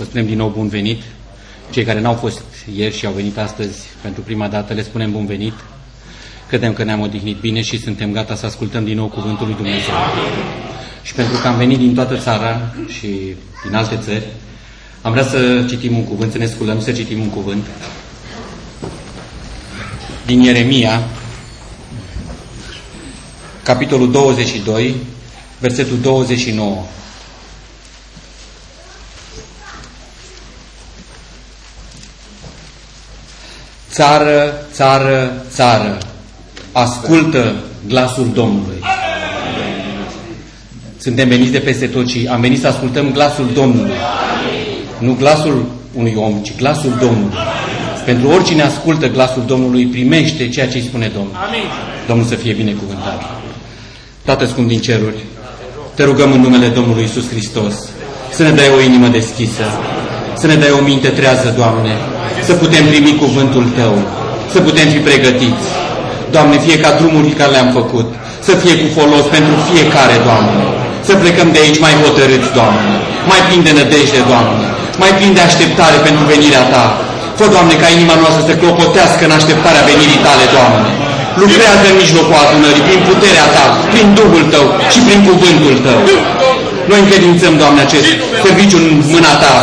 vă spunem din nou bun venit. Cei care n-au fost ieri și au venit astăzi pentru prima dată, le spunem bun venit. Credem că ne-am odihnit bine și suntem gata să ascultăm din nou Cuvântul lui Dumnezeu. Și pentru că am venit din toată țara și din alte țări, am vrea să citim un cuvânt, să ne sculăm, să citim un cuvânt din Ieremia, capitolul 22, versetul 29. Țară, țară, țară, ascultă glasul Domnului. Suntem veniți de peste tot și am venit să ascultăm glasul Domnului. Nu glasul unui om, ci glasul Domnului. Pentru oricine ascultă glasul Domnului, primește ceea ce îi spune Domnul. Amin. Domnul să fie binecuvântat. Tată scump din ceruri, te rugăm în numele Domnului Isus Hristos să ne dai o inimă deschisă, să ne dai o minte trează, Doamne, să putem primi cuvântul Tău, să putem fi pregătiți. Doamne, fie ca drumurile care le-am făcut, să fie cu folos pentru fiecare, Doamne. Să plecăm de aici mai hotărâți, Doamne, mai plin de nădejde, Doamne, mai plin de așteptare pentru venirea Ta. Fă, Doamne, ca inima noastră să clopotească în așteptarea venirii Tale, Doamne. Lucrează în mijlocul adunării, prin puterea Ta, prin Duhul Tău și prin cuvântul Tău. Noi încredințăm, Doamne, acest serviciu în mâna Ta.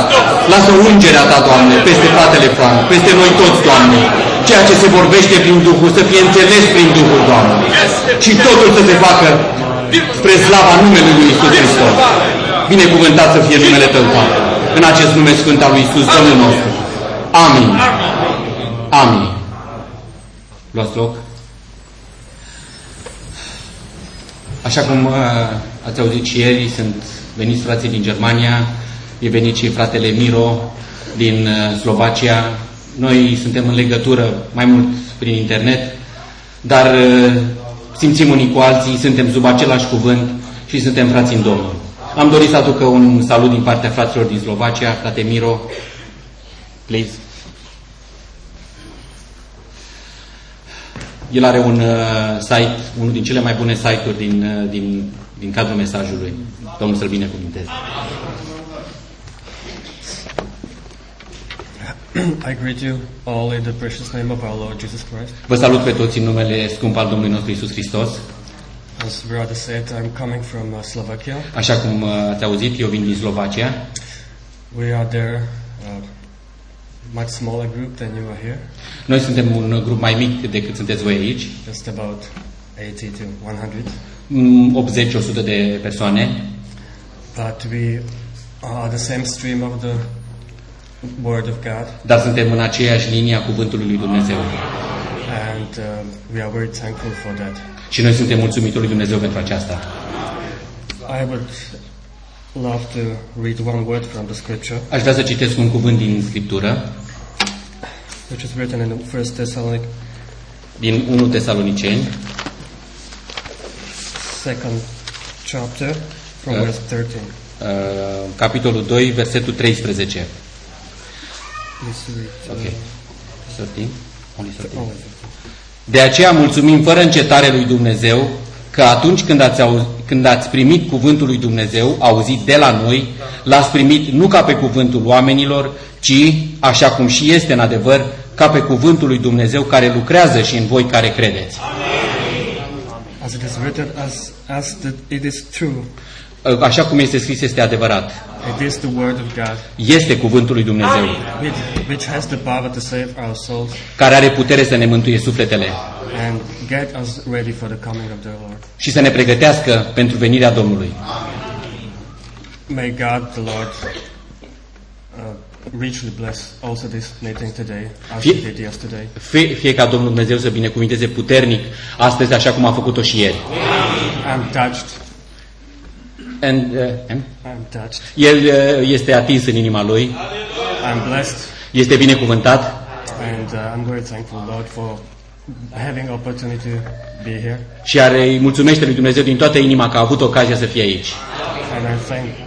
Lasă ungerea Ta, Doamne, peste fratele Frank, peste noi toți, Doamne. Ceea ce se vorbește prin Duhul, să fie înțeles prin Duhul, Doamne. Și totul să se facă spre slava numelui Lui Isus Hristos. Binecuvântat să fie numele Tău, Tată. În acest nume sfânt al Lui Isus, Domnul nostru. Amin. Amin. Luați loc. Așa cum uh, ați auzit și ieri, sunt veniți frații din Germania, e venit și fratele Miro din uh, Slovacia. Noi suntem în legătură mai mult prin internet, dar uh, simțim unii cu alții, suntem sub același cuvânt și suntem frați în Domnul. Am dorit să aduc un salut din partea fraților din Slovacia, frate Miro, please. El are un uh, site, unul din cele mai bune site-uri din, uh, din, din cadrul mesajului. Domnul să-l binecuvinteze. I greet you all in the precious name of our Lord Jesus Christ. Vă salut pe toți în numele scump al Domnului nostru Isus Hristos. As brother said, I'm coming from uh, Slovakia. Așa cum uh, ați auzit, eu vin din Slovacia. We are there, uh, much smaller group than you are here, Noi suntem un grup mai mic decât sunteți voi aici, just about 80 to 100. Mm, 80-100 de persoane, But we are the same stream of the Word of God, dar suntem în aceeași linie a Cuvântului lui Dumnezeu. and um, we are very thankful for that. Și noi suntem mulțumitori lui Dumnezeu pentru aceasta. I would love to read one word from the Scripture, Aș vrea să citesc un cuvânt din Scriptură, which is written in the First Thessalonic, din 1 Tesaloniceni, second chapter, from Uh, verse 13. uh, capitolul 2, versetul 13. Please read. uh, Ok. 13? Only 13. oh, De aceea mulțumim fără încetare lui Dumnezeu că atunci când ați, auz, când ați primit cuvântul lui Dumnezeu, auzit de la noi, l-ați primit nu ca pe cuvântul oamenilor, ci, așa cum și este în adevăr, ca pe cuvântul lui Dumnezeu care lucrează și în voi care credeți. As it is written, as, as the, it is true, Așa cum este scris, este adevărat. it is the word of God, Este cuvântul lui Dumnezeu, which, which has the power to save our souls care are putere să ne mântuie sufletele and get us ready for the coming of the Lord. și să ne pregătească pentru venirea Domnului. May God, the Lord, uh, richly bless also this meeting today, as He Fie- did yesterday. Fie, fie ca Domnul Dumnezeu să binecuvinteze puternic astăzi, așa cum a făcut-o și ieri. I'm touched. And, uh, and? I'm touched. El uh, este atins în inima lui, I'm blessed, este binecuvântat and uh, I'm very thankful, Lord, for having opportunity to be here. și are, îi mulțumește lui Dumnezeu din toată inima că a avut ocazia să fie aici. And I thank uh,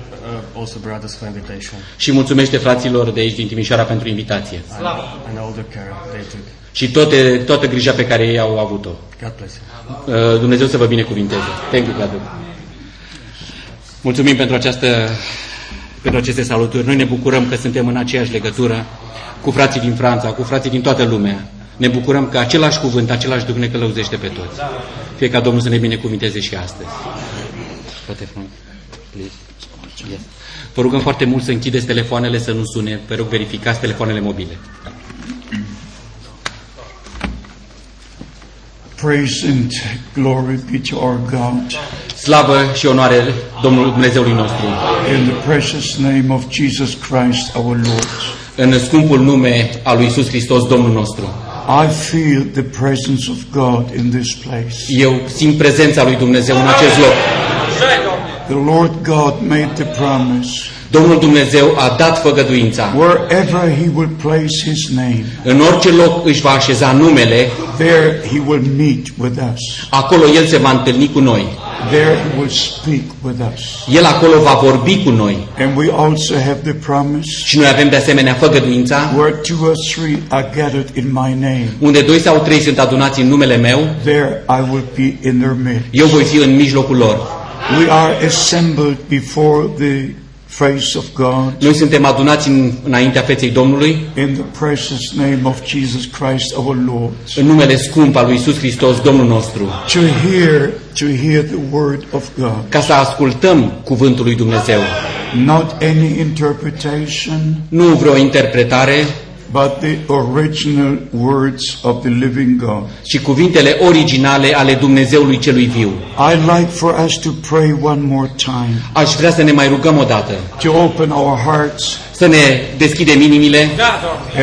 also brothers for invitation Și mulțumește fraților de aici din Timișoara pentru invitație. and, and all the care they took. Și toate, toată grija pe care ei au avut-o. God bless you. Uh, Dumnezeu să vă binecuvinteze. Thank you, Vladu. Mulțumim pentru această pentru aceste saluturi. Noi ne bucurăm că suntem în aceeași legătură cu frații din Franța, cu frații din toată lumea. Ne bucurăm că același cuvânt, același Duh ne călăuzește pe toți. Fie ca Domnul să ne binecuvinteze și astăzi. Poate, please. Yes. Vă rugăm foarte mult să închideți telefoanele, să nu sune. Vă rog, verificați telefoanele mobile. Praise and glory be to our God. Slavă și onoare Domnului Dumnezeului nostru. In the precious name of Jesus Christ our Lord. În scumpul nume al lui Isus Hristos, Domnul nostru. I feel the presence of God in this place. Eu simt prezența lui Dumnezeu în acest loc. The Lord God made the promise. Domnul Dumnezeu a dat făgăduința. Wherever He will place His name, În orice loc își va așeza numele, there He will meet with us. acolo El se va întâlni cu noi. There He will speak with us. El acolo va vorbi cu noi. And we also have the promise. Și noi avem de asemenea făgăduința, Where two or three are gathered in my name, unde doi sau trei sunt adunați în numele meu, there I will be in their midst. eu voi fi în mijlocul lor. We are assembled before the face of God Noi suntem adunați în, înaintea feței Domnului, in the precious name of Jesus Christ our Lord. în numele scump al lui Isus Hristos, Domnul nostru, To hear, to hear the word of God. ca să ascultăm cuvântul lui Dumnezeu. Not any interpretation, Nu vreo interpretare, but the original words of the living God. ci cuvintele originale ale Dumnezeului celui viu. I'd like for us to pray one more time, Aș vrea să ne mai rugăm o dată, to open our hearts să ne deschidem inimile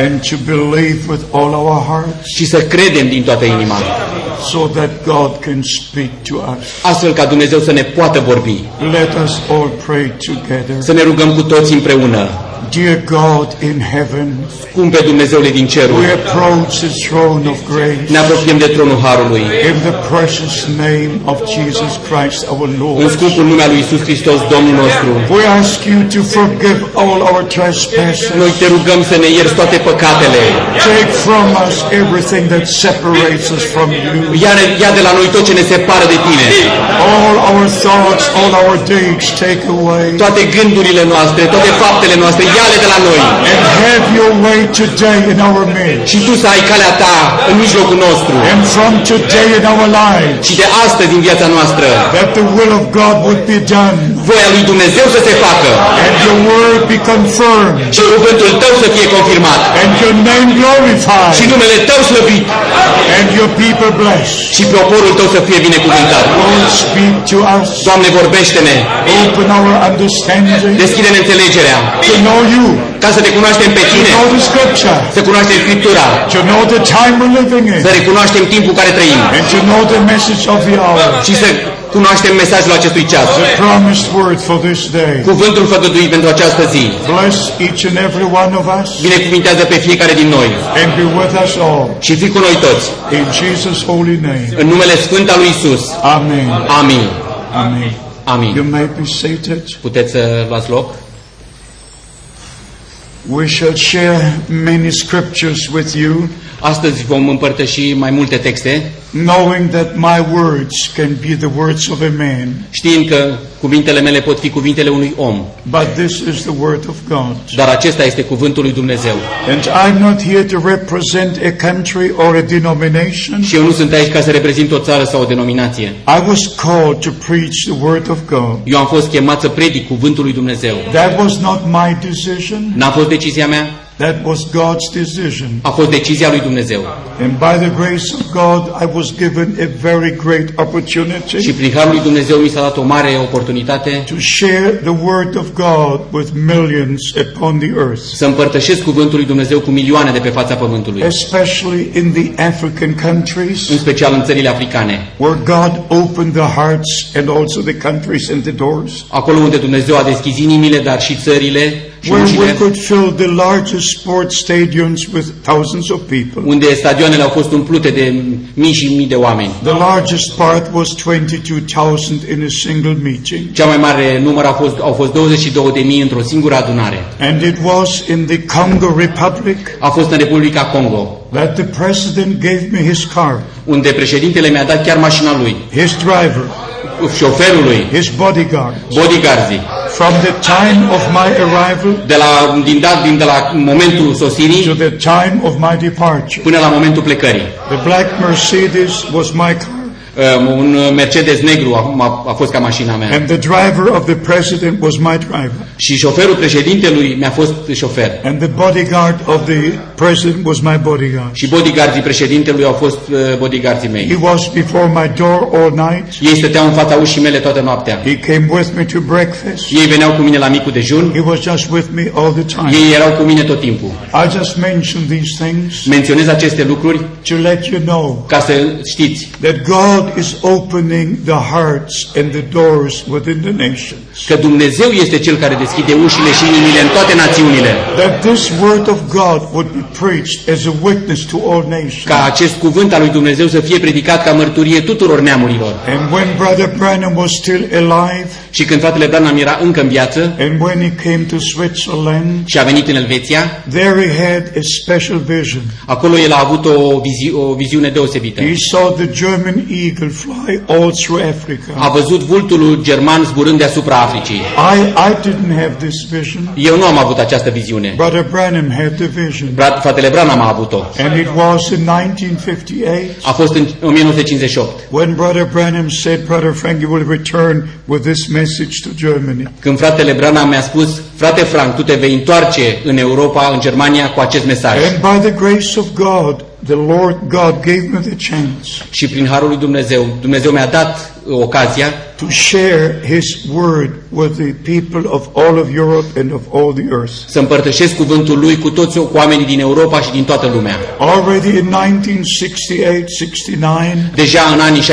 and to believe with all our hearts și să credem din toată inima, so that God can speak to us. astfel ca Dumnezeu să ne poată vorbi. Let us all pray together. Să ne rugăm cu toți împreună. Dear God in heaven, Scumpe Dumnezeule din we ceruri, approach the throne of grace ne apropiem de tronul Harului. in the precious name of Jesus Christ our În Lord. scumpul nume al lui Isus Hristos, Domnul nostru, We ask you to forgive all our noi trespasses. te rugăm să ne ierți toate păcatele. Take from us everything that separates us from you. Ia, ia de la noi tot ce ne separă de tine. All our thoughts, all our deeds, take away. Toate gândurile noastre, toate faptele noastre, ia-le de la noi. And have your way today in our midst. Și tu să ai calea ta în mijlocul nostru. And from today in our lives, Și de astăzi din viața noastră, that the will of God would be done. voia lui Dumnezeu să se facă. And your word be confirmed. Și cuvântul tău să fie confirmat. And your name glorified. Și numele tău slăvit. And your people blessed. Și poporul tău să fie binecuvântat. Lord, speak to us. Doamne, vorbește-ne. Open our understanding Deschide-ne înțelegerea. to know you, Ca să te cunoaștem pe to tine. know the scripture, Să cunoaștem Scriptura. to know the time we're living in, Să recunoaștem timpul care trăim. and to know the message of the hour. Și să cunoaștem mesajul acestui ceas. The promised word for this day. Cuvântul făgăduit pentru această zi. Bless each and every one of us Binecuvintează pe fiecare din noi. and be with us all. Și fii cu noi toți. In Jesus' holy name. În numele Sfânt al lui Isus. Amen. Amin. Amen. You Amin. may be seated. Puteți să luați loc? We shall share many scriptures with you, Astăzi vom împărtăși mai multe texte, knowing that my words can be the words of a man, știind că cuvintele mele pot fi cuvintele unui om, but this is the word of God. dar acesta este cuvântul lui Dumnezeu. And I'm not here to represent a country or a denomination. Și eu nu sunt aici ca să reprezint o țară sau o denominație. I was called to preach the word of God. Eu am fost chemat să predic cuvântul lui Dumnezeu. That was not my decision. N-a fost decizia mea, That was God's decision. a fost decizia lui Dumnezeu. And by the grace of God, I was given a very great Și opportunity prin harul lui Dumnezeu mi s-a dat o mare oportunitate to share the word of God with millions upon the earth, să împărtășesc cuvântul lui Dumnezeu cu milioane de pe fața pământului, especially in the African countries în special în țările africane, where God opened the hearts and also the countries and the doors, acolo unde Dumnezeu a deschis inimile, dar și țările și where we ușile, could fill the largest sports stadiums with thousands of people. unde stadioanele au fost umplute de mii și mii de oameni. The largest part was 22,000 in a single meeting. Cea mai mare număr a fost, au fost 22 de mii într-o singură adunare. And it was in the Congo Republic A fost în Republica Congo, that the president gave me his car, unde președintele mi-a dat chiar mașina lui, his driver, șoferului, his bodyguards. bodyguardzii, From the time of my arrival de la, din, dat, din de la momentul to sosirii the time of my departure. până la momentul plecării. The black Mercedes was my car, Uh, Un Mercedes negru a, a, a fost ca mașina mea. and the driver of the president was my driver, Și șoferul președintelui mi-a fost șofer. and the bodyguard of the president was my bodyguard. Și bodyguardzii președintelui au fost uh, bodyguardzii He mei. was before my door all night. Ei stăteau în fața ușii mele toată noaptea. He came with me to breakfast. Ei veneau cu mine la micul dejun. He was just with me all the time. Ei erau cu mine tot timpul. I just mention these things Menționez aceste lucruri to let you know ca să știți that God is opening the hearts and the doors within the nations. că Dumnezeu este Cel care deschide ușile și inimile în toate națiunile. That this word of God would be preached as a witness to all nations. Ca acest cuvânt al lui Dumnezeu să fie predicat ca mărturie tuturor neamurilor. And when Brother Branham was still alive, Și când fratele Branham era încă în viață and when he came to Switzerland, și a venit în Elveția, there he had a special vision. acolo el a avut o, vizi- o viziune deosebită. He saw the German eagle fly all through Africa. A văzut vultul german zburând deasupra Africii. I, I didn't have this vision. Eu nu am avut această viziune. Brother Branham had the vision. Brat, fratele Branham a avut-o. And it was in 1958 A fost în 1958, when Brother Branham said, Brother Frank, you will return with this message to Germany. când fratele Branham mi-a spus, frate Frank, tu te vei întoarce în Europa, în Germania, cu acest mesaj. And by the grace of God, the Lord God gave me the chance Și prin harul lui Dumnezeu, Dumnezeu mi-a dat ocazia to share His word with the people of all of Europe and of all the earth. să împărtășesc cuvântul lui cu toți cu oamenii din Europa și din toată lumea. Already in 1968-69, Deja în anii 68-69 Și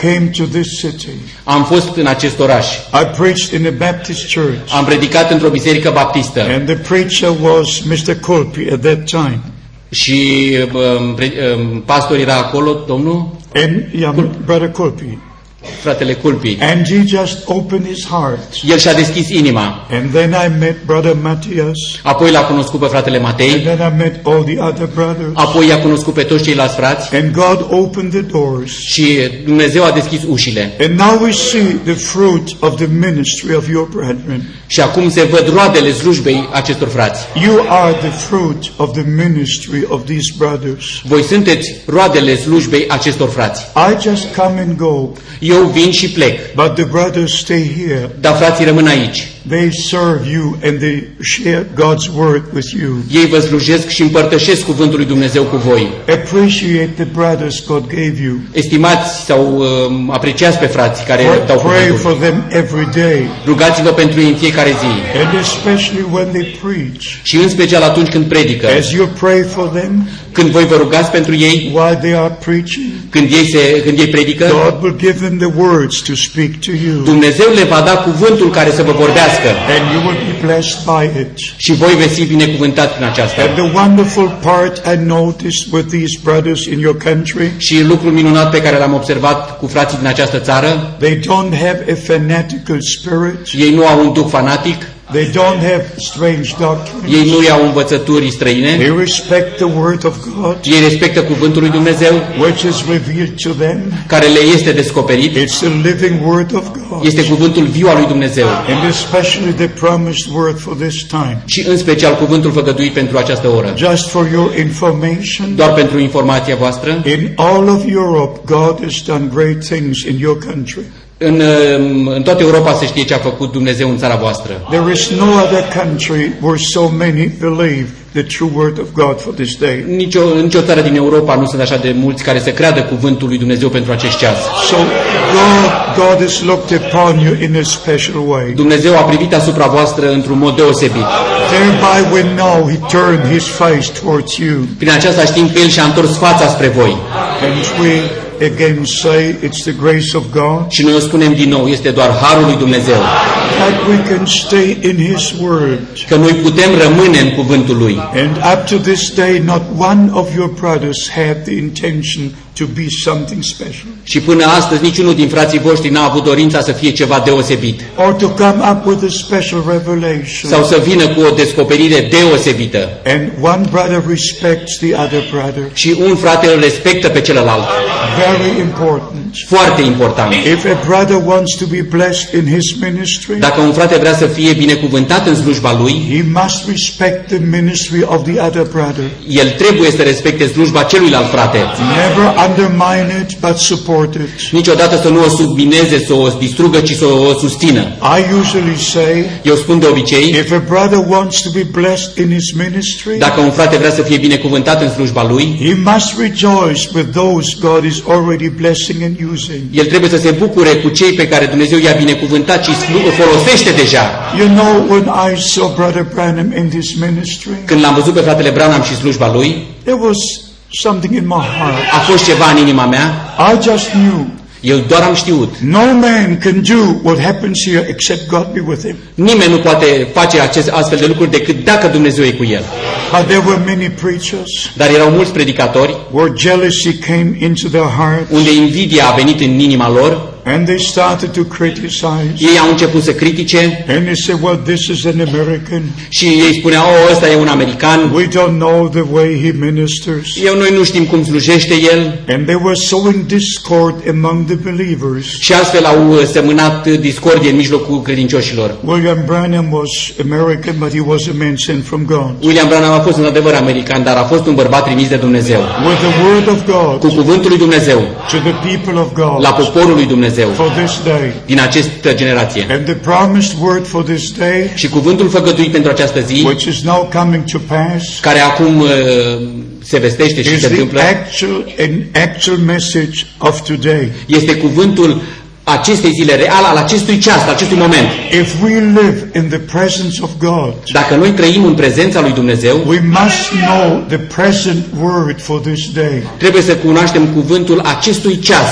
came to this city. am fost în acest oraș. I preached in a Baptist church. Am predicat într-o biserică baptistă And the preacher was Mr. Colby at that time. Și um, pre- um, pastor era acolo, domnul, And yeah, Brother Colby. Fratele Culpi. And he just opened his heart. El și-a deschis inima. And then I met Brother Matthias. Apoi l-a cunoscut pe fratele And Matei. then I met all the other brothers. Apoi i-a cunoscut pe toți ceilalți frați. And God opened the doors. Și Dumnezeu a deschis ușile. And now we see the fruit of the ministry of your brethren. Și acum se văd roadele slujbei acestor frați. You are the fruit of the ministry of these brothers. Voi sunteți roadele slujbei acestor frați. I just come and go, Eu vin și plec, but the brothers stay here. dar frații rămân aici. They serve you and they share God's word with you. Ei vă slujesc și împărtășesc cuvântul lui Dumnezeu cu voi. Appreciate the brothers God gave you. Estimați sau um, apreciați pe frații care Pray, dau pray cuvântul. for them every day. Rugați-vă pentru ei în fiecare zi. And especially when they preach. Și în special atunci când predică. As you pray for them Când voi vă rugați pentru ei, while they are preaching, când ei, se, când ei predică, God will give them the words to speak to you. Dumnezeu le va da cuvântul care să vă vorbească And you will be blessed by it. și voi veți fi binecuvântați prin aceasta. And the wonderful part I noticed with these brothers in your country, Și lucrul minunat pe care l-am observat cu frații din această țară, they don't have a fanatical spirit. ei nu au un duh fanatic, They don't have strange doctrines. ei nu iau învățături străine, They respect the word of God, ei respectă cuvântul lui Dumnezeu which is revealed to them. care le este descoperit, It's the living word of God. este cuvântul viu al lui Dumnezeu And especially the promised word for this time. și în special cuvântul făgăduit pentru această oră. Just for your information, Doar pentru informația voastră, in all of Europe, God has done great things in your country. În, în toată Europa se știe ce a făcut Dumnezeu în țara voastră. There is no other country where so many believe the true word of God for this day. Nicio, în nicio țară din Europa nu sunt așa de mulți care să creadă cuvântul lui Dumnezeu pentru acest ceas. So God, God has looked upon you in a special way. Dumnezeu a privit asupra voastră într-un mod deosebit. Thereby we know He turned His face towards you. Prin aceasta știm că El și-a întors fața spre voi. And we again say it's the grace of God Și noi o spunem din nou, este doar Harul lui Dumnezeu. that we can stay in His Word. Că noi putem rămâne în cuvântul Lui. And up to this day, not one of your brothers had the intention to be something special Și până astăzi niciunul din frații voștri n-a avut dorința să fie ceva deosebit or to come up with a special revelation. sau să vină cu o descoperire deosebită. And one brother respects the other brother. Și un frate îl respectă pe celălalt. Very important. Foarte important. If a brother wants to be blessed in his ministry, Dacă un frate vrea să fie binecuvântat în slujba lui, he must respect the ministry of the other brother. el trebuie să respecte slujba celuilalt frate. Never undermine it, but support it. Niciodată să nu o submineze, să o distrugă, ci să o susțină. I usually say, Eu spun de obicei, if a brother wants to be blessed in his ministry, dacă un frate vrea să fie binecuvântat în slujba lui, he must rejoice with those God is already blessing and using. el trebuie să se bucure cu cei pe care Dumnezeu i-a binecuvântat și slu- folosește deja. You know, when I saw Brother Branham in this ministry, Când l-am văzut pe fratele Branham și slujba lui, there was something in my heart. a fost ceva în inima mea, I just knew eu doar am știut. no man can do what happens here except God be with him. Nimeni nu poate face acest astfel de lucruri decât dacă Dumnezeu e cu el. But there were many preachers Dar erau mulți predicatori where jealousy came into their heart unde invidia a venit în inima lor, and they started to criticize. ei au început să critique And they said, well, this is an American. și ei spuneau, o, ăsta e un american, We don't know the way he ministers. eu noi nu știm cum slujește el And they were sowing discord among the believers. și astfel au uh, semănat discordie în mijlocul credincioșilor. William Branham was American, but he was a man sent from God. William Branham a fost în adevăr american, dar a fost un bărbat trimis de Dumnezeu. With the word of Cu God cuvântul lui Dumnezeu, to the people of la God poporul lui Dumnezeu, for this day. din această generație. And the promised word for this day, Și cuvântul făgăduit pentru această zi, which is now coming to pass, care acum uh, se vestește și is se the întâmplă, actual and actual message of today. este cuvântul acestei zile real, al acestui ceas, al acestui moment. If we live in the presence of God, Dacă noi trăim în prezența lui Dumnezeu, we must know the present word for this day. trebuie să cunoaștem cuvântul acestui ceas.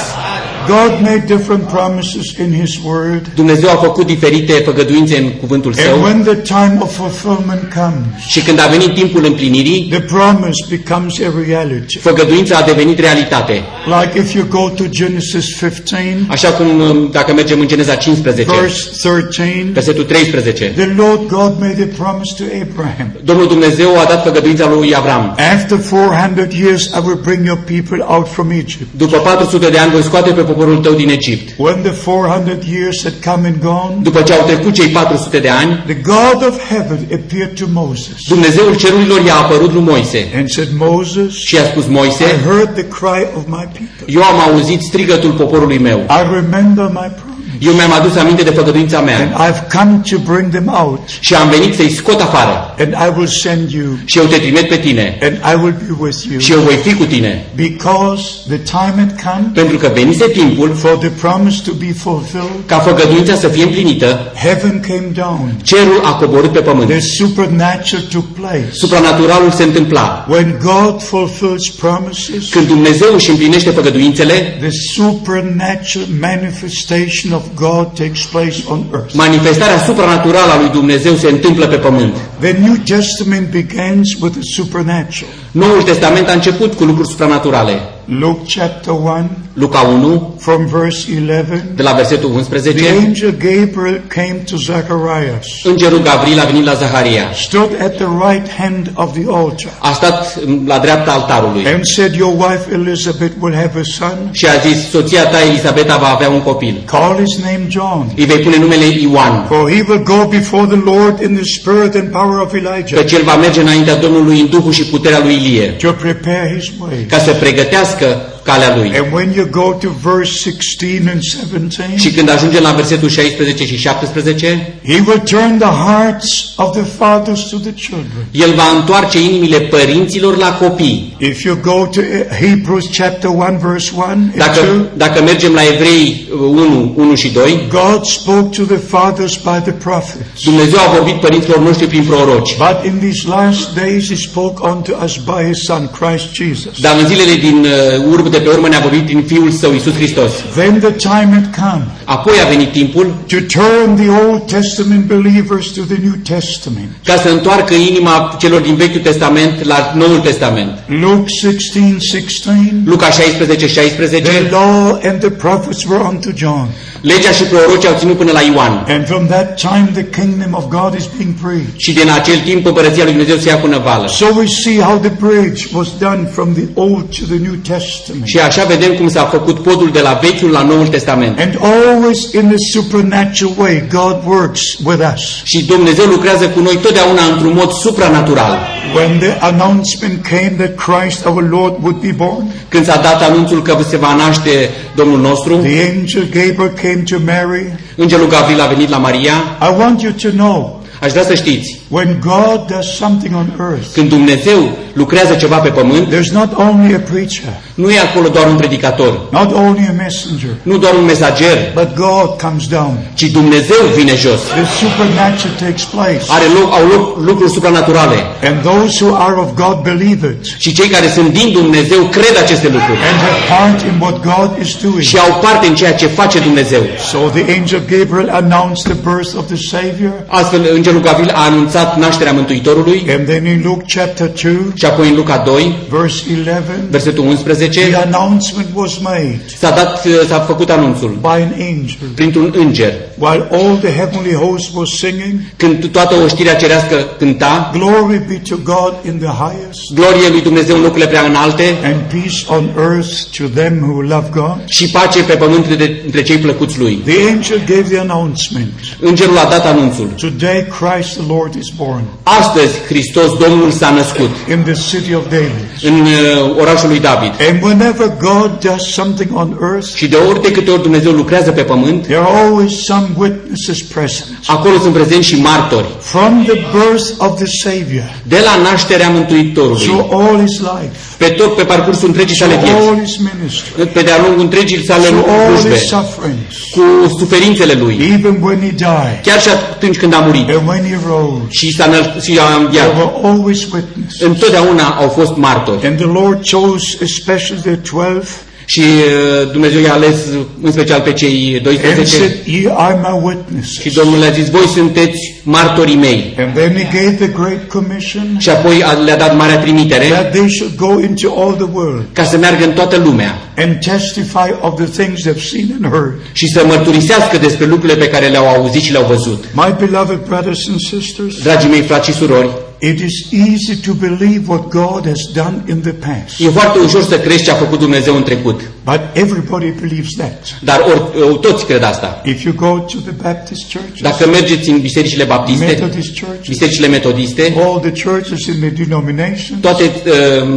God made different promises in His Word. Dumnezeu a făcut diferite făgăduințe în cuvântul And său when the time of fulfillment comes, și când a venit timpul împlinirii, the promise becomes a reality. făgăduința a devenit realitate. Like if you go to Genesis 15, Așa cum um, dacă mergem în Geneza 15, verse 13, versetul 13, the Lord God made a promise to Abraham. Domnul Dumnezeu a dat făgăduința lui Avram. After 400 years, I will bring your people out from Egypt. După 400 de ani voi scoate pe poporul tău din Egipt. When the 400 years had come and gone, După ce au trecut cei 400 de ani, the God of heaven appeared to Moses Dumnezeul cerurilor i-a apărut lui Moise and said, Moses, și i-a spus, I Moise, heard the cry of my people. eu am auzit strigătul poporului meu. I remember my promise. Eu mi-am adus aminte de făgăduința And mea I've come to bring them out. și am venit să-i scot afară. And I will send you. Și eu te trimit pe tine And I will be with you. și eu voi fi cu tine. Because the time had come Pentru că venise timpul for the promise to be fulfilled. ca făgăduința să fie împlinită, Heaven came down. cerul a coborât pe pământ. The supernatural took place. Supranaturalul se întâmpla. When God fulfills promises, Când Dumnezeu își împlinește făgăduințele, the supernatural manifestation of God takes place on earth. manifestarea supranaturală a lui Dumnezeu se întâmplă pe pământ. The New Testament begins with the supernatural. Noul Testament a început cu lucruri supranaturale. Luke chapter 1 Luca 1, from verse 11. de la versetul The 11, angel Gabriel came to Zacharias, Îngerul Gabriel a venit la Zaharia. stood at the right hand of the altar, A stat la dreapta altarului and said, Your wife Elizabeth will have a son. și a zis, soția ta Elisabeta va avea un copil. Call his name John, Îi vei pune numele Ioan, for he will go before the Lord in the spirit and power of Elijah căci el va merge înaintea Domnului în Duhul și puterea lui Ilie, to prepare his way. ca să pregătească сказка calea lui. And when you go to verse 16 and 17, Și când ajungem la versetul 16 și 17, he will turn the hearts of the fathers to the children. el va întoarce inimile părinților la copii. If you go to Hebrews chapter 1 verse 1 and 2, Dacă, dacă mergem la Evrei 1, 1 și 2, God spoke to the fathers by the prophets. Dumnezeu a vorbit părinților noștri prin proroci. But in these last days he spoke unto us by his son Christ Jesus. Dar în zilele din uh, urmă de pe urmă ne-a vorbit prin Fiul Său, Iisus Hristos. Then the time had come Apoi a venit timpul to turn the Old Testament believers to the New Testament. ca să întoarcă inima celor din Vechiul Testament la Noul Testament. Luke 16, 16. Luca 16, 16, The law and the prophets were unto John. Legea și prorocii au ținut până la Ioan. And from that time the kingdom of God is being preached. Și din acel timp împărăția lui Dumnezeu se ia cu năvală. So we see how the bridge was done from the Old to the New Testament. Și așa vedem cum s-a făcut podul de la Vechiul la Noul Testament. And always in a supernatural way, God works with us. Și Dumnezeu lucrează cu noi totdeauna într-un mod supranatural. When the announcement came that Christ our Lord would be born, Când s-a dat anunțul că se va naște Domnul nostru, the angel Gabriel came to Mary. Îngerul Gavril a venit la Maria. I want you to know, Aș vrea să știți, when God does something on earth, când Dumnezeu lucrează ceva pe pământ, there's not only a preacher, nu e acolo doar un predicator, not only a messenger, nu doar un mesager, but God comes down. ci Dumnezeu vine jos. The supernatural takes place. Are loc, au loc lucruri supranaturale. And those who are of God believe it Și cei care sunt din Dumnezeu cred aceste lucruri and have part in what God is doing. și au parte în ceea ce face Dumnezeu. So the angel Gabriel announced the birth of the Savior. Astfel, Îngerul Gavril a anunțat nașterea Mântuitorului And then in Luke chapter 2, și apoi în Luca 2, verse 11, versetul 11, the announcement was made s-a, dat, s-a făcut anunțul by an angel. printr-un înger. While all the heavenly host was singing, Când toată oștirea cerească cânta, Glory be to God in the highest, glorie lui Dumnezeu în locurile prea înalte and peace on earth to them who love God. și pace pe pământ de, între cei plăcuți lui. The angel gave the announcement. Îngerul a dat anunțul. Today Christ the Lord is born Astăzi Hristos Domnul s-a născut. in the city of David. în uh, orașul lui David. And whenever God does something on earth, Și de ori de câte ori Dumnezeu lucrează pe pământ, there are always some witnesses present. acolo sunt prezenți și martori. From the birth of the Savior. De la nașterea Mântuitorului, through all his life, pe tot pe parcursul întregii through sale all vieți, his ministry, pe de-a lungul întregii sale through all slujbe, his sufferings, cu suferințele lui, even when he died. Chiar și atunci când a murit. And when he rose, și s-a, înăl- și a there înviat, were always witnesses. întotdeauna au fost martori. And the Lord chose especially the twelve Și uh, Dumnezeu i-a ales în special pe cei and 12 said, Ye are my și witnesses. Domnul le-a zis, voi sunteți martorii mei. And then he gave the Great Commission Și apoi a- le-a dat marea trimitere that they should go into all the world ca să meargă în toată lumea and testify of the things they've seen and heard. și să mărturisească despre lucrurile pe care le-au auzit și le-au văzut. My beloved brothers and sisters, Dragii mei frați și surori, it is easy to believe what God has done in the past. e foarte ușor să crezi ce a făcut Dumnezeu în trecut, But everybody believes that. dar or, toți cred asta. If you go to the Baptist churches, Dacă mergeți în bisericile baptiste, Methodist churches, bisericile metodiste, all the churches in the denominations, toate uh,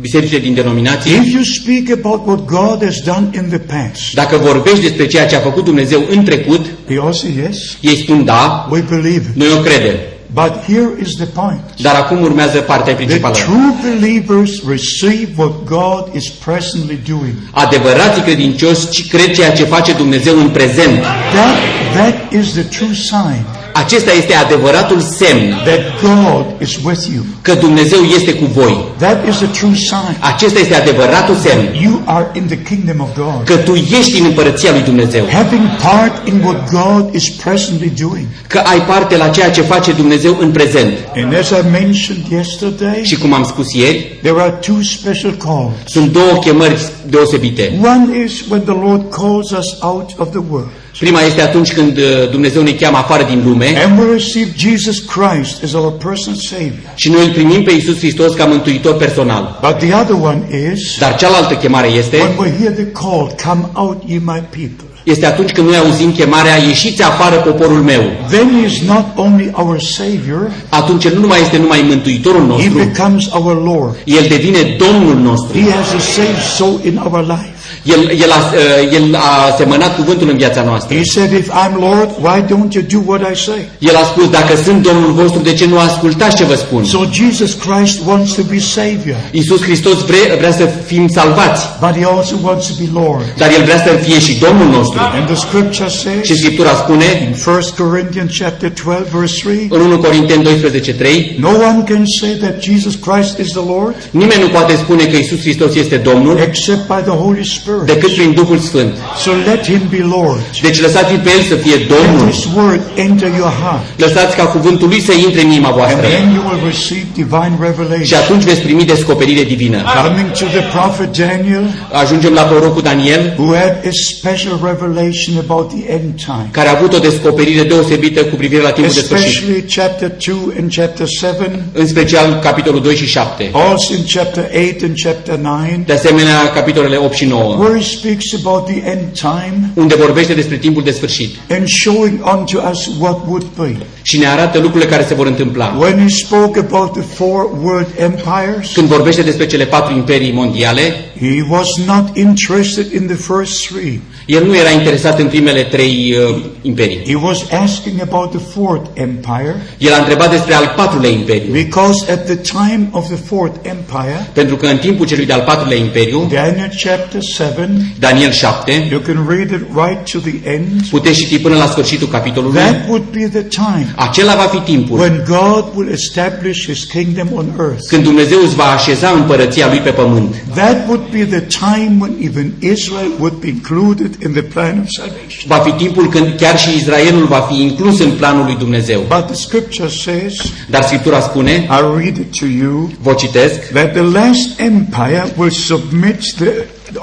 bisericile din denominații, if you speak about what God has done in the past, dacă vorbești despre ceea ce a făcut Dumnezeu în trecut, they all say yes, ei spun da, we believe it. noi o credem. But here is the point. Dar acum urmează partea The principală. true believers receive what God is presently doing. Adevărații credincioși ci cred ceea ce face Dumnezeu în prezent. That, that is the true sign Acesta este adevăratul semn that God is with you. că Dumnezeu este cu voi. That is the true sign. Acesta este adevăratul semn You are in the kingdom of God. că tu ești în împărăția lui Dumnezeu, Having part in what God is presently doing. că ai parte la ceea ce face Dumnezeu în prezent. And as I mentioned yesterday, Și cum am spus ieri, there are two special calls. sunt două chemări deosebite. One is when the Lord calls us out of the world. Prima este atunci când uh, Dumnezeu ne cheamă afară din lume And we receive Jesus Christ as our personal Savior. și noi îl primim pe Iisus Hristos ca mântuitor personal. But the other one is Dar cealaltă chemare when este, we hear the call, come out ye my people. este atunci când noi auzim chemarea, ieșiți afară poporul meu. Then he is not only our Savior, Atunci el nu mai este numai mântuitorul he nostru, becomes our Lord. el devine Domnul nostru He has a saved soul in our life. El, el, a, uh, el a semănat cuvântul în viața noastră. He said, if I'm Lord, why don't you do what I say? El a spus, dacă sunt Domnul vostru, de ce nu ascultați ce vă spun? So Jesus Christ wants to be Savior, Iisus Hristos vre, vrea să fim salvați, but He also wants to be Lord. dar El vrea să fie și Domnul nostru. And the scripture Și says Scriptura spune, in 1 Corinthians chapter 12 verse 3, în 1 Corinteni 12, 3, no one can say that Jesus Christ is the Lord nimeni nu poate spune că Iisus Hristos este Domnul except by the Holy Spirit. Decât prin Duhul Sfânt. So let Him be Lord. Deci lăsați-l pe El să fie Let Domnul. His word enter your heart. Lăsați ca cuvântul Lui să intre în inima And voastră. then you will receive divine Și revelation. atunci veți primi descoperire divină. Coming to the prophet Daniel, Ajungem la prorocul Daniel, who had a special revelation about the end time. care a avut o descoperire deosebită cu privire la timpul de sfârșit. Especially chapter 2 and chapter 7, În special capitolul 2 și 7. also in chapter 8 and chapter 9, De asemenea, capitolele 8 și 9, where he speaks about the end time unde vorbește despre timpul de sfârșit and showing unto us what would be. și ne arată lucrurile care se vor întâmpla. When he spoke about the four world empires, Când vorbește despre cele patru imperii mondiale, he was not interested in the first three. el nu era interesat în primele trei uh, imperii. He was asking about the fourth empire El a întrebat despre al patrulea imperiu, because at the time of the fourth empire, pentru că în timpul celui de-al patrulea imperiu, Daniel chapter 7, Daniel 7, you can read it right to the end, puteți citi până la sfârșitul capitolului, that would be the time acela va fi timpul when God will establish his kingdom on earth. când Dumnezeu îți va așeza împărăția Lui pe pământ. That would be the time when even Israel would be included in the plan of salvation. Va fi timpul când chiar și Israelul va fi inclus în planul lui Dumnezeu. But the scripture says, Dar Scriptura spune, I'll read it to you, vă citesc, that the last empire will submit the,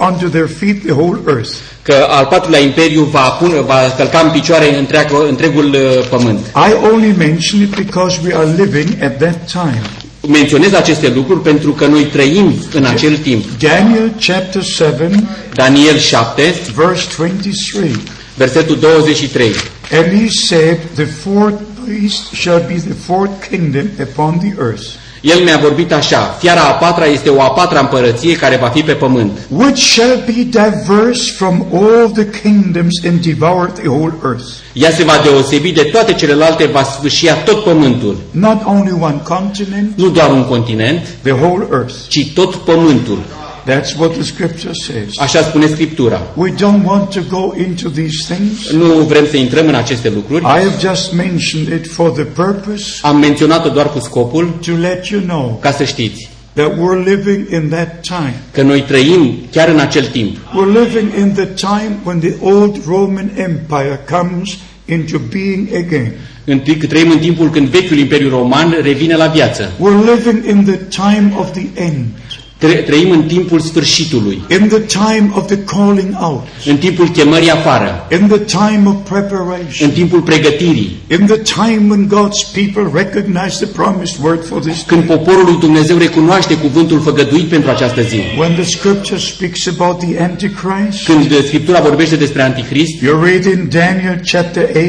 unto their feet the whole earth. că al patrulea imperiu va, pune, va călca în picioare întreagă, întregul uh, pământ. I only mention it because we are living at that time. Menționez aceste lucruri pentru că noi trăim în acel timp. Daniel chapter 7, Daniel 7, verse 23. Versetul 23. And he said, The fourth beast shall be the fourth kingdom upon the earth, El mi-a vorbit așa, fiara a patra este o a patra împărăție care va fi pe pământ, which shall be diverse from all the kingdoms and devour the whole earth. ea se va deosebi de toate celelalte, va sfâșia tot pământul. Not only one continent, Nu doar un continent, the whole earth. ci tot pământul. That's what the scripture says. Așa spune Scriptura. We don't want to go into these things. Nu vrem să intrăm în aceste lucruri. I have just mentioned it for the purpose Am menționat-o doar cu scopul to let you know ca să știți that we're living in that time. că noi trăim chiar în acel timp. We're living in the time when the old Roman Empire comes into being again. În, că trăim în timpul când vechiul Imperiu Roman revine la viață. We're living in the time of the end, Tre- Trăim în timpul sfârșitului, in the time of the calling out, în timpul chemării afară, in the time of preparation, în timpul pregătirii, in the time when God's people recognize the promised word for this când day. poporul lui Dumnezeu recunoaște cuvântul făgăduit pentru această zi. When the scripture speaks about the Antichrist, Când Scriptura vorbește despre Antichrist, you read in Daniel chapter 8,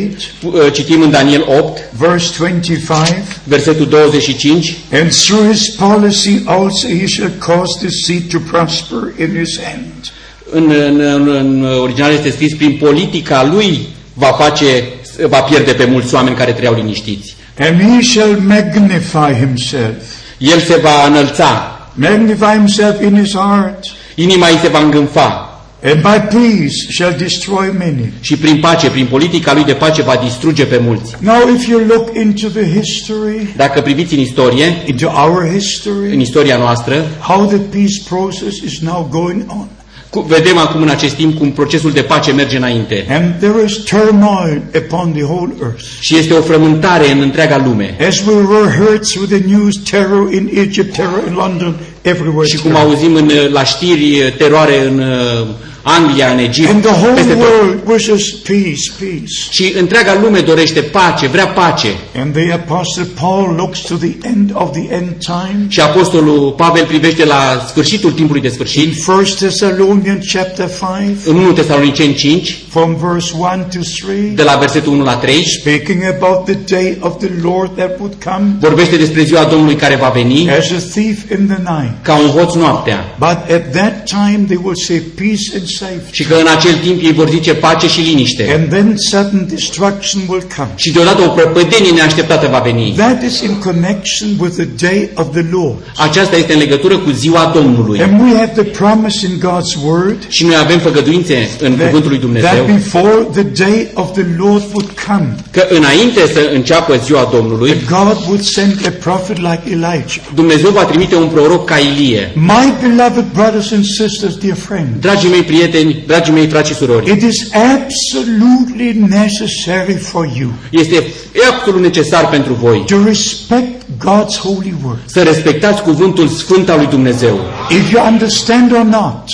uh, citim în Daniel 8, verse 25, versetul 25, and through his policy also he shall cause the seed to prosper in his hand. în, în, în, în original este scris, prin politica lui va face, va pierde pe mulți oameni care trăiau liniștiți. And he shall magnify himself. El se va înălța, Magnify himself in his heart, inima îi se va îngânfa and by peace shall destroy many. și prin pace, prin politica lui de pace va distruge pe mulți. Now, if you look into the history, Dacă priviți în istorie, into our în history, istoria noastră, how the peace process is now going on. Cu- vedem acum în acest timp cum procesul de pace merge înainte. And there is turmoil upon the whole earth. Și este o frământare în întreaga lume. As we were heard through the news, terror in Egypt, terror in London, everywhere. Și cum terror. auzim în, la știri teroare în uh, Anglia, în Egipt, And the whole peste tot. world wishes peace, peace. Și întreaga lume dorește pace, vrea pace. And the Apostle Paul looks to the end of the end time. Și Apostolul Pavel privește la sfârșitul timpului de In sfârșit, 1 Thessalonians chapter 5, în 1 Tesaloniceni 5, from verse 1 to 3, de la versetul 1 la 3, speaking about the day of the Lord that would come vorbește despre ziua Domnului care va veni as a thief in the night. ca un hoț noaptea. But at that time they will say peace and safety. Și că în acel timp ei vor zice pace și liniște. And then sudden destruction will come. Și deodată o prăpădenie neașteptată va veni. That is in connection with the day of the Lord. Aceasta este în legătură cu ziua Domnului. And we have the promise in God's word Și noi avem făgăduințe în cuvântul lui that, Dumnezeu that before the day of the Lord would come, că înainte să înceapă ziua Domnului, God would send a prophet like Elijah. Dumnezeu va trimite un proroc ca Ilie. My beloved brothers and sisters, dear friends, Dragii mei prieteni, dragii mei frați și surori, it is absolutely necessary for you este absolut necesar pentru voi to respect God's holy word. să respectați cuvântul sfânt al lui Dumnezeu. If you understand or not,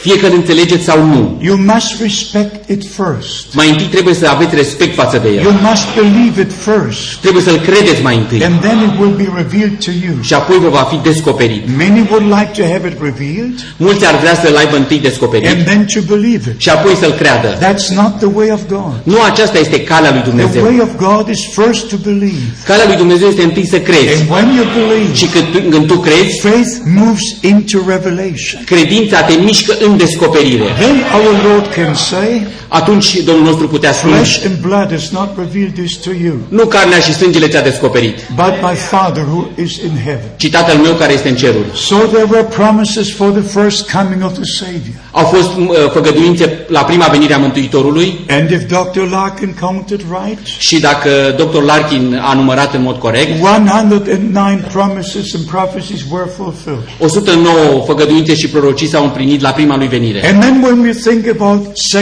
Fie că îl înțelegeți sau nu, you must respect it first. mai întâi trebuie să aveți respect față de You el. must believe it first. Trebuie să-l credeți mai întâi And then it will be revealed to you. și apoi vă va fi descoperit. Many would like to have it revealed Mulți ar vrea să-l aibă întâi and descoperit then to believe it. și apoi să-l creadă. That's not the way of God. Nu aceasta este calea lui The Dumnezeu. way of God is first to believe. Calea lui Dumnezeu este întâi să crezi. And when you believe, Și când, tu- când tu crezi, faith moves into revelation. credința te mișcă în descoperire. Then our Lord can say, Atunci Domnul nostru putea spune, Flesh and blood has not revealed this to you, nu carnea și sângele ți-a descoperit, but my Father who is in heaven. ci Tatăl meu care este în ceruri. So there were promises for the first coming of the Savior. Au fost uh, făgăduințe la prima venire a Mântuitorului And if Dr. Larkin counted right, și dacă Dr. Larkin a numărat în mod corect, 109 promises and prophecies were fulfilled. 109 făgăduințe și prorocii s-au împlinit la prima lui venire. And then when we think about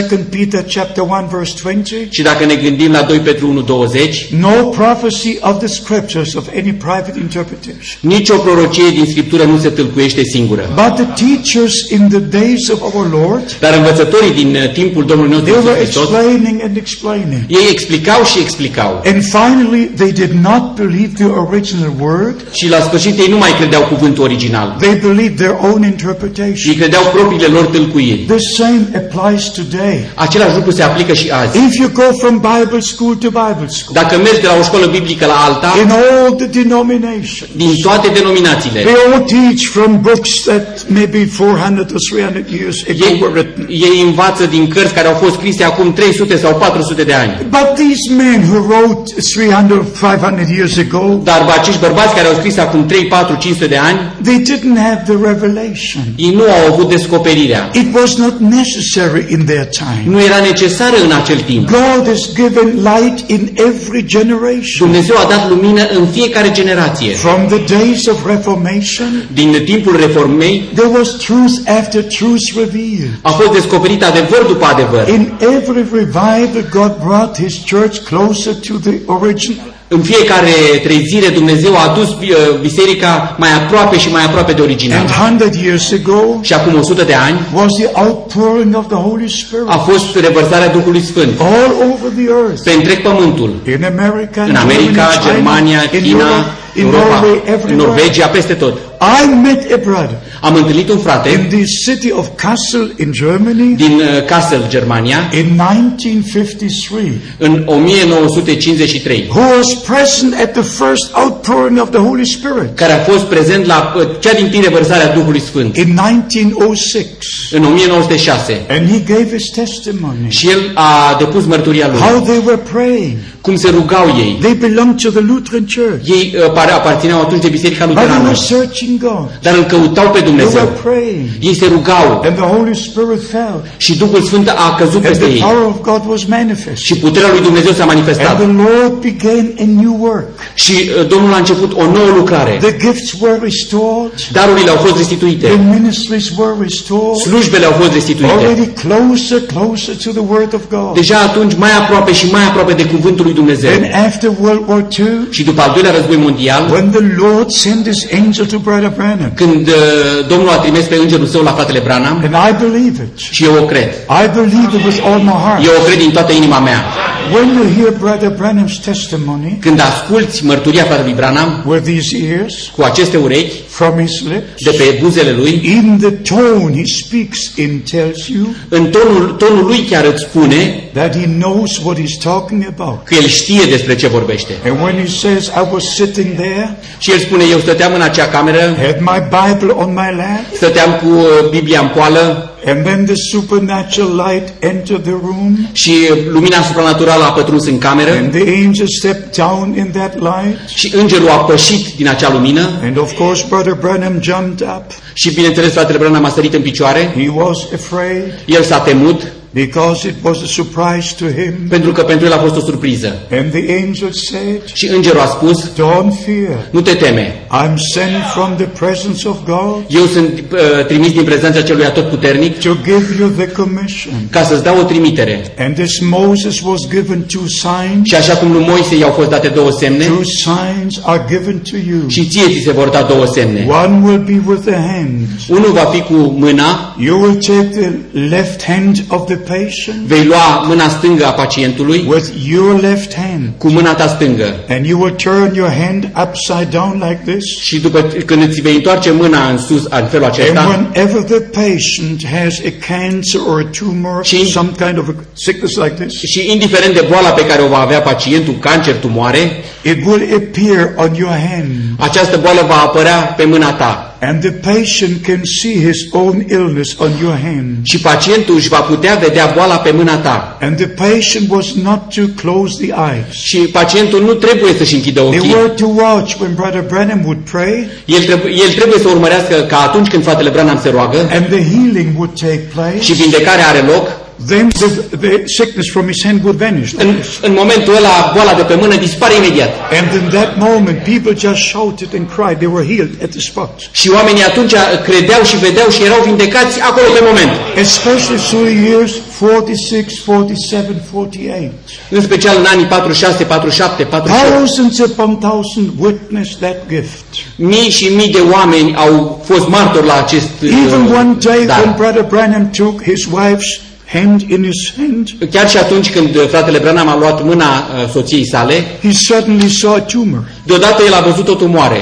2 Peter chapter 1 verse 20, Și dacă ne gândim la 2 Petru 1.20, no prophecy of the scriptures of any private interpretation. nicio prorocie din Scriptură nu se tâlcuiește singură. But the teachers in the days of our Lord, Dar învățătorii din uh, timpul Domnului nostru they Iisus were Hristos, explaining and explaining. ei explicau și explicau. And finally, they did not believe the original word. Și la sfârșit ei nu mai credeau cuvântul original. They believed their own Ei interpretation. credeau propriile lor tâlcuiri. The same applies today. Același lucru se aplică și azi. If you go from Bible school to Bible school, Dacă mergi de la o școală biblică la alta, in all the denominations, din toate denominațiile, they all teach from books that maybe 400 or 300 years ago ei, were written. ei învață din cărți care au fost scrise acum 300 sau 400 de ani. But these men who wrote 300, 500 years ago, Dar acești bărbați care au scris acum 3, 4, 500 de ani, they didn't have the revelation. ei nu au avut descoperirea. It was not necessary in their time. Nu era necesară în acel timp. God has given light in every generation. Dumnezeu a dat lumină în fiecare generație. From the days of Reformation, Din timpul reformei there was truth after truth revealed. a fost descoperit adevăr după adevăr. In every revival, God brought His church closer to the original. În fiecare trezire Dumnezeu a adus uh, biserica mai aproape și mai aproape de original. And 100 years ago Și acum 100 de ani was the outpouring of the Holy Spirit a fost revărsarea Duhului Sfânt all over the earth. pe întreg pământul. In America, În America, Germany, China, Germania, in China, Europe, in Europa, Norway, în everywhere. Norvegia, peste tot. I met a brother Am întâlnit un in frate the city of Kassel in Germany din uh, Kassel, Germania, in 1953 în 1953, who was present at the first outpouring of the Holy Spirit care a fost prezent la uh, cea din tine vărsarea Duhului Sfânt in 1906. în 1906. And he gave his testimony Și el a depus mărturia lui. how they were praying. Cum se rugau ei. They belonged to the Lutheran Church, Ei uh, pare- aparțineau atunci de Biserica but they Luterană, were searching God. dar îl căutau pe They Dumnezeu. were praying, Ei se rugau and the Holy Spirit fell, și Duhul Sfânt a căzut and peste the ei. power of God was manifest. Și puterea lui Dumnezeu s-a And manifestat. the Lord began a new work. Și uh, Domnul a început o nouă lucrare. The gifts were restored, Darurile au fost restituite. the ministries were restored, Slujbele au fost restituite. already closer, closer to the Word of God. Deja atunci mai aproape și mai aproape de cuvântul lui Dumnezeu. Then after World War II, Și după al doilea război mondial, when the Lord sent His angel to Brother Branham, când uh, Domnul a trimis pe îngerul său la fratele Branham, and I believe it. și eu o cred. I believe it with all my heart. Eu o cred din toată inima mea. When you hear Brother Branham's testimony Când asculți mărturia fratelui Branham with these ears cu aceste urechi from his lips, de pe buzele lui, even the tone he speaks in tells you în tonul, tonul lui chiar îți spune that he knows what he's talking about. că el știe despre ce vorbește. And when he says, I was sitting there, Și el spune, eu stăteam în acea cameră, had my Bible on my lap, stăteam cu uh, Biblia în poală and then the supernatural light entered the room, și lumina supranaturală a pătruns în cameră. And the angel stepped down in that light. și îngerul a pășit din acea lumină. And of course, Brother Branham jumped up. și bineînțeles fratele Branham a sărit în picioare, He was afraid. El s-a temut because it was a surprise to him. pentru că pentru el a fost o surpriză. And the angel said, Și îngerul a spus, Don't fear. nu te teme, I'm sent from the presence of God eu sunt uh, trimis din prezența celui atotputernic to give you the commission. ca să-ți dau o trimitere. And as Moses was given two signs, Și așa cum lui Moise i-au fost date două semne, two signs are given to you. și ție ți se vor da două semne. One will be with the hand. Unul va fi cu mâna, You will take the left hand of the patient vei lua mâna stângă a pacientului with your left hand. cu mâna ta stângă. And you will turn your hand upside down like this. Și după când îți vei întoarce mâna în sus în felul And acesta, whenever the patient has a cancer or a tumor, Și- some kind of a sickness like this, și indiferent de boala pe care o va avea pacientul, cancer, tumoare, it will appear on your hand. această boală va apărea pe mâna ta. And the patient can see his own illness on your hand. Și pacientul își va putea vedea boala pe mâna ta. And the patient was not to close the eyes. Și pacientul nu trebuie să-și închidă They ochii. were to watch when Brother Branham would pray El, trebuie, el trebuie să urmărească ca atunci când fratele Branham se roagă and the healing would take place. și vindecarea are loc, Then the, the sickness from his hand would vanish. like în, this. în momentul ăla boala de pe mână dispare imediat. And in that moment, people just shouted and cried. They were healed at the spot. Și oamenii atunci credeau și vedeau și erau vindecați acolo pe moment. Especially through the years 46, 47, 48. În special în anii 46, 47, 48. Thousands upon thousands witnessed that gift. Mii și mii de oameni au fost martori la acest Even uh, one day dar. when Brother Branham took his wife's hand in his hand, Chiar și atunci când uh, fratele Branham a luat mâna uh, soției sale, he suddenly saw a tumor. deodată el a văzut o tumoare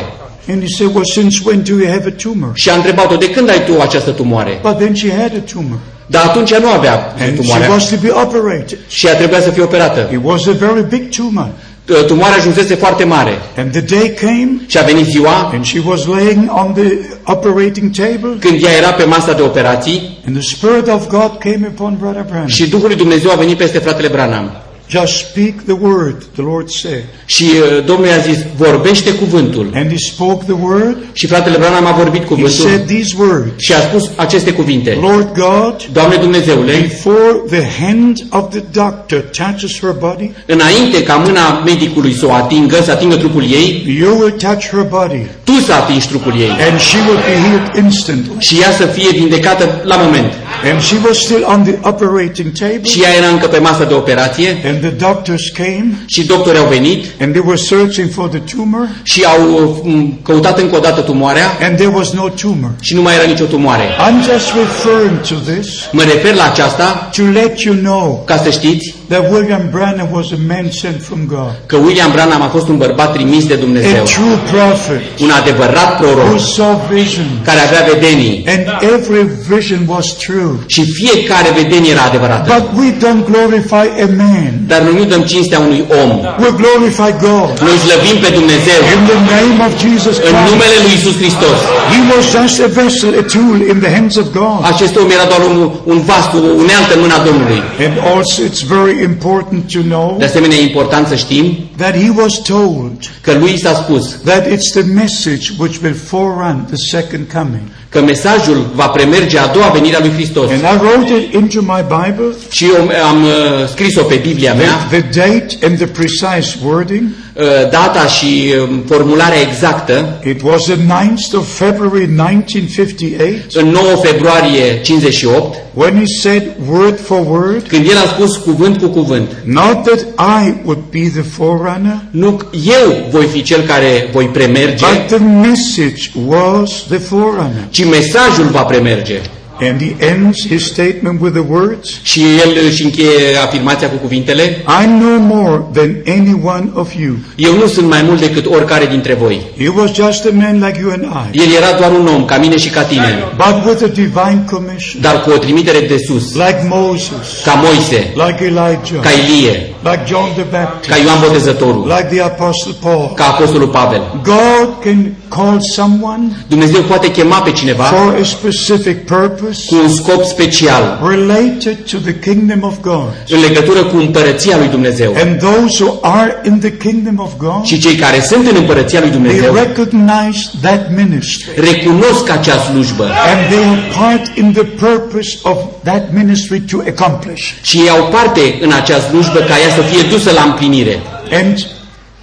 And he said, well, since when do you have a tumor? și a întrebat-o, de când ai tu această tumoare? But then she had a tumor. Dar atunci nu avea And she tumoarea was to be operated. și a trebuit să fie operată. It was a very big tumor. Uh, Tumoarea ajunsese foarte mare And the day came, și a venit ziua and she was laying on the operating table, când ea era pe masa de operații and the Spirit of God came upon Brother Branham. și Duhul lui Dumnezeu a venit peste fratele Branham. Just speak the word, the Lord said. Și uh, Domnul i-a zis, vorbește cuvântul. And he spoke the word. Și fratele Branham a vorbit He cuvântul said these words. și a spus aceste cuvinte. Lord God, Doamne Dumnezeule, before the hand of the doctor touches her body, înainte ca mâna medicului să o atingă, să atingă trupul ei, you will touch her body, tu să atingi trupul ei and she will be healed instantly. și ea să fie vindecată la moment. And she was still on the operating table, Și ea era încă pe masă de operație and the doctors came, și doctorii au venit and they were searching for the tumor, și au um, căutat încă o dată tumoarea and there was no tumor. și nu mai era nicio tumoare. I'm just referring to this Mă refer la aceasta to let you know ca să știți that William Branham was a man sent from God, că William Branham a fost un bărbat trimis de a Dumnezeu, true prophet un adevărat who proroc saw vision, care avea vedenii and every vision was true. și fiecare vedenie era adevărată. But we don't glorify a man. Dar noi nu dăm cinstea unui om. We glorify God. Noi slăvim pe Dumnezeu In the name of Jesus în Christ. numele lui Isus Hristos. He was just a vessel, a tool in the hands of God. Acest om era doar un, un vas cu o unealtă în mâna Domnului. And also it's very important to know De asemenea, e important să știm that he was told că lui i s-a spus that it's the message which will forerun the second coming. Că mesajul va premerge a doua venire a lui Hristos. And I wrote it into my Bible, Și eu am uh, scris-o pe Biblia mea, the, the date and the precise wording. Uh, data și um, formularea exactă, It was the 9th of February 1958 în 9 februarie 58, when he said word for word, când el a spus cuvânt cu cuvânt. not that I would be the forerunner, Nu eu voi fi cel care voi premerge, but the message was the forerunner. ci mesajul va premerge. And he ends his statement with the words, Și el își încheie afirmația cu cuvintele, I'm no more than any one of you. Eu nu sunt mai mult decât oricare dintre voi. He was just a man like you and I, El era doar un om, ca mine și ca tine, but with a divine commission, dar cu o trimitere de sus, like Moses, ca Moise, like Elijah, ca Ilie, like John the Baptist, ca Ioan Botezătorul, like the Apostle Paul. ca Apostolul Pavel. God can call someone Dumnezeu poate chema pe cineva for a specific purpose cu un scop special related to the kingdom of God. în legătură cu împărăția lui Dumnezeu. And those who are in the kingdom of God, Și cei care sunt în împărăția lui they Dumnezeu recognize that ministry. recunosc acea slujbă And they have part in the purpose of that ministry to accomplish. și ei au parte în acea slujbă ca ea să fie dusă la împlinire. And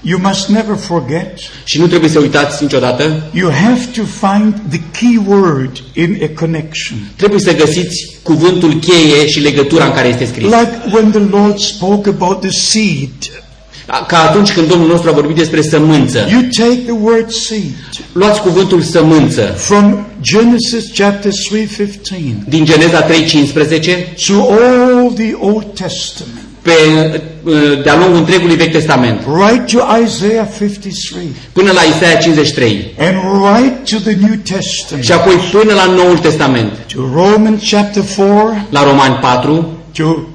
you must never forget, Și nu trebuie să uitați niciodată, you have to find the key word in a connection. trebuie să găsiți cuvântul cheie și legătura în care este scris. Like when the Lord spoke about the seed. Ca atunci când Domnul nostru a vorbit despre sămânță. You take the word seed Luați cuvântul sămânță from Genesis chapter 3:15 din Geneza 3:15 to all the Old Testament, pe de-a lungul întregului Vechi Testament. Right to Isaiah 53, până la Isaia 53 and right to the New Testament, și apoi până la Noul Testament, to Romans chapter 4, la Romani 4, to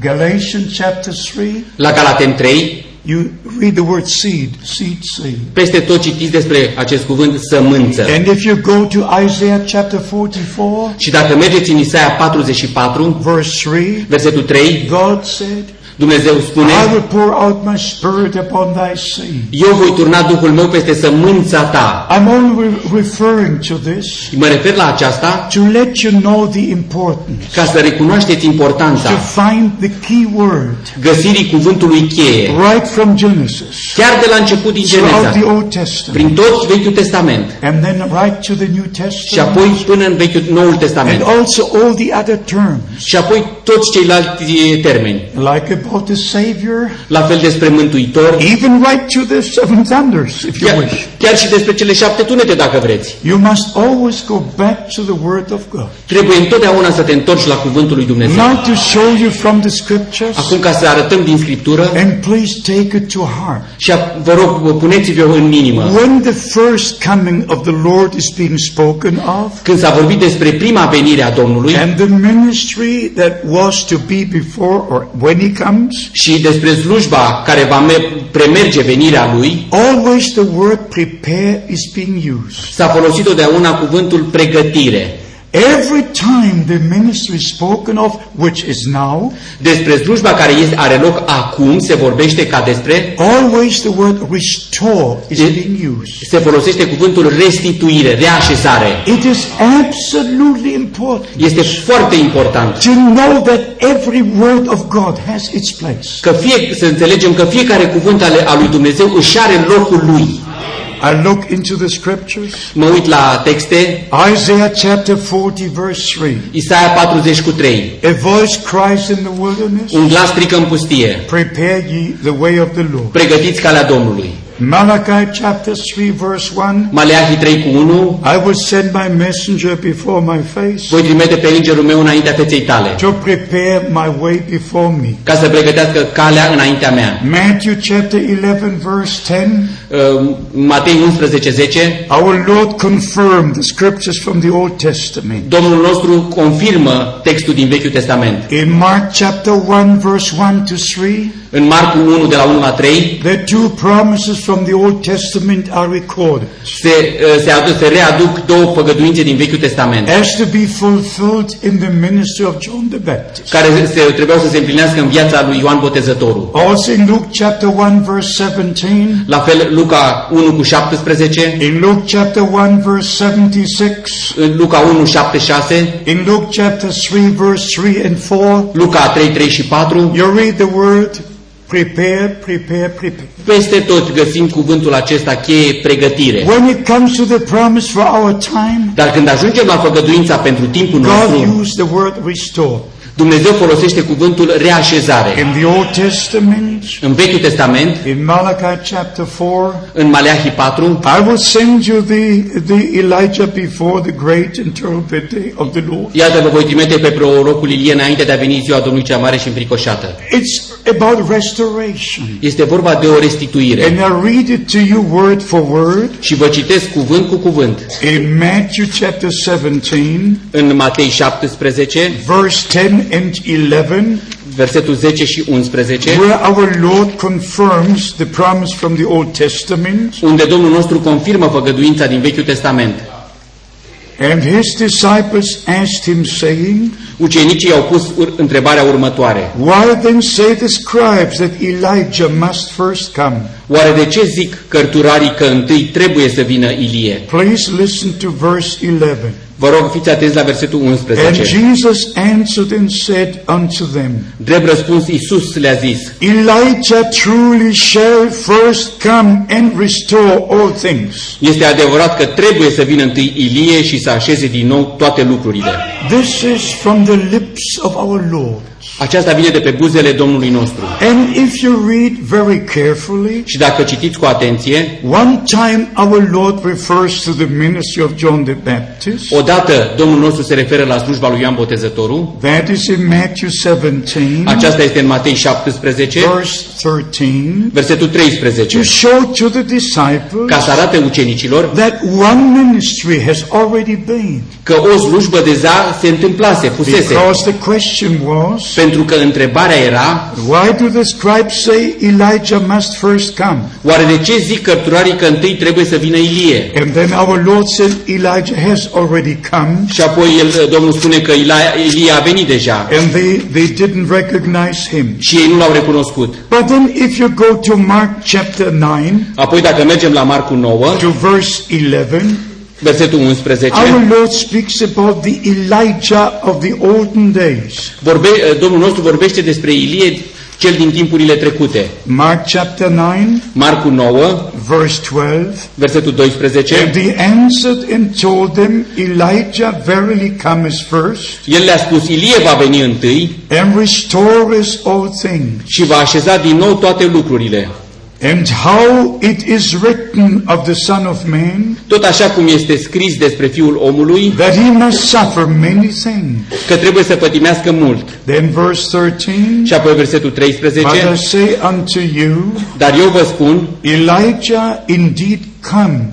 Galatians chapter 3. la Galaten 3, You read the word seed, seed, seed. peste tot citiți despre acest cuvânt sămânță. And if you go to Isaiah chapter 44, Și dacă mergeți în Isaia 44, verse 3, versetul 3, God said, Dumnezeu spune, I will pour out my spirit upon thy seed. Eu voi turna Duhul meu peste sămânța ta. I'm only referring to this Mă refer la aceasta to let you know the importance, ca să recunoașteți to importanța find the key word găsirii cuvântului cheie. right from Genesis Chiar de la început din throughout Geneza, the Old Testament, prin tot Vechiul Testament. And then right to the New și Testament, apoi până în Vechiul Noul and Testament also all the other terms, și apoi toți ceilalți termeni. like about the Savior, La fel despre Mântuitor, even right to the seven thunders, if you chiar, wish. chiar și despre cele șapte tunete dacă vreți. You must always go back to the Word of God. Trebuie întotdeauna să te întorci la cuvântul lui Dumnezeu. Now to show you from the scriptures, Acum ca să arătăm din Scriptură and please take it to heart. și a- vă rog, puneți-vă în inimă. When the first coming of the Lord is being spoken of, Când s-a vorbit despre prima venire a Domnului and the ministry that was to be before or when he comes, și despre slujba care va me- premerge venirea Lui, always the word prepare is being used. s-a folosit totdeauna cuvântul pregătire. Every time the ministry is spoken of, which is now, Despre slujba care este, are loc acum se vorbește ca despre, always the word restore is It- being used. se folosește cuvântul restituire, reașezare. It is absolutely important Este foarte important to know that every word of God has its place. că fie, să înțelegem că fiecare cuvânt ale, al lui Dumnezeu își are locul lui. I look into the scriptures. Mă uit la texte, Isaiah chapter 40 verse 3. Isaia 40 cu 3. A voice cries in the wilderness, Un glas strică în pustie. prepare ye the way of the Lord. Pregătiți calea Domnului. Malachi chapter 3 verse 1. Maleahi 3 cu 1. I will send my messenger before my face Voi trimite pe îngerul meu înaintea feței tale, to prepare my way before me. ca să pregătească calea înaintea mea. Matthew chapter 11 verse 10. Uh, Matei 11, 10. Our Lord confirmed the scriptures from the Old Testament. Domnul nostru confirmă textul din Vechiul Testament. In Mark chapter 1 verse 1 to 3, În Marcu 1, de la 1 la 3, the two promises from the Old Testament are recorded. Se, uh, se, adu- se readuc două făgăduințe din Vechiul Testament, as to be fulfilled in the ministry of John the Baptist. care se, trebuiau să se împlinească în viața lui Ioan Botezătorul. Also in Luke chapter 1 verse 17, La fel, Luca 1 cu 17, in Luke chapter 1 verse 76, în Luca 1, 7, 6, in Luke chapter 3 verse 3 and 4, Luca 3, 3 și 4, you read the word prepare, prepare, prepare. peste tot găsim cuvântul acesta cheie pregătire. When it comes to the promise for our time, Dar când ajungem la făgăduința pentru timpul God nostru, used the word restore. Dumnezeu folosește cuvântul reașezare. In the Old Testament, În Vechiul Testament, in Malachi chapter 4, în Maleahi 4, I will send you the, the Elijah before the great and terrible day of the Lord. iată vă voi trimite pe prorocul Ilie înainte de a veni ziua Domnului cea mare și înfricoșată. It's about restoration. Este vorba de o restituire. And I read it to you word for word Și vă citesc cuvânt cu cuvânt. in Matthew chapter 17, În Matei 17, verse 10 and 11, versetul 10 și 11, where our Lord confirms the promise from the Old Testament. unde Domnul nostru confirmă făgăduința din Vechiul Testament. And his disciples asked him, saying, Ucenicii au pus ur- întrebarea următoare. Why then say the scribes that Elijah must first come? Oare de ce zic cărturarii că întâi trebuie să vină Ilie? Please listen to verse 11. Vă rog, fiți atenți la versetul And 11. Jesus answered and said unto them, Drept răspuns, Iisus le-a zis, Elijah truly shall first come and restore all things. este adevărat că trebuie să vină întâi Ilie și să așeze din nou toate lucrurile. This is from the lips of our Lord. Aceasta vine de pe buzele Domnului nostru. And if you read very carefully, Și dacă citiți cu atenție, one time our Lord refers to the ministry of John the Baptist. odată Domnul nostru se referă la slujba lui Ioan Botezătorul, That is in Matthew 17, aceasta este în Matei 17, verse 13, versetul 13, to show to the disciples ca să arate ucenicilor that one ministry has already been. că o slujbă deja se întâmplase, fusese. Because the question was, Pentru că întrebarea era, why do the scribes say Elijah must first come? oare de ce zic cărturarii că întâi trebuie să vină Ilie? And then our Lord said Elijah has already come. Și apoi el, Domnul spune că Ilia- Ilie a venit deja And they, they didn't recognize him. și ei nu l-au recunoscut. But then if you go to Mark chapter 9 Apoi dacă mergem la Marcu 9, to verse 11, versetul 11, our Lord speaks about the Elijah of the olden days. vorbe, Domnul nostru vorbește despre Ilie cel din timpurile trecute. Mark chapter 9, Marcu 9, verse 12. versetul 12, And he answered and told them, Elijah verily cometh first, el le-a spus, Ilie va veni întâi and restoreth all things. și va așeza din nou toate lucrurile. And how it is written of the Son of Man, Tot așa cum este scris despre Fiul omului, that he must suffer many things. că trebuie să pătimească mult. Then verse 13, Și apoi versetul But I 13, say unto you, dar eu vă spun Elijah indeed come,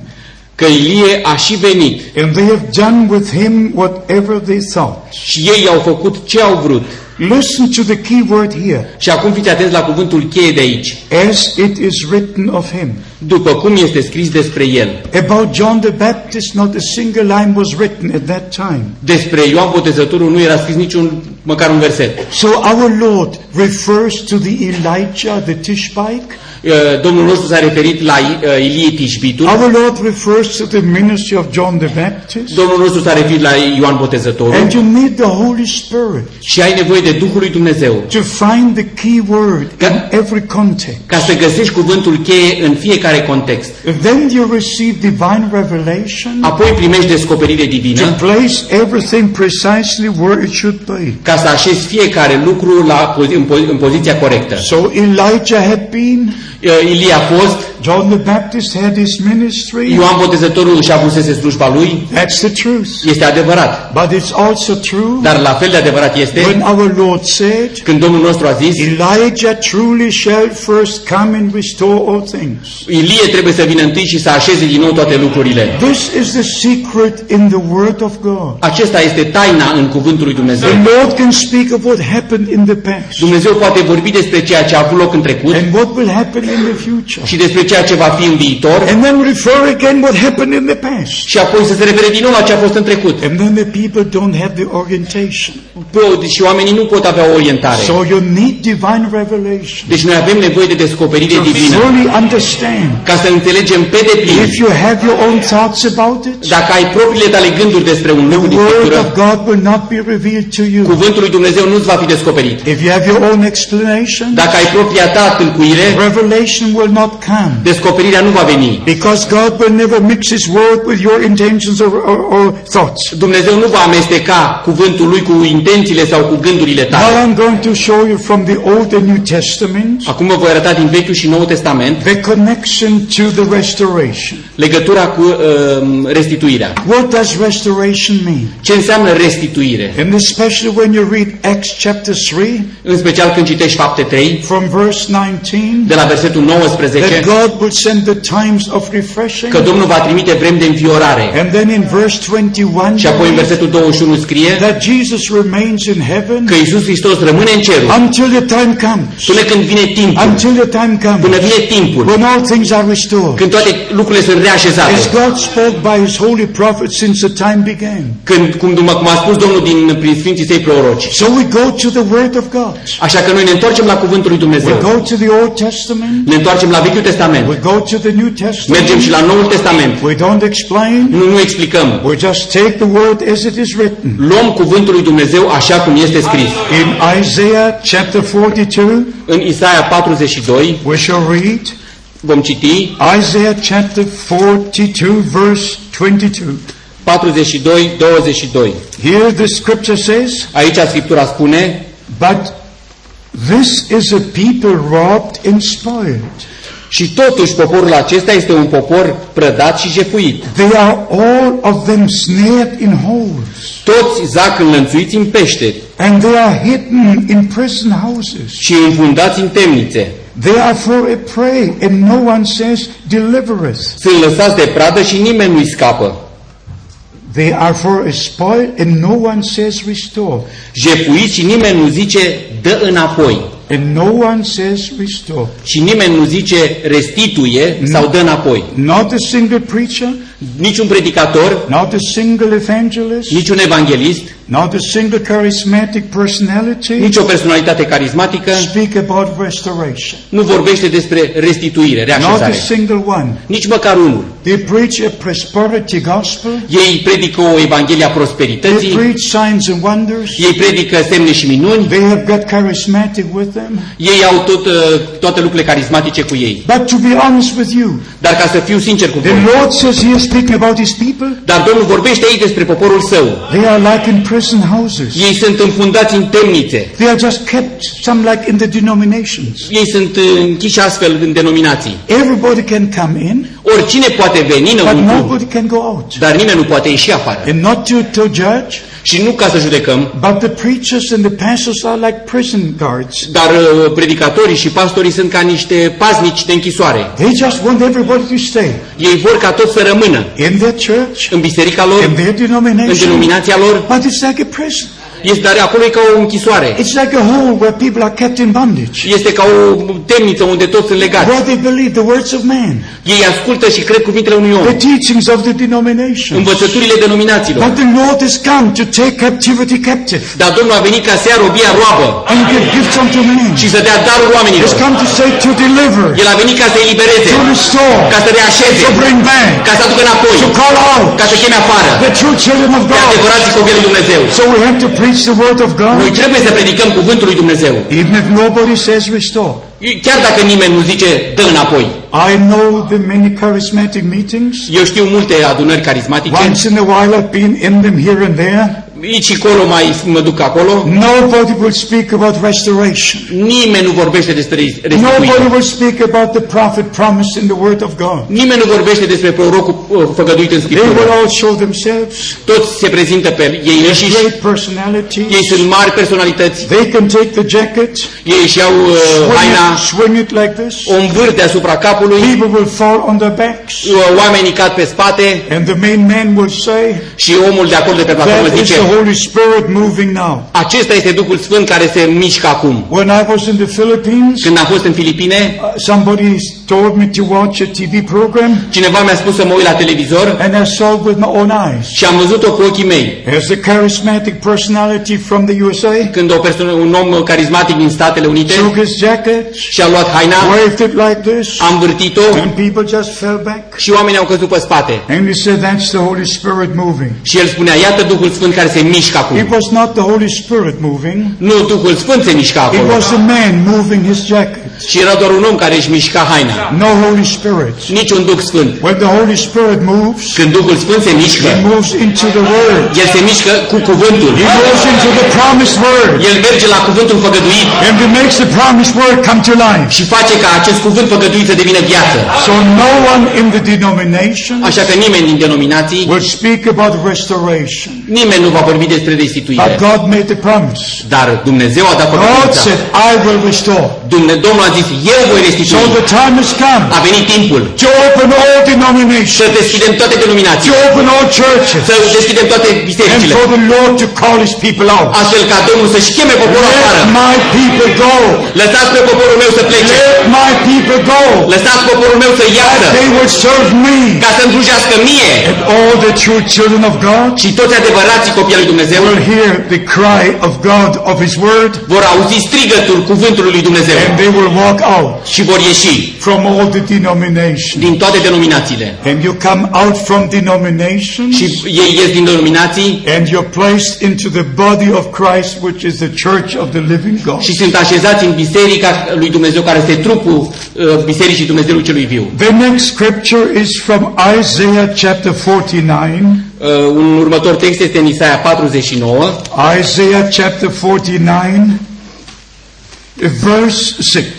că Ilie a și venit and they have done with him whatever they thought. și ei au făcut ce au vrut. Listen to the key word here, Și acum fiți atenți la cuvântul cheie de aici. as it is written of him. După cum este scris despre el. About John the Baptist, not a single line was written at that time. Despre Ioan Botezătorul nu era scris niciun, măcar un verset. So our Lord refers to the Elijah, the Tishbite. Uh, Domnul nostru s-a referit la uh, Ilie Tishbitul. Our Lord refers to the ministry of John the Baptist. Domnul nostru s-a referit la Ioan Botezătorul. And you need the Holy Spirit Și ai nevoie de Duhul lui Dumnezeu. to find the key word in every context. Ca să găsești cuvântul cheie în fiecare context. Then you receive divine revelation Apoi primești descoperire to divină place everything precisely where it should be. ca să așezi fiecare lucru la, pozi- în, po- în poziția corectă. So Elijah had been, Uh, Ilie a fost, John the Baptist had his ministry. Ioan Botezătorul și-a pusese slujba lui. That's the truth. Este adevărat. But it's also true Dar la fel de adevărat este when our Lord said, când Domnul nostru a zis Elijah truly shall first come and restore all things. Ilie trebuie să vină întâi și să așeze din nou toate lucrurile. This is the secret in the Word of God. Acesta este taina în cuvântul lui Dumnezeu. The Lord can speak of what happened in the past Dumnezeu poate vorbi despre ceea ce a avut loc în trecut and what will happen in the future. și despre ceea ce va fi în viitor And then refer again what happened in the past. și apoi să se refere din nou la ce a fost în trecut. And then the people don't have the orientation. Pe- Și oamenii nu pot avea o orientare. So you need divine revelation Deci noi avem nevoie de descoperire to divină fully understand. ca să înțelegem pe deplin. If you have your own thoughts about it, Dacă ai propriile tale gânduri despre un lucru the din Word Scriptură, of God will not be revealed to you. cuvântul lui Dumnezeu nu-ți va fi descoperit. If you have your own explanation, Dacă ai propria ta tâlcuire, revelation will not come. Descoperirea nu va veni. Because God will never mix His word with your intentions or, or, or thoughts. Dumnezeu nu va amesteca cuvântul lui cu intențiile sau cu gândurile Now tale. I'm going to show you from the Old and New Testament Acum vă voi arăta din Vechiul și Noul Testament the connection to the restoration. legătura cu uh, restituirea. What does restoration mean? Ce înseamnă restituire? And especially when you read Acts chapter 3 În special când citești fapte 3, from verse 19, de la versetul 19, that God will send the times of refreshing. că Domnul va trimite vremi de înviorare. And then in verse 21, Și apoi în versetul 21 scrie that Jesus remains in heaven că Iisus Hristos rămâne în cerul until the time comes. până când vine timpul, Until the time până comes vine timpul, when all things are restored. când toate lucrurile sunt reașezate. As God spoke by His holy prophet since the time began. Când, cum, cum a spus Domnul din, prin Sfinții Săi proroci. So we go to the Word of God. Așa că noi ne întoarcem la Cuvântul lui We Dumnezeu. go to the Old Testament. Ne întoarcem la Vechiul Testament. We go to the New Testament. Mergem și la Noul Testament. We don't explain. Nu, nu explicăm. We just take the Word as it is written. Luăm Cuvântul lui Dumnezeu așa cum este scris. In Isaiah chapter 42, În Isaia 42 we shall read vom citi Isaiah chapter 42, verse 22. 42, 22. Here the scripture says, Aici Scriptura spune, But this is a people robbed and spoiled. Și totuși poporul acesta este un popor prădat și jefuit. They are all of them snared in holes, Toți zac înlănțuiți în peșteri and they are hidden in prison houses. și înfundați în temnițe. They are for a prey, and no one says, Deliver us. Sunt lăsați de pradă și nimeni nu-i scapă. They are for a spoil, and no one says, Restore. Jefuiți și nimeni nu zice dă înapoi. And no one says, Restore. Și nimeni nu zice restituie sau dă înapoi. Not a single preacher, Niciun predicator, not a single evangelist, niciun evanghelist, not a single charismatic personality nicio personalitate carismatică speak about restoration. nu vorbește despre restituire, Not a reașezare. single one. Nici măcar unul. They preach a prosperity gospel. Ei predică o evanghelie a They prosperității, preach signs and wonders. ei predică semne și minuni, They have got charismatic with them. ei au tot, uh, toate lucrurile carismatice cu ei. But to be honest with you, Dar ca să fiu sincer cu the voi, Lord says here speaking about his people, dar Domnul vorbește aici despre poporul său. they are like in prison houses. Ei sunt înfundați în temnițe. They are just kept, some like in the denominations. Ei sunt uh, închiși astfel în denominații. Everybody can come in, Oricine poate veni but înăuntru, nobody can go out. dar nimeni nu poate ieși afară. And not to, to judge, Și nu ca să judecăm, but the preachers and the pastors are like prison guards. dar uh, predicatorii și pastorii sunt ca niște paznici de închisoare. They just want everybody to stay Ei vor ca toți să rămână in their church, în biserica lor, in their în denomination, denominația lor, but it's like a prison. Este, dar acolo e ca o închisoare. It's like a hole where people are kept in bondage, Este ca o temniță unde toți sunt legați. where they believe the words of man, Ei ascultă și cred cuvintele unui om, the teachings of the denomination. învățăturile denominațiilor. But the Lord has come to take captivity captive Dar Domnul a venit ca să ia robia roabă and give gifts unto men. și să dea darul oamenilor. He's come to say to deliver, El a venit ca să elibereze, to restore, ca să reașeze, to bring back, ca să aducă înapoi, to call out ca să cheme afară the true children of pe God. adevărații copii lui Dumnezeu. So we have to preach the word of Noi God, trebuie să predicăm cuvântul lui Dumnezeu. even if nobody says restore. Chiar dacă nimeni nu zice dă înapoi. I know the many charismatic meetings. Eu știu multe adunări carismatice, Once in a while I've been in them here and there. Aici și acolo mai mă duc acolo. Nobody will speak about restoration. Nimeni nu vorbește despre Nobody restituire. will speak about the prophet promised in the word of God. Nimeni nu vorbește despre prorocul uh, făgăduit în They Scriptură. will all show themselves. Toți se prezintă pe ei înșiși. Great personalities. Ei sunt mari personalități. They can take the jacket, Ei își iau uh, swing haina, it, swing it like this. o învârte asupra capului, People will fall on their backs. uh, oamenii cad pe spate And the main man will say, și omul de acolo de pe platformă that is zice the Holy Spirit moving now. acesta este Duhul Sfânt care se mișcă acum. When I was in the Philippines, Când am fost în Filipine, uh, somebody told me to watch a TV program cineva mi-a spus să mă uit la televizor and I saw it with my own eyes. și am văzut-o cu ochii mei. As a charismatic personality from the USA Când o persoană, un om carismatic din Statele Unite took his jacket, și-a luat haina, waved it like this, a învârtit-o and people just fell back. și oamenii au căzut pe spate. And he said, that's the Holy Spirit moving. Și el spunea, iată Duhul Sfânt care se mișcă acum. It was not the Holy Spirit moving. Nu Duhul Sfânt se mișcă It acolo, was a man moving his jacket. Și era doar un om care își mișca haina. No Holy Spirit. Nici un Duh Sfânt. When the Holy Spirit moves, Când Duhul Sfânt se mișcă, He moves into the Word. El se mișcă cu cuvântul. He moves into the promised Word. El merge la cuvântul făgăduit And He makes the promised Word come to life. și face ca acest cuvânt făgăduit să devină viață. So no one in the denomination Așa că nimeni din denominații, will speak about restoration. nimeni nu va vorbi despre restituire. But God made the promise. Dar Dumnezeu a dat God făgăduința. said, I will restore. Dumne- Domnul a zis, eu voi So restitui. the time has come A venit timpul to open all să denominations, deschidem toate to denominațiile, open all churches, să deschidem toate and bisericile, for the Lord to call His people out. astfel ca Domnul să-și cheme poporul afară. Let my people go. Lăsați pe poporul meu să plece. Let my people go. Lăsați poporul meu să iasă, They will serve me. ca să-mi slujească mie. And all the true children of God Și toți adevărații copii al lui Dumnezeu will hear the cry of God of His word, vor auzi strigătul cuvântului lui Dumnezeu and they will walk out și vor ieși from all the denominations. din toate denominațiile. And you come out from denominations, Și ei ies din denominații and you're placed into the body of Christ, which is the church of the living God. și sunt așezați în biserica lui Dumnezeu, care este trupul uh, Bisericii Dumnezeului celui viu. The next scripture is from Isaiah chapter 49. Uh, un următor text este în Isaia 49, Isaiah chapter 49, verse 6.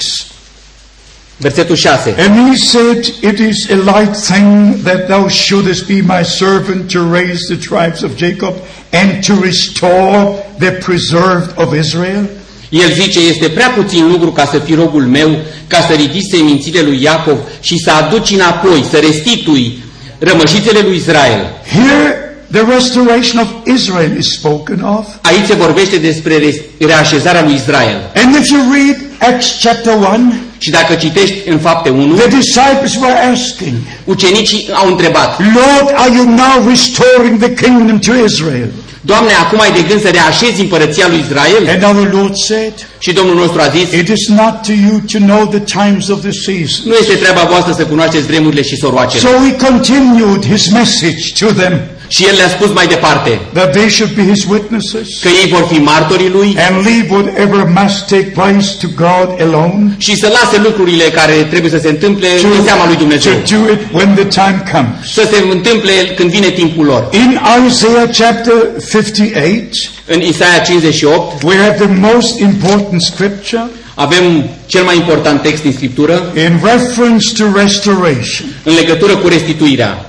versetul 6. And he said, It is a light thing that thou shouldest be my servant to raise the tribes of Jacob and to restore the preserved of Israel. El zice, este prea puțin lucru ca să fii rogul meu, ca să ridici semințile lui Iacov și să aduci înapoi, să restitui rămășițele lui Israel. Here, the restoration of Israel is spoken of. Aici se vorbește despre re- reașezarea lui Israel. And if you read Acts chapter 1, Și dacă citești în fapte 1, the disciples were asking, ucenicii au întrebat, Lord, are you now restoring the kingdom to Israel? Doamne, acum ai de gând să reașezi împărăția lui Israel? And our Lord said, Și Domnul nostru a zis, It is not to you to know the times of the season. nu este treaba voastră să cunoașteți vremurile și soroacele. So he continued his message to them Și el le-a spus mai departe that they should be his witnesses că ei vor fi martorii lui and leave whatever must take place to God alone și să lase lucrurile care trebuie să se întâmple în seama lui to Dumnezeu. do it when the time comes. Să se întâmple când vine timpul lor. In Isaiah chapter 58, În Isaia 58 we have the most important scripture avem cel mai important text din Scriptură in reference to restoration. în legătură cu restituirea.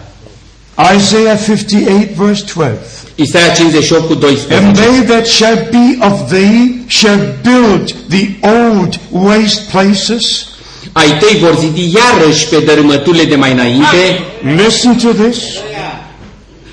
Isaiah 58 verse 12. Isaia 58 cu And 12. they that shall be of thee shall build the old waste places. Ai tăi vor zidi iarăși pe dărâmăturile de mai înainte, Listen to this.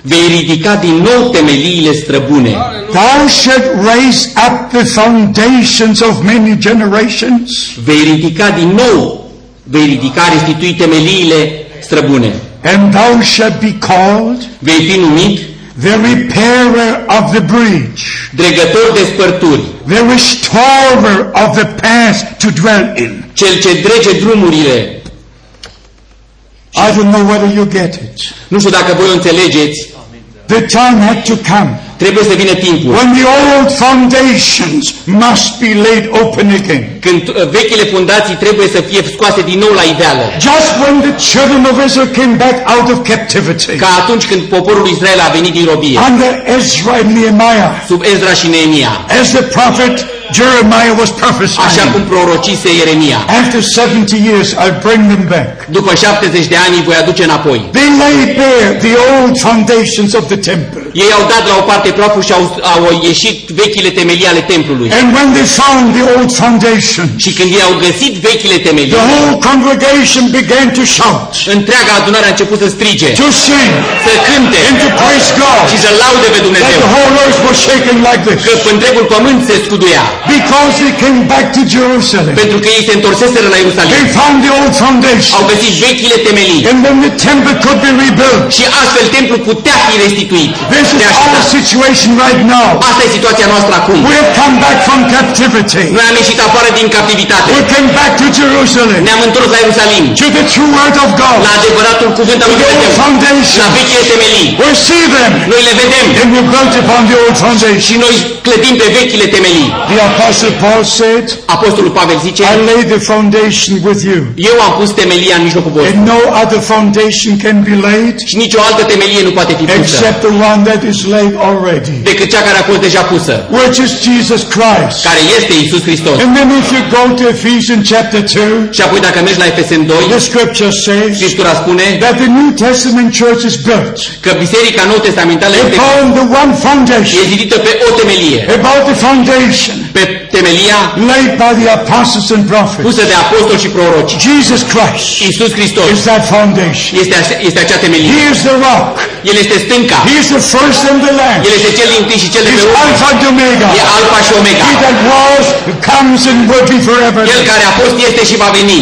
vei ridica din nou temeliile străbune. Thou shalt raise up the foundations of many generations. Vei ridica din nou, vei ridica, restitui temeliile străbune. And thou shalt be called Vei fi numit the repairer of the bridge, dregător de spărturi, the restorer of the path to dwell in. cel ce drege drumurile. I don't know whether you get it. Nu știu dacă voi o înțelegeți, The time had to come trebuie să vină timpul. when the old foundations must be laid open again. Când uh, vechile fundații trebuie să fie scoase din nou la iveală. Just when the children of Israel came back out of captivity Ca atunci când poporul Israel a venit din robie, under Ezra and Nehemiah, sub Ezra și Neemia, as the prophet Jeremiah was așa prophesying. cum prorocise Ieremia. After 70 years, I'll bring them back. După 70 de ani îi voi aduce înapoi. They laid bare the old foundations of the temple. Ei au dat la o parte praful și au, au ieșit vechile temelii ale templului. And when they found the old foundation, Și când ei au găsit vechile temelii, the whole congregation began to shout, întreaga adunare a început să strige, to sing, să cânte and to praise God. și să laude pe That Dumnezeu. the whole earth was shaking like Că this. pe întregul pământ se scuduia. Because they came back to Jerusalem. Pentru că ei se întorseseră la Ierusalim. They found the old foundation. Au găsit vechile temelii. And then the temple could be rebuilt. Și astfel templul putea fi restituit. This is our Reașezat. situation right now. Asta e situația noastră acum. We have come back from captivity. Noi am ieșit afară din captivitate. We came back to Jerusalem. Ne-am întors la Ierusalim. To the true word of God. La adevăratul cuvânt al lui The old Dumnezeu. La foundation. vechile temelii. We see them. Noi le vedem And we're built upon the old foundation. și noi clădim pe vechile temelii. The Apostle Paul said, Apostolul Pavel zice, I lay the foundation with you. eu am pus temelia în mijlocul vostru And no other foundation can be laid și nicio altă temelie nu poate fi pusă except the one that is laid already, decât cea care a fost deja pusă, which is Jesus Christ. care este Isus Hristos. And then if you go to Ephesians chapter 2, Și apoi dacă mergi la Efeseni 2, the scripture says Scriptura spune that the New Testament church is built că Biserica Nou Testamentală este upon the one e foundation, zidită pe o temelie, about the foundation pe temelia laid by the apostles and prophets. pusă de apostoli și proroci. Jesus Christ Isus Hristos is that foundation. este, ace- este acea He temelie. is the rock. El este stânca. He is the first and the last. El este cel din tâi și cel de He pe is urmă. Alpha and Omega. E Alfa și Omega. He that was, comes, and will be forever. El care a fost, este și va veni.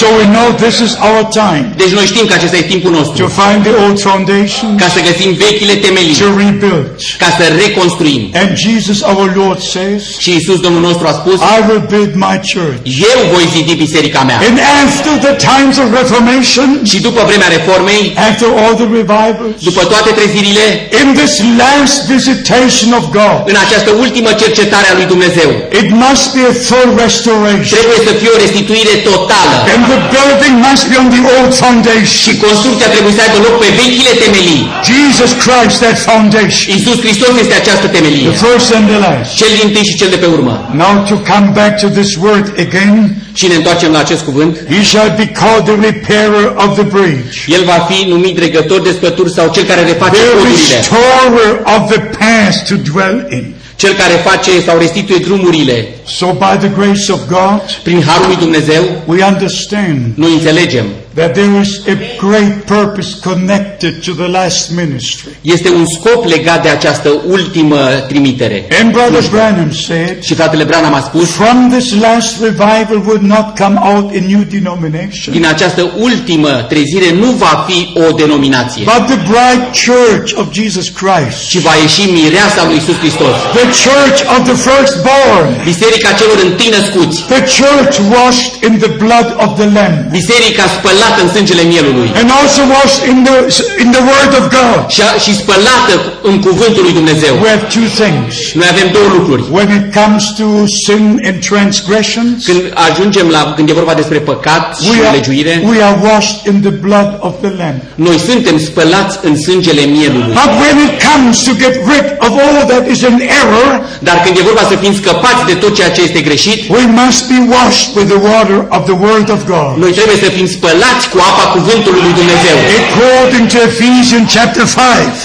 So we know this is our time Deci noi știm că acesta e timpul nostru. to find the old foundation, Ca să găsim vechile temelii. to rebuild. Ca să reconstruim. And Jesus our Lord says, Și Isus Domnul nostru a spus, I will build my church. eu voi zidi biserica mea. And after the times of Reformation, Și după vremea reformei, after all the revivals, după toate trezirile, in this last visitation of God, în această ultimă cercetare a lui Dumnezeu, it must be a full restoration. trebuie să fie o restituire totală. And the building must be on the old foundation. Și construcția trebuie să aibă loc pe vechile temelii. Jesus Christ, that foundation. Isus Hristos este această temelie. The first and the last. Cel din tâi și cel de pe urmă. Now to come back to this word again, Și ne întoarcem la acest cuvânt. he shall be called the repairer of the breach, El va fi numit dregător de spături sau cel care reface the podurile. restorer of the past to dwell in. Cel care face sau restituie drumurile. So by the grace of God, Prin Harul lui Dumnezeu, we understand noi înțelegem. That there is a great purpose connected to the last ministry. Este un scop legat de această ultimă trimitere. And Brother Branham said, Și fratele Branham a spus, from this last revival would not come out a new denomination, din această ultimă trezire nu va fi o denominație, but the bride church of Jesus Christ, ci va ieși mireasa lui Isus Hristos. the church of the firstborn, Biserica celor întâi născuți, the church washed in the blood of the Lamb, biserica spălată în sângele mielului and also washed in the, in the Word of God. și, și spălată în cuvântul lui Dumnezeu. We have two things. Noi avem două lucruri. When it comes to sin and transgressions, Când ajungem la, când e vorba despre păcat și we are, legiuire, we are washed in the blood of the Lamb. noi suntem spălați în sângele mielului. But when it comes to get rid of all that is in error, Dar când e vorba să fim scăpați de tot ceea ce este greșit, we must be washed with the water of the Word of God. noi trebuie să fim spălați cu apa cuvântului lui Dumnezeu. According to Ephesians chapter 5.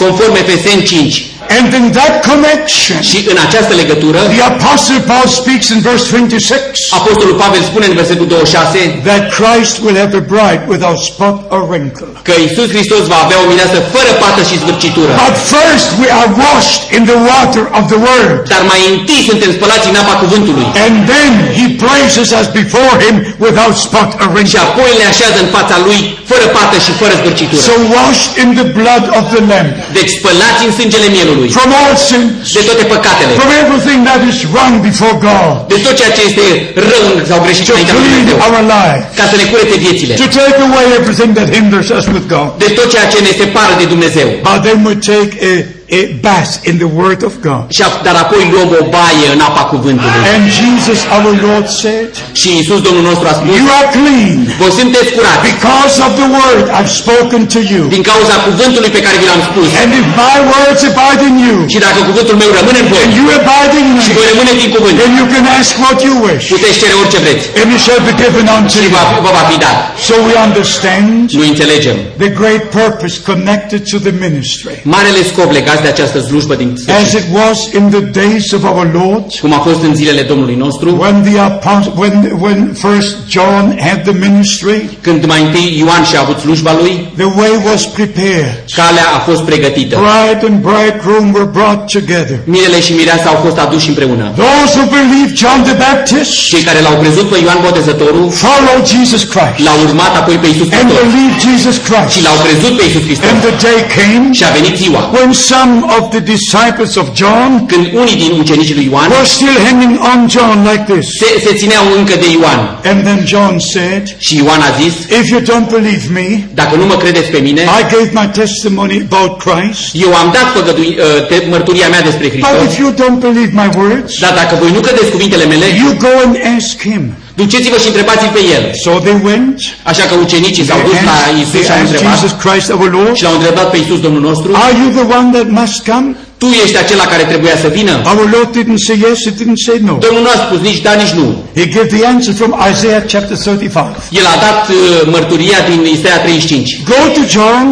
Conform Efeseni 5. And in that connection, Și în această legătură, the Apostle Paul speaks in verse 26 Apostolul Pavel spune în versetul 26 that Christ will have a bride without spot or wrinkle. că Isus Hristos va avea o mireasă fără pată și zvârcitură. But first we are washed in the water of the Word. Dar mai întâi suntem spălați în apa cuvântului. And then he places us before him without spot or Și wrinkle. apoi le așează în fața lui fără pată și fără zvârcitură. So washed in the blood of the Lamb Deci spălați în sângele mielului from all sins, de toate păcatele, from everything that is wrong before God, de tot ceea ce este rău sau greșit to înaintea lui clean Dumnezeu, our life, ca să ne curețe viețile, to take away everything that hinders us with God. de tot ceea ce ne separă de Dumnezeu. But then we take a, a bath in the Word of God. Și a- dar apoi luăm o baie în apa cuvântului. And Jesus our Lord said, Și Isus Domnul nostru a spus, You are clean voi sunteți curați because of the Word I've spoken to you. din cauza cuvântului pe care vi l-am spus. And if my words abide in you, Și dacă cuvântul meu rămâne în voi and you abide in și me, voi rămâne din cuvânt, then you can ask what you wish, puteți cere orice vreți and it shall be given unto și you. va, vă va fi dat. So we understand Nu înțelegem. the great purpose connected to the ministry. Marele scop legat de această slujbă din As sfârșit, it was in the days of our Lord, cum a fost în zilele Domnului nostru, when the apostle, when, when first John had the ministry, când mai întâi Ioan și-a avut slujba lui, the way was prepared. calea a fost pregătită. Bride and bridegroom were brought together. Mirele și mireasa au fost aduși împreună. Those who believed John the Baptist Cei care l-au crezut pe Ioan Botezătorul followed Jesus Christ l-au urmat apoi pe Isus and Hristos believed Jesus și Christ. l-au crezut pe Isus Hristos. And the day came Și a venit ziua when some some of the disciples of John când unii din ucenicii lui Ioan were still hanging on John like this. se, se țineau încă de Ioan. And then John said, Și Ioan a zis, If you don't believe me, dacă nu mă credeți pe mine, I gave my testimony about Christ. eu am dat făgădui, uh, te- mărturia mea despre But Hristos, if you don't believe my words, dar dacă voi nu credeți cuvintele mele, you go and ask him. Duceți-vă și întrebați pe el. So they went. Așa că ucenicii They s-au dus la asked, Isus they și au asked întrebat Jesus Christ our Lord, și l-au întrebat pe Isus Domnul nostru, Are you the one that must come? tu ești acela care trebuia să vină? Our Lord didn't say yes, he didn't say no. Domnul nu a spus nici da, nici nu. He gave the answer from Isaiah chapter 35. El a dat uh, mărturia din Isaia 35. Go to John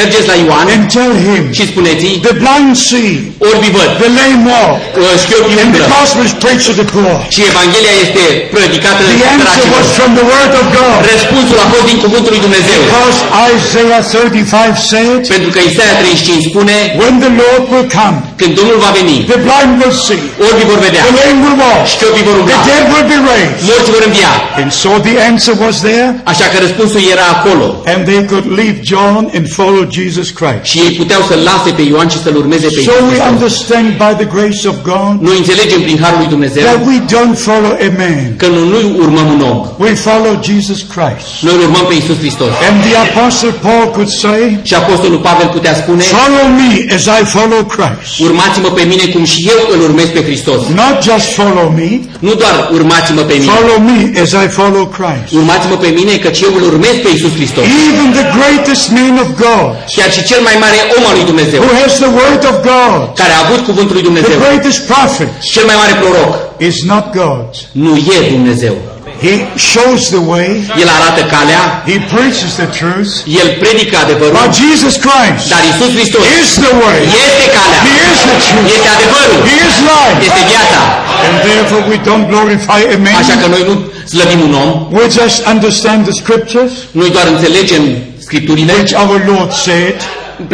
Mergeți la Ioan and tell him, și spuneți-i, the blind see, orbi văd, the lame walk, uh, șchiopii and the umblă gospel is preached to the poor. și Evanghelia este predicată The answer săracilor. was from the word of God. Răspunsul a fost din cuvântul lui Dumnezeu. Because Isaiah 35 said, Pentru că Isaia 35 spune, when the Lord will come, când Domnul va veni, the blind will see, orbii vor vedea, the lame will walk, șchiopii vor the umbla, dead will be raised. morți vor învia. And so the answer was there, Așa că răspunsul era acolo. and they could leave John and follow Jesus Christ. Și ei puteau să-l lase pe Ioan și să-l urmeze pe So Iisus we Hristos. understand by the grace of God Noi înțelegem prin Harul lui Dumnezeu that we don't follow a man, că nu, nu urmăm un om. we follow Jesus Christ. Noi îl urmăm pe Iisus Hristos. And the Apostle Paul could say, Și Apostolul Pavel putea spune, Follow me as I follow Christ. urmați-mă pe mine cum și eu îl urmez pe Hristos. Not just follow me, Nu doar urmați-mă pe mine, follow me as I follow Christ. urmați-mă pe mine căci eu îl urmez pe Iisus Hristos. Even the greatest man of God, Chiar și cel mai mare om al lui Dumnezeu, who has the word of God, care a avut cuvântul lui the Dumnezeu, greatest prophet, cel mai mare proroc, is not God. nu e Dumnezeu. He shows the way, El arată calea, he preaches the truth, El predică adevărul, but Jesus Christ dar Iisus Hristos is the way, este calea, he is the truth, este adevărul, he is life. este viața. And therefore we don't glorify a Așa că man, noi nu slăbim un om, we just understand the scriptures, noi doar înțelegem Scripturile which our Lord said,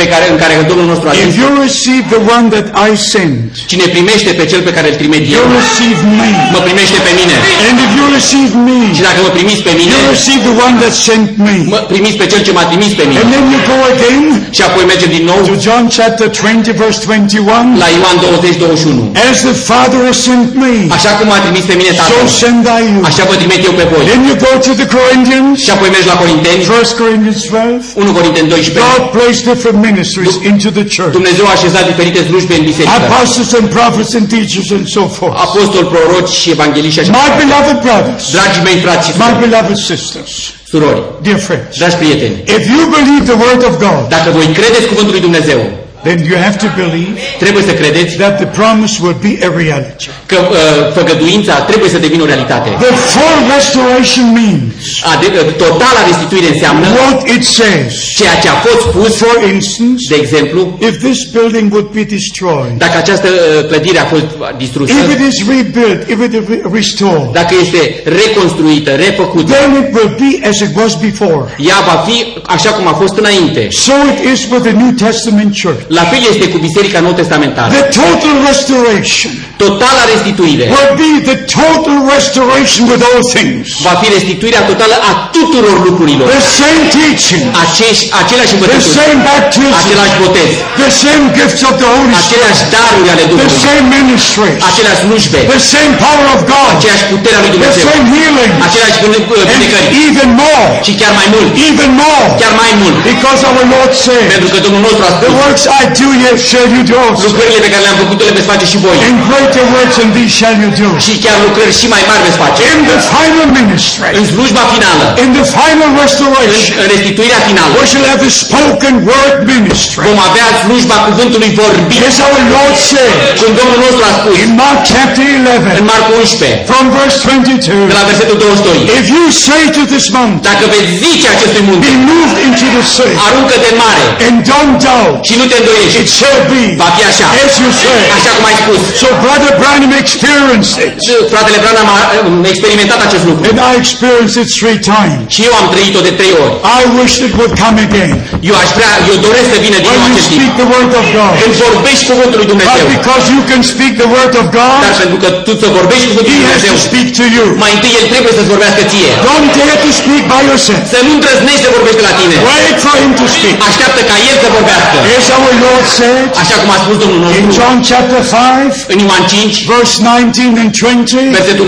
pe care, în care Domnul nostru a if zis, you receive the one that I send, cine primește pe cel pe care îl trimit you eu, receive me. mă primește pe mine. And if you receive me, Și dacă mă primiți pe mine, you receive the one that sent me. mă primiți pe cel ce m-a trimis pe mine. And then you go again Și apoi mergem din nou to John chapter 20 verse 21. la Ioan 20, 21. As the Father has sent me, Așa cum m-a trimis pe mine so Tatăl, send I you. așa vă trimit eu pe voi. Then you go to the Corinthians, Și apoi mergi la Corinteni, 1 Corinthians 12. 1 Corinteni 12. God placed different ministries into the church. Dumnezeu a așezat diferite slujbe în biserică. Apostles and prophets and teachers and so forth. Apostoli, proroci și evangeliști și așa. My beloved brothers, Dragii mei frați și my surori, beloved sisters, surori, dear friends, dragi prieteni, if you believe the word of God, dacă voi credeți cuvântul lui Dumnezeu, then you have to believe trebuie să credeți that the promise will be a reality. că uh, făgăduința trebuie să devină o realitate. The full restoration means Ade- uh, totala restituire înseamnă what it says. ceea ce a fost spus, For instance, de exemplu, if this building would be destroyed, dacă această uh, clădire a fost distrusă, if it is rebuilt, if it is re- restored, dacă este reconstruită, refăcută, then it will be as it was before. ea va fi așa cum a fost înainte. So it is with the New Testament church. La fel este cu Biserica Nou Testamentară. The total restoration Totala restituire. will be the total restoration with all things. va fi restituirea totală a tuturor lucrurilor. The same teaching, Aceeași, aceleași the învățături, same baptism, același botez, the same gifts of the Holy Spirit, aceleași daruri ale the Duhului, same ministries, aceleași slujbe, the same power of God, aceeași putere a lui the Dumnezeu, same healing, aceleași vine- vindecări and even more, și chiar mai mult, even more, chiar mai mult, because our Lord said, pentru că Domnul nostru a The spus, works I do, yet shall you do also. lucrările pe care le-am făcut le veți face și voi. And greater works than these shall you do. și chiar lucrări și mai mari veți face. In the final ministry, În slujba finală, in the final în, restoration, în restituirea finală, we shall have the spoken word ministry. vom avea slujba cuvântului vorbit, As our Lord said. Cum Domnul nostru a spus. In Mark chapter în 11, Marcu 11, from verse de 22, la versetul 22. if you say to this mountain, Dacă veți zice acestui munte, be moved into the sea, aruncă-te în mare. and don't doubt, și nu te îndoiești, it shall be va fi așa, as you say. așa cum ai spus. So Brother Branham experienced it, Și Fratele Branham a a experimentat acest lucru and I experienced it three times. și eu am trăit-o de trei ori. I wish it would come again. Eu aș vrea, eu doresc să vină din nou When you acest timp. speak the word of God, Când vorbești cuvântul lui Dumnezeu, but because you can speak the word of dar God, pentru că tu să vorbești cuvântul He lui has Dumnezeu, to speak to you. mai întâi El trebuie să-ți vorbească ție. Don't dare to speak by yourself. Să nu îndrăznești să vorbești de la tine. Wait for Him to speak. Așteaptă ca El să vorbească. As our Lord said Așa cum a spus Domnul in nostru John chapter 5, în Ioan 5, verse 19 and 20, versetul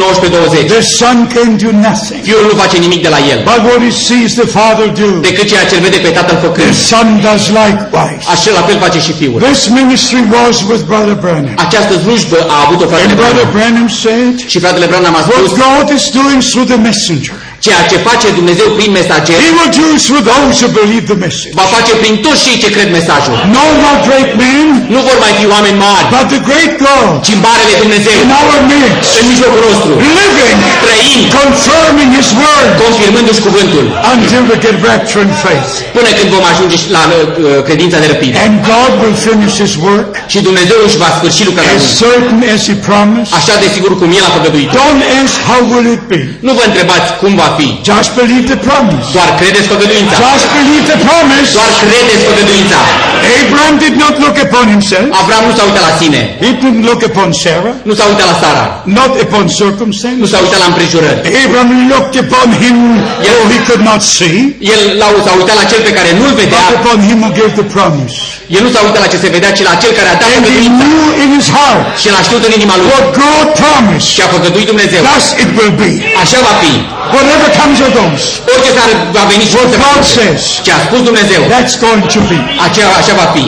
19-20. the Son can do nothing Fiul nu face nimic de la el, but what he sees the Father do. decât ceea ce îl vede pe Tatăl The făcând. Son does likewise. Așa la fel face și Fiul. This ministry was with Brother Branham. Această slujbă a avut-o fratele And Brother Branham. Branham said, Și fratele Branham a spus, what God is doing through the messenger, ceea ce face Dumnezeu prin mesager, He will do through those who believe the message. va face prin toți cei ce cred mesajul. No more great men, Nu vor mai fi oameni mari, but the great God ci Marele Dumnezeu in our midst, în mijlocul nostru, living, trăind, confirming His word confirmându-și cuvântul, until we get rapture in faith. până când vom ajunge și la uh, credința de răpire. And God will finish His work Și Dumnezeu își va sfârși lucrarea as lui. certain as He promised. Așa de sigur cum El a făgăduit. Don't ask how will it be. Nu vă întrebați cum va fi. Just believe the promise. Doar credeți făgăduința. Just believe the promise. Doar credeți făgăduința. Abraham did not look upon himself. Avram nu s-a uitat la sine. He didn't look upon Sarah. Nu s-a uitat la Sara. Not upon Nu circumstances. s-a uitat la împrejurări. Abraham looked upon him though he could not see, El l-a- s-a uitat la cel pe care nu-l vedea. but upon him who gave the promise. El nu s-a uitat la ce se vedea, ci la cel care a dat And he făgăduința. knew in his heart Și l-a știut în inima lui. what God promised. Și a făgăduit Dumnezeu. Thus it will be. Așa va fi. Whatever comes or goes, Orice s-ar va veni și what orice va God fi. says, Ce a spus Dumnezeu, that's going to be. așa, așa va fi.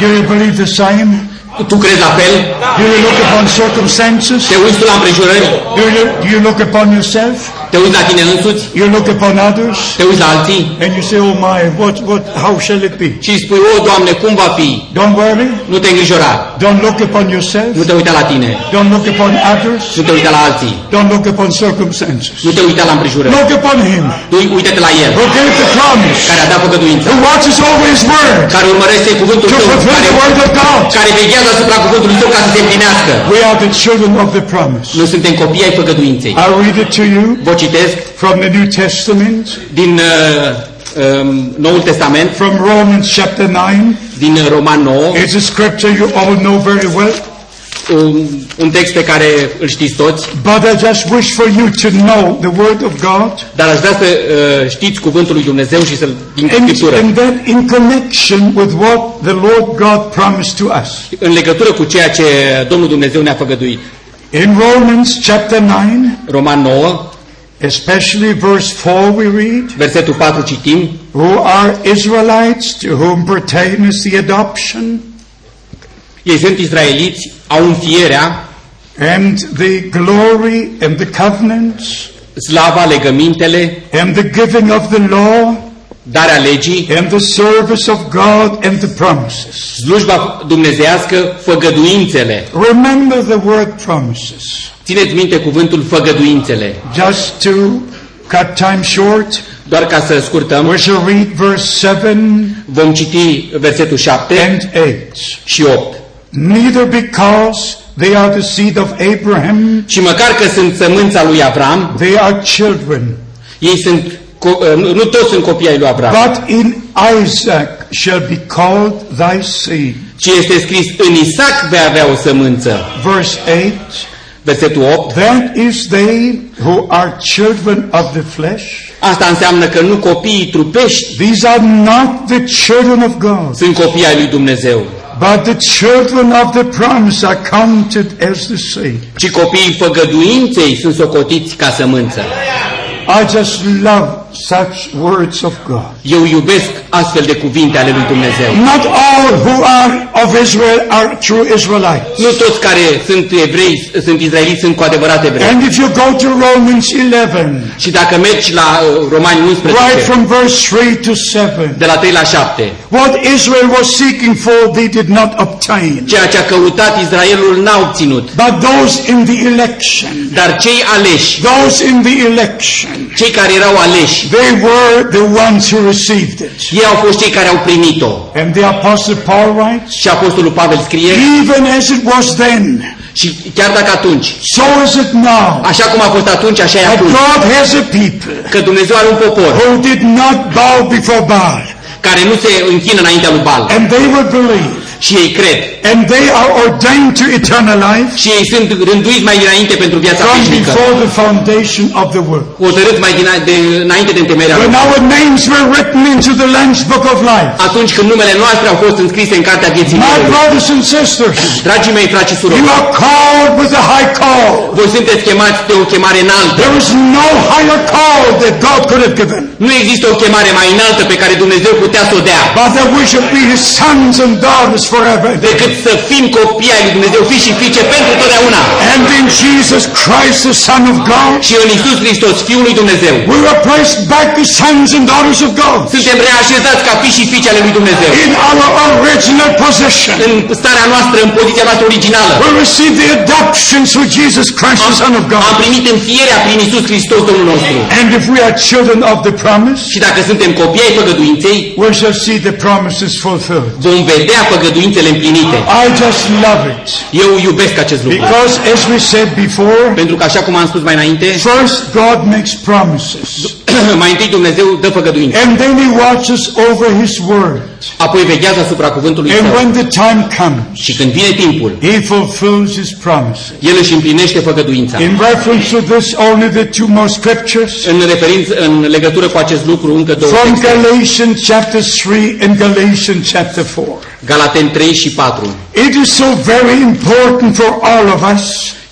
Do you believe the same? Tu crezi la fel? Do you look upon circumstances? Te uiți tu la împrejurări? Do you, do you look upon yourself? Te uiți la tine însuți? You look upon others? Te uiți la alții? And you say, oh my, what, what, how shall it be? Și îi spui, o, Doamne, cum va fi? Don't worry. Nu te îngrijora. Don't look upon yourself. Nu te uita la tine. Don't look upon others. Nu te uita la alții. Don't look upon circumstances. Nu te uita la împrejurări. Look upon him Tu uite-te la El, who gave the promise, care a dat făgăduința, who watches over his word care urmărește cuvântul to Tău, fulfill care, the word of God. care veghează asupra cuvântului Tău ca să se împlinească. We are the children of the promise. Noi suntem copii ai făgăduinței. I'll read it to you Vă citesc from the New Testament, din uh, um, Noul Testament, from Romans chapter 9. din Roman 9, It's a scripture you all know very well. un, un text pe care îl știți toți, But I just wish for you to know the word of God dar aș vrea să uh, știți cuvântul lui Dumnezeu și să-l din and, Scriptură. and that in connection with what the Lord God promised to us. În legătură cu ceea ce Domnul Dumnezeu ne-a făgăduit. In Romans chapter 9, Roman 9, especially verse 4 we read, versetul 4 citim, who are Israelites to whom pertains the adoption ei sunt izraeliți, au înfierea, and the glory and the covenants slava, legămintele, and the giving of the law darea legii, and the service of God and the promises. slujba dumnezească, făgăduințele. Remember the word promises. Țineți minte cuvântul făgăduințele. Just to cut time short, Doar ca să scurtăm, we shall read verse 7 vom citi versetul 7 and 8. și 8. Neither because they are the seed of Abraham, Și măcar că sunt sămânța lui Avram, they are children. ei sunt, co- nu nu toți sunt copii ai lui Avram, But in Isaac shall be called thy seed. ci este scris, în Isaac vei avea o sămânță. Verse 8 Versetul 8. That is they who are children of the flesh. Asta înseamnă că nu copiii trupești These are not the children of God, sunt copii ai lui Dumnezeu, but the children of the promise are counted as the seed. ci copiii făgăduinței sunt socotiți ca sămânță. I just love such words of God. Eu iubesc astfel de cuvinte ale lui Dumnezeu. Not all who are of Israel are true Israelites. Nu toți care sunt evrei, sunt izraeliți, sunt cu adevărat evrei. And if you go to Romans 11, Și dacă mergi la uh, Romani right 11, from verse 3 to 7, de la 3 la 7, what Israel was seeking for, they did not obtain. ceea ce a căutat Israelul n-a obținut, But those in the election, dar cei aleși, those in the election, cei care erau aleși, they were the ones who received it. ei au fost cei care au primit-o. And the Apostle Paul writes, Și Apostolul Pavel scrie, even as it was then, și chiar dacă atunci, so is it now. așa cum a fost atunci, așa e That atunci, God has a people că Dumnezeu are un popor who did not bow before Baal. care nu se închină înaintea lui Bal And they will believe și ei cred. And they are ordained to eternal life Și ei sunt rânduiți mai dinainte pentru viața from veșnică. before the foundation of the world. Hotărâți mai dina, de, înainte de întemeierea When lumii. our names were written into the Lamb's Book of Life. Atunci când numele noastre au fost înscrise în cartea vieții My noastre. brothers and sisters, Dragii mei, frați și you surori, are called with a high call. voi sunteți chemați de o chemare înaltă. There is no higher call that God could have given. Nu există o chemare mai înaltă pe care Dumnezeu putea să o dea. But that we should be His sons and daughters forever. decât să fim copii ai lui Dumnezeu, fi și fiice pentru totdeauna. And in Jesus Christ, the Son of God, Și în Isus Hristos, Fiul lui Dumnezeu, we were placed back as sons and daughters of God suntem reașezați ca fi și fiice ale lui Dumnezeu. in our original position. În starea noastră, în poziția noastră originală, We receive the adoption through Jesus Christ, the Son of am God. primit înfierea prin Isus Hristos, Domnul nostru. And if we are children of the promise, Și dacă suntem copii ai făgăduinței, we shall see the promises fulfilled. vom vedea făgăduințele împlinite. I just love it. Eu iubesc acest lucru. Because as we said before, Pentru că, așa cum am spus mai înainte, first God makes promises. mai întâi Dumnezeu dă făgăduințe. And then he watches over his word. Apoi veghează asupra cuvântului And său. when the time comes, Și când vine timpul, he fulfills his promises. El își împlinește făgăduința. In reference to this, only the two more scriptures. În referință, în legătură cu acest lucru, încă două From texte. Galatians chapter 3 and Galatians chapter 4. Galaten 3 și 4. It is so very important for all of us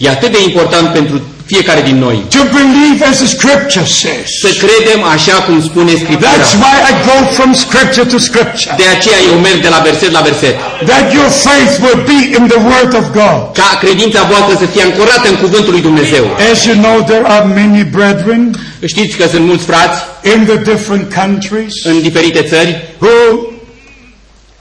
E atât de important pentru fiecare din noi to believe as the scripture says. să credem așa cum spune Scriptura. That's why I go from scripture to scripture. De aceea eu merg de la verset la verset. That your faith will be in the word of God. Ca credința voastră să fie ancorată în cuvântul lui Dumnezeu. As you know, there are many brethren Știți că sunt mulți frați in the different countries în diferite țări who,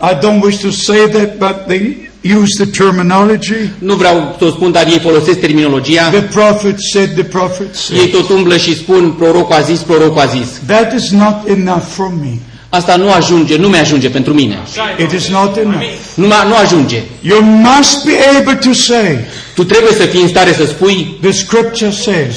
I don't wish to say that, but they use the terminology. Nu vreau să o spun, dar ei folosesc terminologia. The prophet said, the prophet said. Ei tot umblă și spun, prorocul a zis, prorocul a zis. That is not enough for me. Asta nu ajunge, nu mi-ajunge pentru mine. It is not enough. Nu, ma- nu ajunge. You must be able to say, Tu trebuie să fii în stare să spui, the scripture says,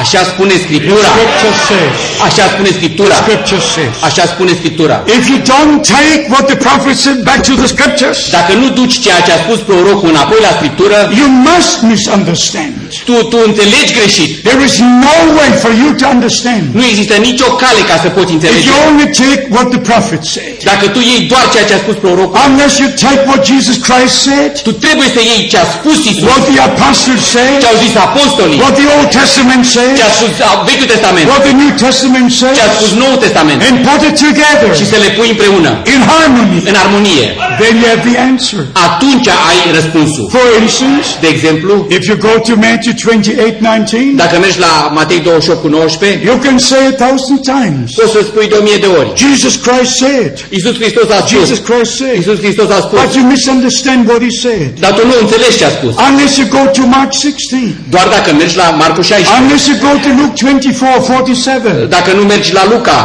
așa spune the Scriptura, scripture says, așa spune Scriptura, scripture says. așa spune Scriptura. If you don't take what the prophet said back to the scriptures, Dacă nu duci ceea ce a spus prorocul înapoi la Scriptură, you must misunderstand. tu, tu înțelegi greșit. There is no way for you to understand. Nu există nicio cale ca să poți If înțelege. you only take what the prophet said, Dacă tu iei doar ceea ce a spus prorocul, unless you take what Jesus Christ said, tu trebuie să iei ce a spus Isus, what the apostles said, ce au zis apostolii, what the Old Testament ce a spus Vechiul Testament, what the New Testament ce a spus says, Noul Testament and put it together și să le pui împreună, in harmony, în armonie. then you have the answer. Atunci ai răspunsul. For instance, De exemplu, if you go to Matthew 28, 19, dacă mergi la Matei 28 cu 19, you can say a thousand times, poți să spui de o mie de ori. Jesus Christ said, Iisus Hristos a spus, Jesus Christ said, Iisus Hristos a spus, but you misunderstand what he said. dar tu nu înțelegi ce a spus. Unless you go to Mark 16, Doar dacă mergi la Marcu 16, unless you go to Luke 24, 47, dacă nu mergi la Luca,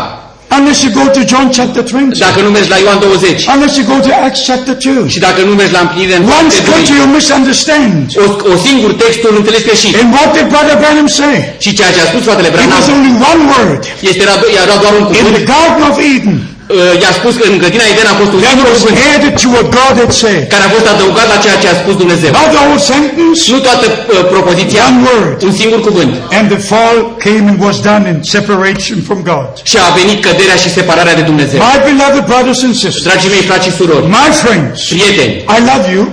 unless you go to John chapter 20, dacă nu mergi la Ioan 20 unless you go to Acts chapter 2. și dacă nu mergi la împlinire în One fapte scripture doi, you misunderstand. o, o singur text îl înțelegi greșit. And what did Brother Branham say? Și ceea ce a spus fratele It Branham was only one word. este era, do- era doar un In cuvânt. the Garden of Eden, Uh, I-a spus că în grădina Eden a fost un that singur was cuvânt added to what God had said. care a fost adăugat la ceea ce a spus Dumnezeu. Not the whole sentence, Nu toată uh, propoziția, one word. un singur cuvânt. And the fall came and was done in separation from God. Și a venit căderea și separarea de Dumnezeu. My beloved brothers and sisters, Dragii mei, frați și surori, my friends, prieteni, I love you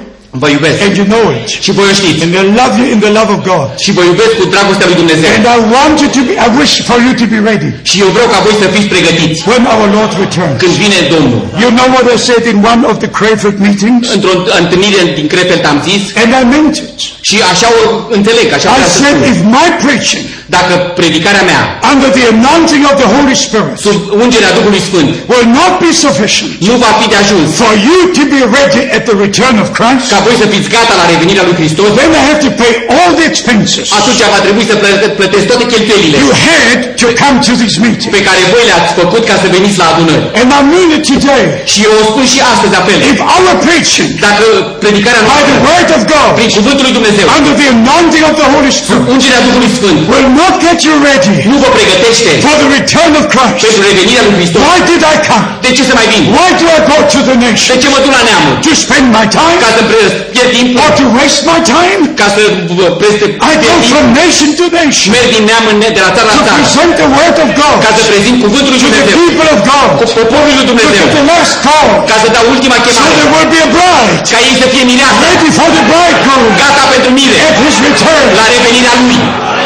vă iubesc and you know it. și voi o știți. And I love you in the love of God. Și vă iubesc cu dragostea lui Dumnezeu. And I want you to be, I wish for you to be ready Și eu vreau ca voi să fiți pregătiți when our Lord returns. când vine Domnul. You know what I said in one of the Crayford meetings? Într-o întâlnire din Crefeld am zis And I meant it. și așa o înțeleg, așa I vreau să said spun. if my preaching Dacă predicarea mea under the anointing of the Holy Spirit sub ungerea Duhului Sfânt will not be sufficient nu va fi de ajuns for you to be ready at the return of Christ, ca apoi să fiți gata la revenirea lui Hristos, then I have to pay all the expenses atunci va trebui să plă- plătesc toate cheltuielile you had to come to these meetings. pe care voi le-ați făcut ca să veniți la adunări. And I mean it today. Și eu o spun și astăzi apel. If our preaching Dacă predicarea by noastră, the word of God, prin cuvântul lui Dumnezeu, under the anointing of the Holy Spirit, ungerea Duhului Sfânt, will not get you ready nu vă pregătește for the return of Christ, pentru revenirea lui Hristos, why did I come? de ce să mai vin? Why do I go to the De nation? ce mă duc la neamuri? To spend my time? Ca să pre- pierd timpul? Or to waste my time? Ca să vă preste I go pierd timp? from nation to nation. Merg din neam în ne, de la țară la to țară, present the word of God. Ca să prezint cuvântul lui to the Dumnezeu, people of God, cu poporul lui to Dumnezeu, get the last call, ca să dau ultima so chemare, there will be a bride. Ca ei să fie mireasă, ready for the bridegroom gata pentru mire, at his return. la revenirea lui.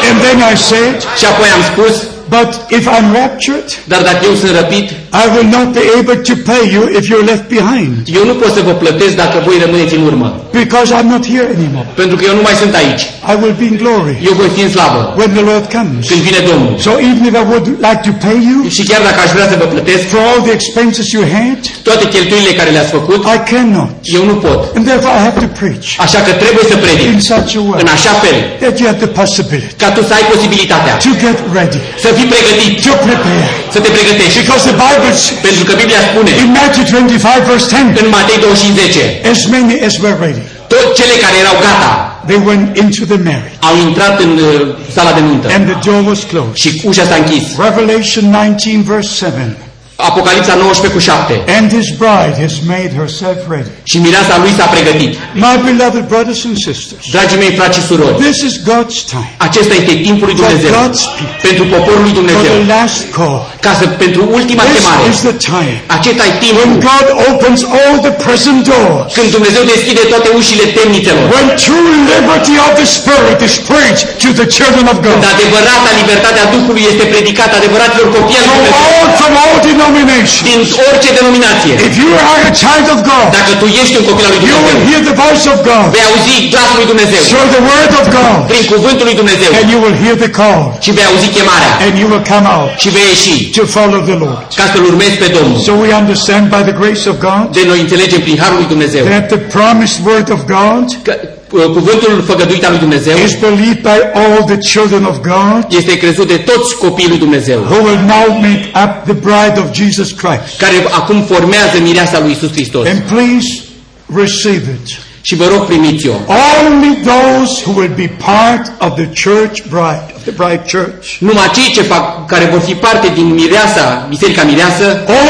And then I said, Și apoi am spus, but if I'm raptured, dar dacă eu sunt răpit, I will not be able to pay you if you're left behind, eu nu pot să vă plătesc dacă voi rămâneți în urmă, because I'm not here anymore. pentru că eu nu mai sunt aici. I will be in glory Eu voi fi în slavă when the Lord comes. când vine Domnul. So even if I would like to pay you Și chiar dacă aș vrea să vă plătesc for all the expenses you had, toate cheltuielile care le-ați făcut, I cannot. eu nu pot. And therefore I have to preach Așa că trebuie să predic in such a way în așa fel that you have the possibility ca tu să ai posibilitatea to get ready, să fii pregătit, to prepare. să te pregătești. Because the Bible says Pentru că Biblia spune in Matthew 25 verse 10, în Matei 25, 10, as many as were ready, toți cele care erau gata they went into the marriage, au intrat în uh, sala de nuntă and the door was closed. și ușa s-a închis. Revelation 19 verse 7, Apocalipsa 19 cu 7. and his bride has made herself ready. Și mireasa lui s-a pregătit. My beloved brothers and sisters, Dragii mei frați și surori, this is God's time acesta este timpul lui for Dumnezeu God's people, pentru poporul lui for Dumnezeu. the last call. Ca să, pentru ultima chemare, This is the time acesta e when timpul God opens all the prison doors. când Dumnezeu deschide toate ușile temnițelor. When true liberty of the Spirit is preached to the children of Când God. adevărata libertatea Duhului este predicată adevăraților copii al lui From Dumnezeu. all, from all denominations. Din orice denominație. If you are a child of God, Dacă tu ești un copil al lui you Dumnezeu, will hear the voice of God vei auzi glasul lui Dumnezeu through the word of God, prin cuvântul lui Dumnezeu and you will hear the call, și vei auzi chemarea and you will come out și vei ieși to follow the Lord. ca să-L urmezi pe Domnul. So we understand by the grace of God De noi înțelegem prin Harul lui Dumnezeu that the promised word of God că uh, cuvântul făgăduit al lui Dumnezeu is believed by all the children of God este crezut de toți copiii lui Dumnezeu who will now make up the bride of Jesus Christ. care acum formează mireasa lui Isus Hristos. And please receive it. Și vă rog primiți-o. Only those who will be part of the church bride, of the bride church. Numai cei ce fac, care vor fi parte din mireasa, biserica mireasă,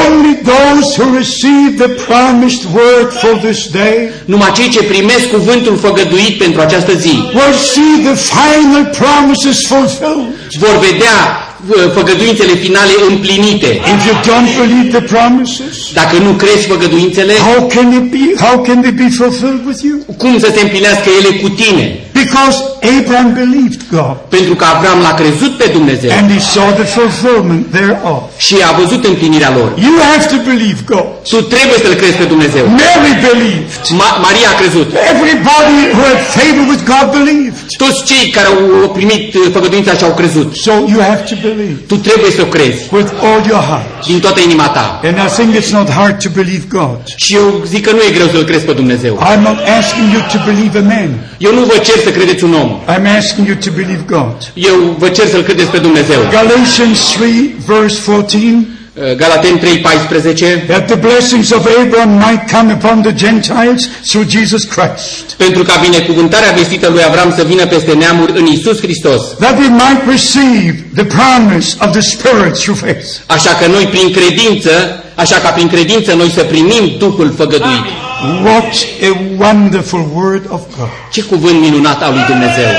Only those who receive the promised word for this day numai cei ce primesc cuvântul făgăduit pentru această zi, will see the final promises fulfilled. vor vedea uh, făgăduințele finale împlinite. If you don't believe the promises, Dacă nu crezi făgăduințele, how can it be how can they be fulfilled with you? cum să se împlinească ele cu tine? Because Abraham believed God Pentru că Avram l-a crezut pe Dumnezeu and he saw the fulfillment thereof. și a văzut împlinirea lor. You have to believe God. Tu trebuie să-L crezi pe Dumnezeu. Mary believed. Ma- Maria a crezut. Everybody who had favor with God believed. Toți cei care au primit uh, făgăduința și au crezut. So you have to believe Tu trebuie să o crezi with all your heart. din toată inima ta. And I think it's not hard to believe God. Și eu zic că nu e greu să-L crezi pe Dumnezeu. I'm not asking you to believe a man. Eu nu vă cer să credeți un om. I'm asking you to believe God. Eu vă cer să-L credeți pe Dumnezeu. Galatians 3 verse 14 Uh, Galaten 3, 14 that the blessings of Abraham might come upon the Gentiles through Jesus Christ. Pentru ca binecuvântarea vestită lui Avram să vină peste neamuri în Isus Hristos. That we might receive the promise of the Spirit through faith. Așa că noi prin credință, așa ca prin credință noi să primim Duhul făgăduit. What a wonderful word of God. Ce cuvânt minunat al lui Dumnezeu.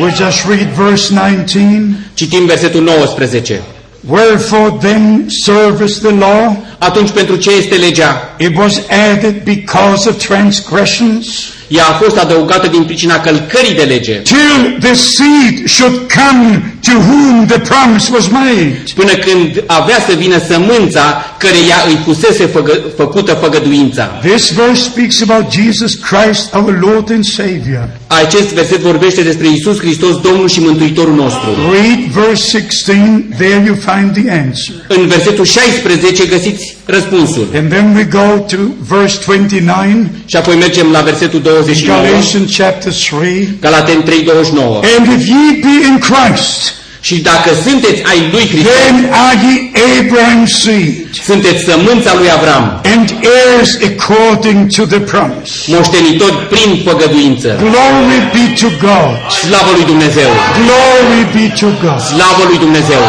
We just read verse 19. Citim versetul 19. Wherefore then serveth the law? Atunci pentru ce este legea? It was added because of transgressions, Ea a fost adăugată din pricina călcării de lege, till the seed should come to whom the promise was made. până când avea să vină sămânța căreia îi fusese făgă, făcută făgăduința. This verse speaks about Jesus Christ, our Lord and Savior. Acest verset vorbește despre Isus Hristos, Domnul și Mântuitorul nostru. Read verse 16, there you find the answer. În versetul 16 găsiți răspunsul. And then we go to verse 29, Și apoi mergem la versetul 29, Galatians chapter 3. Galaten 3:29. And if ye be in Christ, Și dacă sunteți ai lui Hristos, then are ye Abraham's seed, sunteți sămânța lui Avram, and heirs according to the promise. moștenitori prin făgăduință. Glory be to God. Slavă lui Dumnezeu! Glory be to God. Slavă lui Dumnezeu!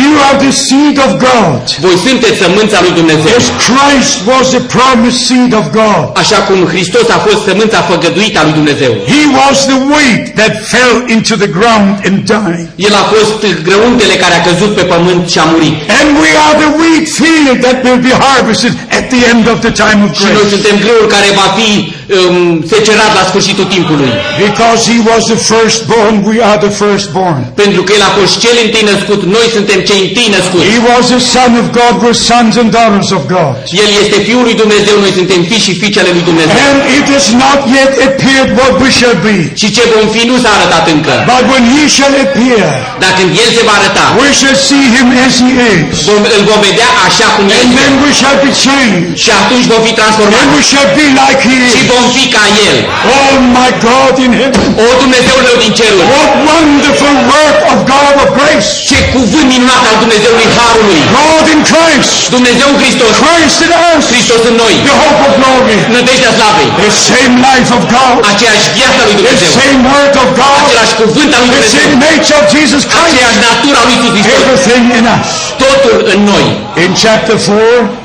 You are the seed of God. Voi sunteți sămânța lui Dumnezeu. As Christ was the promised seed of God. Așa cum Hristos a fost sămânța făgăduită a lui Dumnezeu. He was the wheat that fell into the ground and died. El a fost grăuntele care a căzut pe pământ și a murit. And we are the wheat field that will be harvested at the end of the time of Și noi grace. suntem grâul care va fi um, secerat la sfârșitul timpului. Because he was the firstborn, we are the firstborn. Pentru că El a fost cel întâi născut, noi suntem cei întâi născuți. He was the son of God, we're sons and daughters of God. El este Fiul lui Dumnezeu, noi suntem fii și fiice ale lui Dumnezeu. And it has not yet appeared what we shall be. Și ce vom fi nu s-a arătat încă. But when he shall appear, Dar când El se va arăta, we shall see him as he is. vom, îl vom vedea așa cum El And este. then we shall be changed. Și atunci vom fi And transformați we shall be like he și is. vom fi ca El. Oh my God in heaven. O, Dumnezeu meu din ceruri, What wonderful work of God of grace. ce cuvânt minunat al Dumnezeului Harului. God in Christ. Dumnezeu în Hristos, Christ in us. Hristos în noi. The hope of glory. Nădejdea slavei, The same life of God. aceeași viață a lui The Dumnezeu, same word of God. același cuvânt al lui The Dumnezeu, same nature of Jesus Christ. aceeași natură a lui Iisus Hristos, Everything in us. totul în noi. In chapter 4,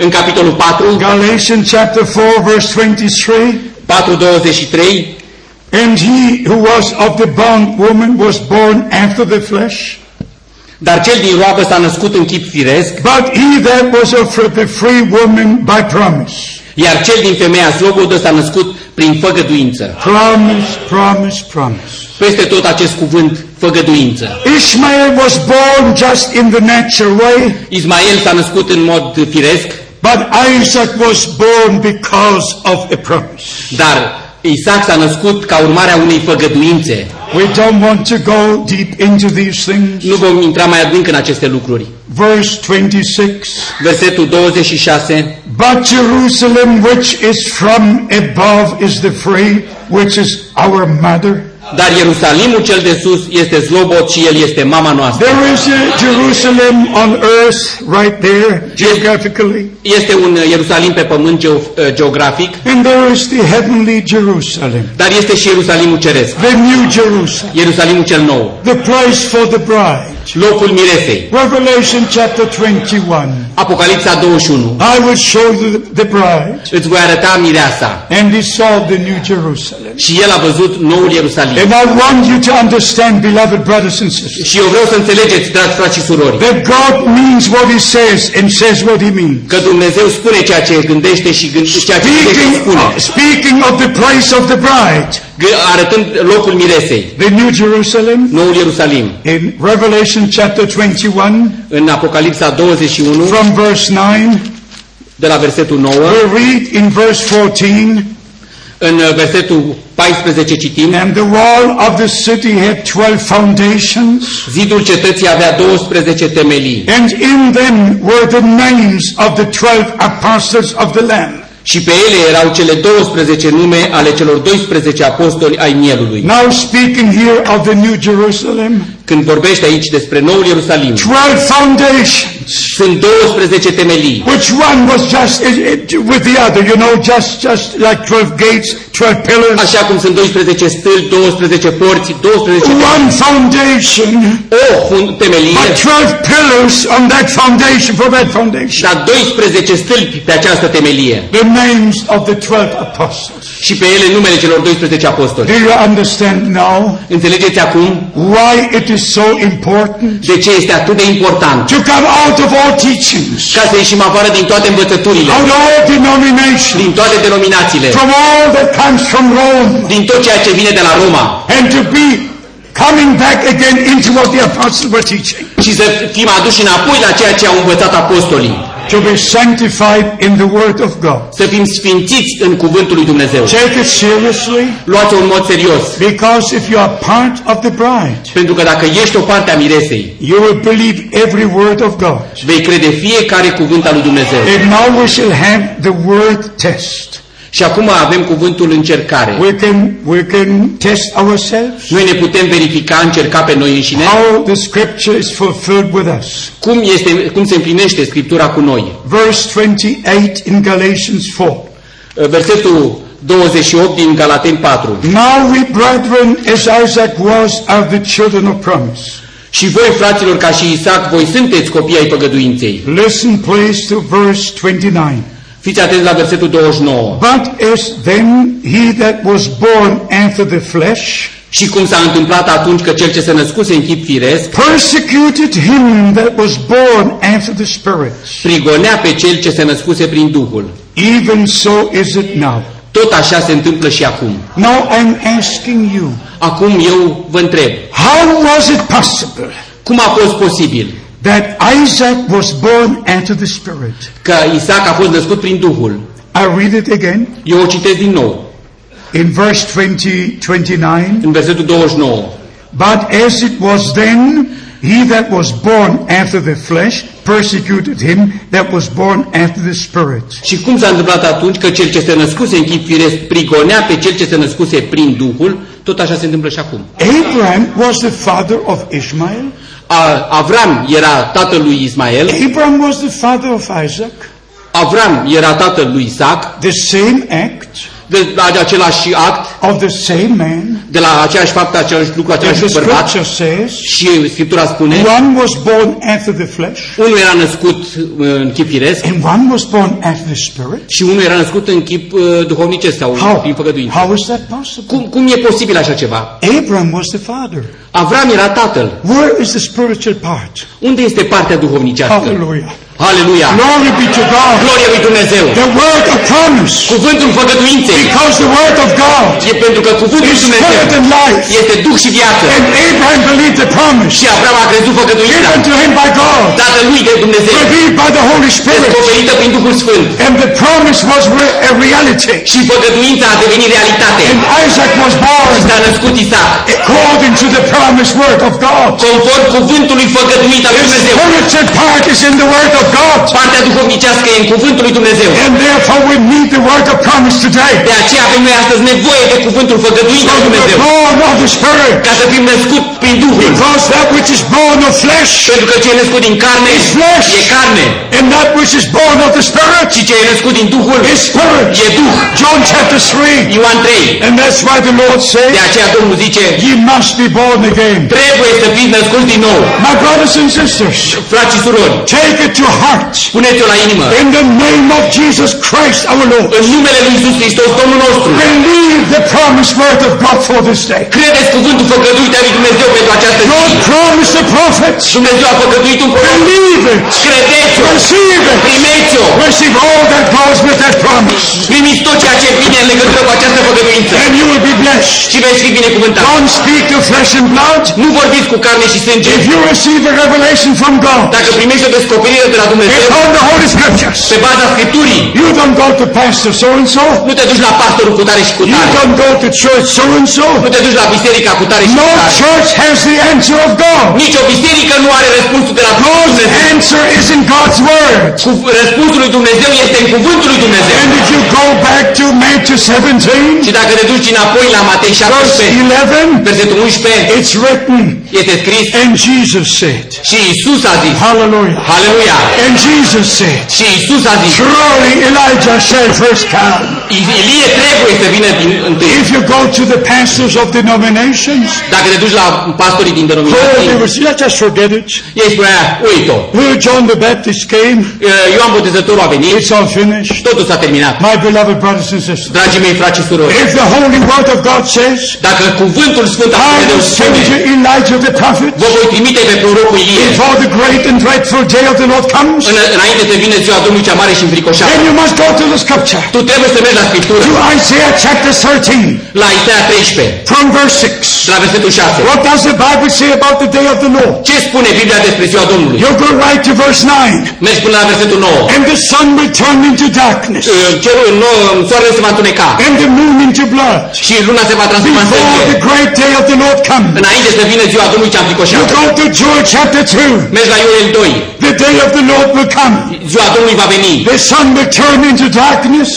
În capitolul 4, Galatians chapter 4 verse 23. 4.23, And he who was of the bondwoman was born after the flesh. Dar cel din roabă s-a născut în chip firesc, But he that was of the free woman by promise. iar cel din femeia slobodă s-a născut prin făgăduință. Promise, promise, promise. Peste tot acest cuvânt, făgăduință. Ishmael was born just in the natural way, Ismael s-a născut în mod firesc, but Isaac was born because of a promise. dar Isaac s-a născut ca urmare a unei făgăduințe. We don't want to go deep into these things. Nu vom intra mai adânc în aceste lucruri. Verse 26. Versetul 26, But Jerusalem, which is from above, is the free, which is our mother. Dar Ierusalimul cel de sus este zlobot și el este mama noastră. There is a Jerusalem on earth right there, geographically. Este un Ierusalim pe pământ geo- uh, geografic, And there is the heavenly Jerusalem, dar este și Ierusalimul ceresc, the new Jerusalem, Ierusalimul cel nou, the place for the bride. Locul miresei. Revelation chapter 21. Apocalipsa 21. Și will show you the bride. Îți voi arăta mireasa. And he saw the new Jerusalem. Și el a văzut noul Ierusalim. And I want you to understand, beloved brothers and sisters, Și eu vreau să înțelegeți, dragi frați și surori, that God means what he says and says what he means. că Dumnezeu spune ceea ce gândește și gândește ceea ce gândește și Speaking spune, of, speaking of the place of the bride, G- arătând locul miresei, the new Jerusalem, noul Ierusalim. in Revelation chapter 21, În Apocalipsa 21, from verse 9, de la versetul 9, we read in verse 14, în uh, versetul 14 citim, And the wall of the city had 12 foundations, Zidul cetății avea 12 temelii. and in them were the names of the 12 apostles of the Lamb. Și pe ele erau cele 12 nume ale celor 12 apostoli ai mielului. Now speaking here of the New Jerusalem, Când vorbește aici despre noul Ierusalim, 12 foundations. sunt 12 temelii. Which one was just it, it, with the other, you know, just just like 12 gates, 12 pillars. Așa cum sunt 12 stâlpi, 12 porți, 12 temelii. One foundation, o fun- temelie, but 12 pillars on that foundation, for that foundation. dar 12 stâlpi pe această temelie The names of the 12 apostles. și pe ele numele celor 12 apostoli. Do you understand now Înțelegeți acum why it is so important. De ce este atât de important? To come out of all teachings, ca să ieșim afară din toate învățăturile, out of all denominations, din toate denominațiile, from all that comes from Rome, din tot ceea ce vine de la Roma. And to be coming back again into what the apostles were teaching. și să fim aduși înapoi la ceea ce au învățat apostolii. To be sanctified in the Word of God. Să fim sfințiți în cuvântul lui Dumnezeu. Take it seriously Luați-o în mod serios. because if you are part of the bride, Pentru că dacă ești o parte a miresei, you will believe every word of God. vei crede fiecare cuvânt al lui Dumnezeu. And now we shall have the word test. Și acum avem cuvântul încercare. We can, we can test ourselves. Noi ne putem verifica, încerca pe noi înșine, How the scripture is fulfilled with us. cum, este, cum se împlinește Scriptura cu noi. Verse 28 in Galatians 4. Versetul 28 din Galaten 4. Now we brethren, as Isaac was, are the children of promise. Și voi, fraților, ca și Isaac, voi sunteți copii ai păgăduinței. Listen please to verse 29. Fiți atenți la versetul 29. But as then he that was born after the flesh Și cum s-a întâmplat atunci că cel ce se născuse în chip firesc, persecuted him that was born after the Spirit, prigonea pe cel ce se născuse prin Duhul. even so is it now. Tot așa se întâmplă și acum. Now I'm asking you, Acum eu vă întreb, how was it possible cum a fost posibil that Isaac was born after the Spirit? că Isaac a fost născut prin Duhul? I read it again Eu o citesc din nou, in verse 20, 29. în versetul 29. But as it was then, he that was born after the flesh persecuted him that was born after the Spirit. Și cum s-a întâmplat atunci că cel ce se născuse în chip firesc prigonea pe cel ce se născuse prin Duhul, tot așa se întâmplă și acum. Abraham was the father of Ishmael. A, Avram era tatăl lui Ismael, Abraham was the father of Isaac. Avram era tatăl lui Isaac, The same act de la același act, of the same man. de la aceeași faptă, același lucru, As același the bărbat. scripture says, Și Scriptura spune, one was born after the flesh, unul era născut uh, în chip firesc and one was born after the Spirit. și unul era născut în chip uh, duhovnicesc sau How? prin făgăduință. How is that possible? Cum, cum e posibil așa ceva? Abraham was the father. Avram era tatăl. Where is the spiritual part? Unde este partea duhovnicească? Hallelujah. Aleluia! Glory be to God. Gloria lui Dumnezeu! The word of promise. Cuvântul făgăduinței Because the word of God e pentru că cuvântul lui is Dumnezeu and life. este duh și viață. And Abraham believed the promise Și Avram a crezut făgăduința given to him by God, tatăl lui de Dumnezeu, revealed by the Holy Spirit. descoperită prin Duhul Sfânt. And the promise was a reality. Și făgăduința a devenit realitate. And Isaac was born S-a născut Isaac, according to the promised word of God. conform cuvântului făgăduit al lui The Dumnezeu. spiritual part is in the word of God. Partea duhovnicească e în cuvântul lui Dumnezeu. And therefore we need the word of promise today. De aceea avem noi astăzi nevoie de cuvântul făgăduit al lui So we Dumnezeu. are born of the Spirit. Ca să fim născut prin Duhul. Because that which is born of flesh Pentru că ce e născut din carne is flesh. e carne. And that which is born of the Spirit Și ce e născut din Duhul is Spirit. e Duh. John chapter 3. Ioan 3. And that's why the Lord De says, aceea Domnul zice, ye must be born again. trebuie să fiți născuți din nou. My brothers and sisters, Frați și surori, take it to heart. puneți-o la inimă. In the name of Jesus Christ our Lord. În numele lui Iisus Hristos, Domnul nostru, Believe the promised word of God for this day. credeți cuvântul făgăduit al lui Dumnezeu pentru această God zi. promised the prophets. Dumnezeu a făgăduit un proroc. Believe it. Credeți-o, Receive it. primeți-o, Receive all that goes with that promise. primiți tot ceea ce vine în legătură cu această făgăduință And you will be blessed. și veți fi binecuvântat. Don't speak to flesh and blood. Nu vorbiți cu carne și sânge. If you receive a revelation from God, Dacă primești o descoperire de la Dumnezeu, it's on the Holy Scriptures. pe baza Scripturii, You don't go to pastor so and so. nu te duci la pastorul cu tare și cu You tare. don't go to church so and so. Nu te duci la biserica cu tare și No cu tare. church has the answer of God. Nici o biserică nu are răspunsul de la God's Dumnezeu. answer is in God's Word. Cu răspunsul lui Dumnezeu este în cuvântul lui Dumnezeu. And if you go back to Matthew 17, Și dacă te duci înapoi la Matei verse 17, 11, versetul 11, it's written, este scris and Jesus said, și Isus a zis, Hallelujah. Haleluia! And Jesus said, Și Isus a zis, Surely Elijah shall first come. Ilie trebuie să vină din întâi. If you go to the pastors of denominations, Dacă te duci la pastorii din oh, they will say, just forget it. ei spunea, uite-o, Oh, John the Baptist came, Ioan Botezătorul a venit, it's all finished. totul s-a terminat. My beloved brothers and sisters, Dragii mei frați și surori, if the Holy Word of God says, dacă cuvântul Sfânt al I Dumnezeu will send spune, you Elijah the prophet, vă voi trimite pe prorocul Ilie, before the great and dreadful day of the Lord comes, În- înainte să vină ziua Domnului cea mare și înfricoșată. then you must go to the scripture. Tu trebuie să mergi la la Scriptură, to Isaiah chapter 13, la Isaia 13, from verse 6. de la versetul 6. What does the Bible say about the day of the Lord? Ce spune Biblia despre ziua Domnului? You go right to verse 9. Mergi până la versetul 9. And the sun will turn into darkness, Cerul, nou, soarele se va întuneca and the moon into blood, și luna se va transforma în before sânge. the great day of the Lord comes. Înainte să vină ziua Domnului cea You înfricoșată. go to Joel chapter 2. Mergi la Ioel 2. The day of the Lord will come. Ziua Domnului va veni. The sun will turn into darkness,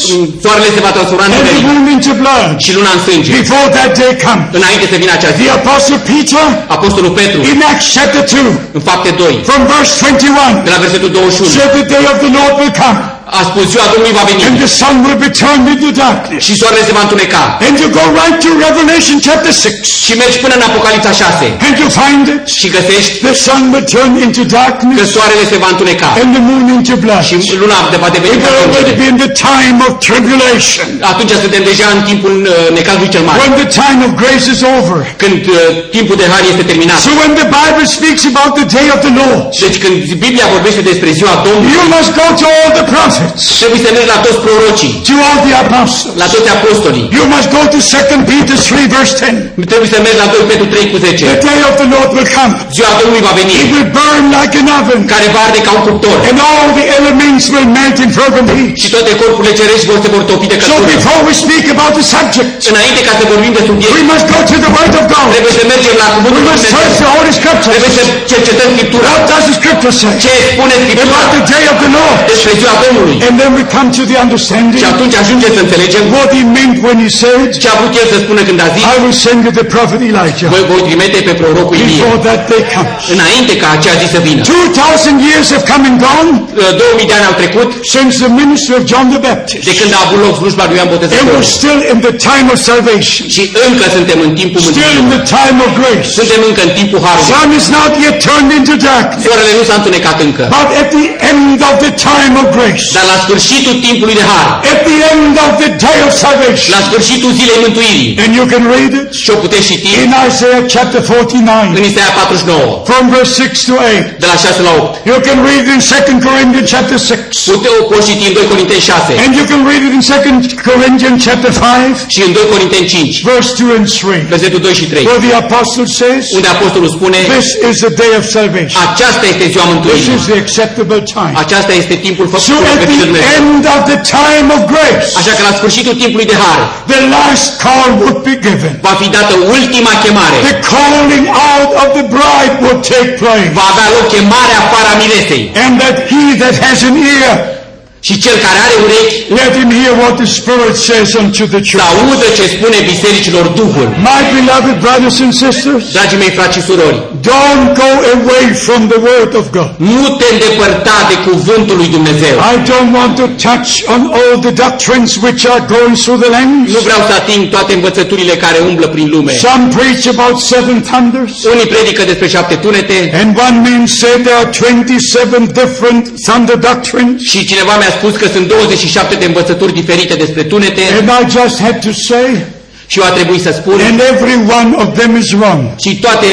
Soarele se va transforma în and the întuneric moon into blood. și luna în sânge. Before that day comes. Înainte să vină acea zi. The apostle Peter Apostolul Petru, in Acts chapter 2, în fapte 2, from verse de 21, la versetul 21, said the day of the Lord will come, a spus ziua Domnului va veni and the sun will be turned into darkness. și soarele se va întuneca. And you go right to Revelation chapter 6, Și mergi până în Apocalipsa 6 and you find it. și găsești The sun will turn into că darkness, soarele se va întuneca and the moon into blood. și luna de va deveni We're ca already sângele. be in the time of tribulation. Atunci suntem deja în timpul uh, necazului cel mare, When the time of grace is over. când uh, timpul de har este terminat. So when the Bible speaks about the day of the Lord, Deci când Biblia vorbește despre ziua Domnului, you must go to all the prophets, trebuie să mergi la toți prorocii, to all the apostles. la toți apostolii. You must go to 2 Peter 3 verse 10. Trebuie să mergi la 2 Petru 3 cu 10. The day of the Lord will come. Ziua Domnului va veni, It will burn like an oven, care va arde ca un cuptor and all the elements will melt in fervent heat. și toate corpurile cerești vor se vor topi de So căldură. before we speak about the subject, Înainte ca să vorbim de we subiect, must go to the Word of God. trebuie să mergem la We cuvântul lui must search Dumnezeu. the Holy Scriptures. Trebuie să cercetăm Scriptura. What does the Scripture say Ce spune Scriptura about the day of the Lord? despre ziua Domnului? And then we come to the understanding Și atunci ajungem să înțelegem what he meant when he said, ce a vrut el să spună când a zis, I will send you the prophet Elijah voi voi trimite pe prorocul Ilie. before that day comes. Înainte ca acea zi să vină. 2,000 years have come and gone 2000 de ani au trecut since the ministry of John the Baptist. de când a avut loc slujba lui Ioan And Botezătorul. we're still in the time of salvation, Și încă suntem în timpul still in mântuirii. the time of grace. Suntem încă în timpul harului. Sun is not yet turned into darkness, Soarele nu s-a întunecat încă. but at the end of the time of grace, Dar la sfârșitul timpului de har, at the end of the day of salvation, la sfârșitul zilei mântuirii, and you can read it și o puteți citi in Isaiah chapter 49, în Isaia 49, from verse 6 to 8. de la 6 la 8. You can read it in 2 Corinthians chapter 6. Pute, o poți citi în 2 Corinteni 6 And you can read it in 2 Corinthians chapter 5, și în 2 Corinteni 5, verse 2 and 3, versetul 2 și 3, where the apostle says, unde Apostolul spune, This is the day of salvation. aceasta este ziua This mântuirii. is the acceptable time. Aceasta este timpul So făcut at pe the Dumnezeu. end of the time of grace, Așa că la sfârșitul timpului de har the last call would be given. va fi dată ultima chemare. The calling out of the bride would take place. Va avea loc chemarea afară a miresei. And that he that has an ear, Și cel care are urechi let him hear what the Spirit says unto the să church. audă ce spune bisericilor Duhul. My beloved brothers and sisters, Dragii mei frați și surori, don't go away from the Word of God. nu te îndepărta de cuvântul lui Dumnezeu. I don't want to touch on all the doctrines which are going through the land. Nu vreau să ating toate învățăturile care umblă prin lume. Some preach about seven thunders. Unii predică despre șapte tunete And one man said there are 27 different thunder doctrines. și cineva mi-a spus că sunt 27 de învățături diferite despre tunete And I just had to say, și eu a trebuit să spun and every one of them is wrong. și toate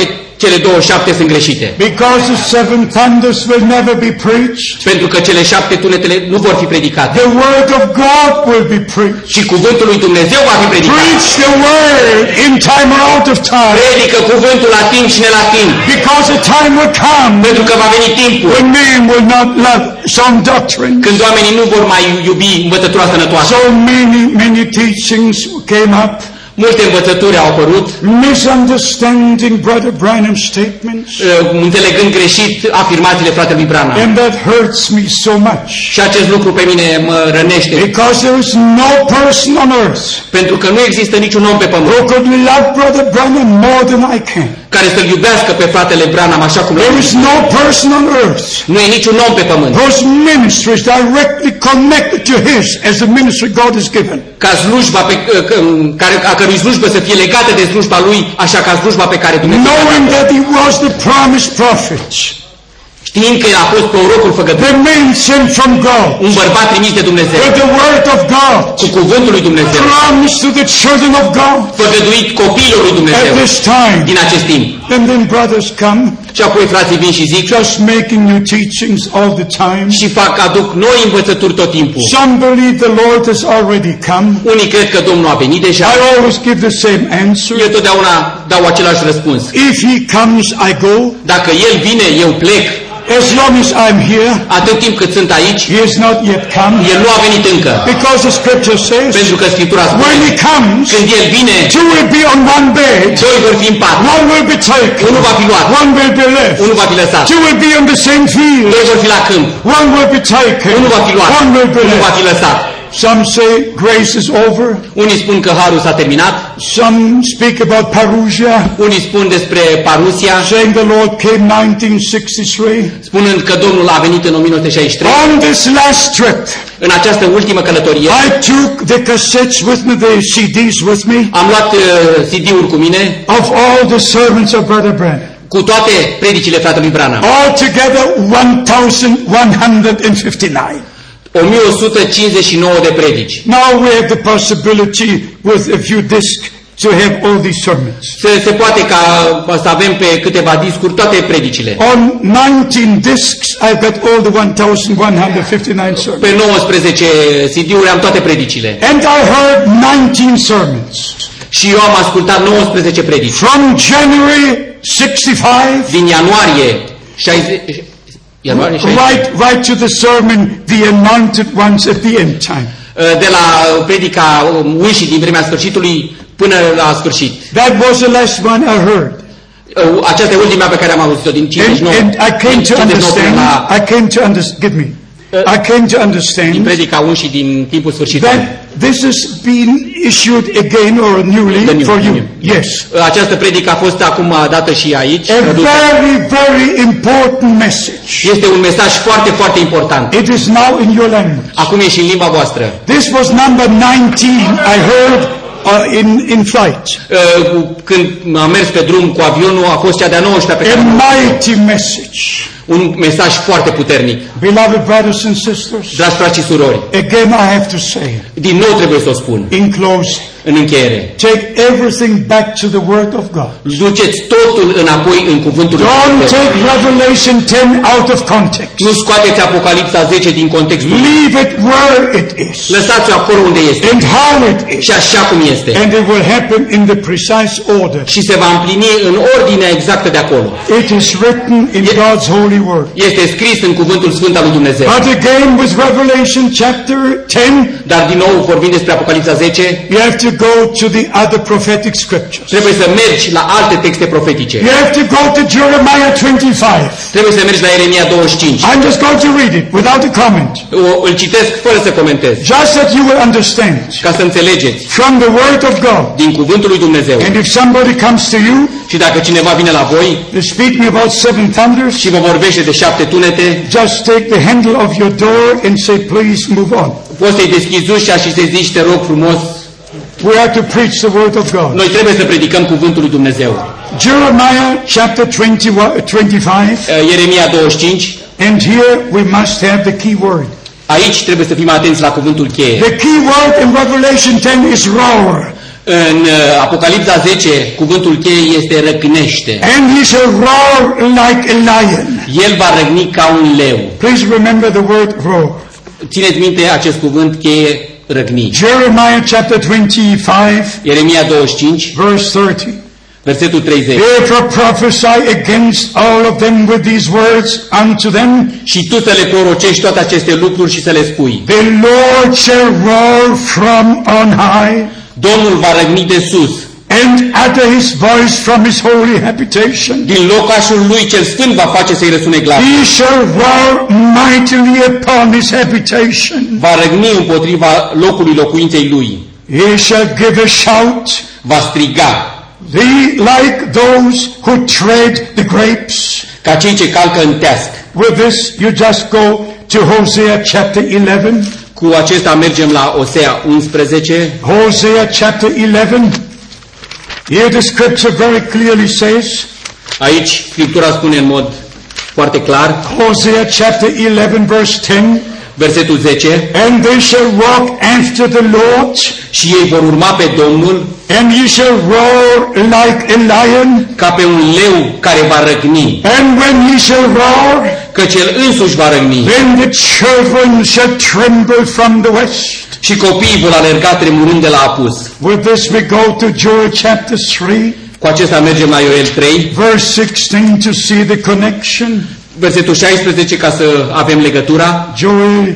cele 27 sunt greșite. Because the seven thunders will never be preached. Pentru că cele șapte tunetele nu vor fi predicate. The word of God will be preached. Și cuvântul lui Dumnezeu va fi predicat. Preach the word in time or out of time. Predică cuvântul la timp și ne la timp. Because a time will come Pentru că va veni timpul when men will not love some doctrine. când oamenii nu vor mai iubi învățătura sănătoasă. So many, many teachings came up. Multe învățături au apărut, Misunderstanding Brother Branham's statements. uh, înțelegând greșit afirmațiile fratelui Branham. And that hurts me so much. Și acest lucru pe mine mă rănește, Because there is no person on earth pentru că nu există niciun om pe who pământ could love Brother Branham more than I can. Care să-l iubească pe fratele Branham așa cum There l is no person on earth Nu e niciun om pe pământ whose ministry is directly connected to his as the ministry God has given. ca slujba pe, că- care, a cărui slujbă să fie legată de slujba lui, așa ca slujba pe care Dumnezeu a Knowing dat-o. that he was the promised prophet, Știind că a fost prorocul făgăduit, the man sent from God, un bărbat trimis de Dumnezeu, with the word of God, cu cuvântul lui Dumnezeu, promised to the children of God făgăduit copiilor lui at Dumnezeu this time. din acest timp. And then brothers come Și apoi frații vin și zic just making new teachings all the time. și fac, aduc noi învățături tot timpul. Some believe the Lord has already come. Unii cred că Domnul a venit deja. I always give the same answer. Eu totdeauna dau același răspuns. If he comes, I go. Dacă El vine, eu plec. As long as I'm here, Atât timp cât sunt aici, he has not yet come. El nu a venit încă. Because the scripture says, Pentru că Scriptura when he comes, când El vine, two will be on one bed, doi vor fi în pat. one will be taken, Unul va fi luat, one will be left. unul va fi lăsat. Two will be on the same field, Doi vor fi la câmp, one will be taken, unul va fi luat, one will be unul va left. fi lăsat. Some say grace is over. Unii spun că harul s-a terminat, Some speak about Parousia, unii spun despre Parusia, saying the Lord came 1963. spunând că Domnul a venit în 1963. On this last trip, În această ultimă călătorie I took the cassettes with me, the CDs with me, am luat uh, CD-uri cu mine of all the sermons of Brother Branham. cu toate predicile fratelui Branham. Altogether 1,159. 1159 de predici. Now we have the possibility with a few discs to have all these sermons. Se, se poate ca să avem pe câteva discuri toate predicile. On 19 discs, I've got all the 1,159 sermons. Pe 19 CD-uri am toate predicile. And I heard 19 sermons. Și eu am ascultat 19 predici. From January 65 Din ianuarie 60... Ianuarie 60, right, right to the sermon, The Anointed Ones at the End Time. de la predica um, unșii din vremea sfârșitului până la sfârșit. That was the last one I heard. Uh, Aceasta e ultima pe care am auzit-o din And, 59. and I came din to 59 până understand, la, I came to understand, give me, I came to din understand predica unșii din timpul sfârșitului. that this has been issued again or The newly new, for the you. new. Yes. Uh, Această predică a fost acum dată și aici. A tradusă. very, very important message. Este un mesaj foarte, foarte important. It is now in your language. Acum e și în limba voastră. This was number 19 I heard uh, in, in flight. Uh, cu- Când am mers pe drum cu avionul, a fost cea de-a 19 pe A care mighty message. Un mesaj foarte puternic. Beloved brothers and sisters, Dragi frați și surori, again I have to say, din nou trebuie să o spun, in closing, în încheiere. take everything back to the Word of God. Duceți totul înapoi în cuvântul lui Don't Dumnezeu. take Revelation 10 out of context. Nu scoateți Apocalipsa 10 din contextul. Leave it where it is Lăsați-o acolo unde este and how it is. și așa cum este. And it will happen in the precise order. Și se va împlini în ordinea exactă de acolo. It is written in God's holy word. Este scris în cuvântul Sfânt al lui Dumnezeu. But again with Revelation chapter 10, Dar din nou vorbim despre Apocalipsa 10, you have to go to the other prophetic scriptures. trebuie să mergi la alte texte profetice. You have to go to Jeremiah 25. Trebuie să mergi la Ieremia 25. I'm just going to read it without a comment. O, îl citesc fără să comentez, Just that you will understand ca să înțelegeți from the word of God. din cuvântul lui Dumnezeu. And if somebody comes to you, Și dacă cineva vine la voi to speak me about seven thunders, și vă vorbește de șapte tunete, just take the handle of your door and say, please move on. poți să-i deschizi ușa și să-i zici, te rog frumos, We have to preach the word of God. noi trebuie să predicăm cuvântul lui Dumnezeu. Jeremiah chapter 20, 25, Uh, Ieremia 25, and here we must have the key word. aici trebuie să fim atenți la cuvântul cheie. The key word in Revelation 10 is roar. În uh, Apocalipsa 10, cuvântul cheie este răcnește. And he shall roar like a lion. El va răgni ca un leu. Please remember the word roar. Țineți minte acest cuvânt cheie răgni. Jeremiah chapter 25, Ieremia 25, verse 30. versetul 30. Therefore prophesy against all of them with these words unto them. Și tu să le prorocești toate aceste lucruri și să le spui. The Lord shall roar from on high Domnul va răgni de sus, and utter his voice from his holy habitation. din locașul lui cel sfânt va face să-i răsune glas. He shall roar mightily upon his habitation. Va răgni împotriva locului locuinței lui. He shall give a shout, Va striga the, like those who tread the grapes. ca cei ce calcă în teasc. With this, you just go to Hosea chapter 11. Cu acesta mergem la Osea 11, Hosea chapter 11. Here the scripture very clearly says, Aici Scriptura spune în mod foarte clar, Hosea chapter 11 verse 10, Versetul 10. And they shall walk after the Lord, Și ei vor urma pe Domnul and he shall roar like a lion, ca pe un leu care va răgni, and when he shall roar, căci el însuși va răgni. then the children shall tremble from the west. Și copiii vor alerga tremurând de la apus. With this we go to Joel chapter 3, Cu acesta mergem la Ioel 3, verse 16 to see the connection. versetul 16, ca să avem legătura. Joel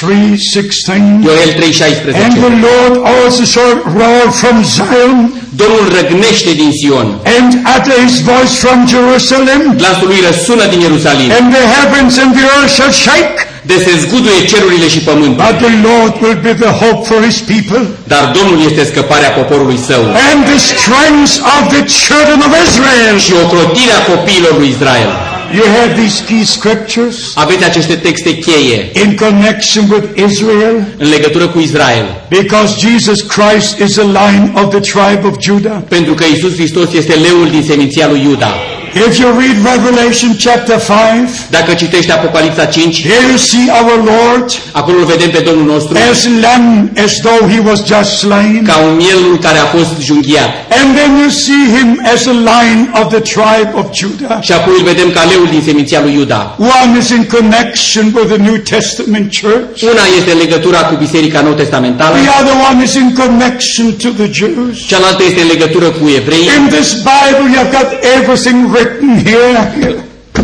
3, 16. Ioel 3, And 16. the Lord also shall roar from Zion, Domnul răgnește din Sion. and utter his voice from Jerusalem, Glasul lui răsună din Ierusalim. and the heavens and the earth shall shake. De se zguduie cerurile și pământul. But the Lord will be the hope for his people, Dar Domnul este scăparea poporului său and the strength of the children of Israel. și ocrotirea copiilor lui Israel. You have these key scriptures Aveți aceste texte cheie in connection with Israel, în legătură cu Israel. because Jesus Christ is the lion of the tribe of Judah. Pentru că Isus Hristos este leul din seminția lui Iuda. If you read Revelation chapter 5, Dacă citești Apocalipsa 5, here you see our Lord acolo îl vedem pe Domnul nostru as a lamb, as though he was just slain. ca un mielul care a fost junghiat. And then you see him as a lion of the tribe of Judah. Și apoi îl vedem ca leul din seminția lui Iuda. One is in connection with the New Testament church. Una este legătura cu Biserica Nou Testamentală, The other one is in connection to the Jews. cealaltă este în legătură cu evrei. In this Bible, you've got everything written here.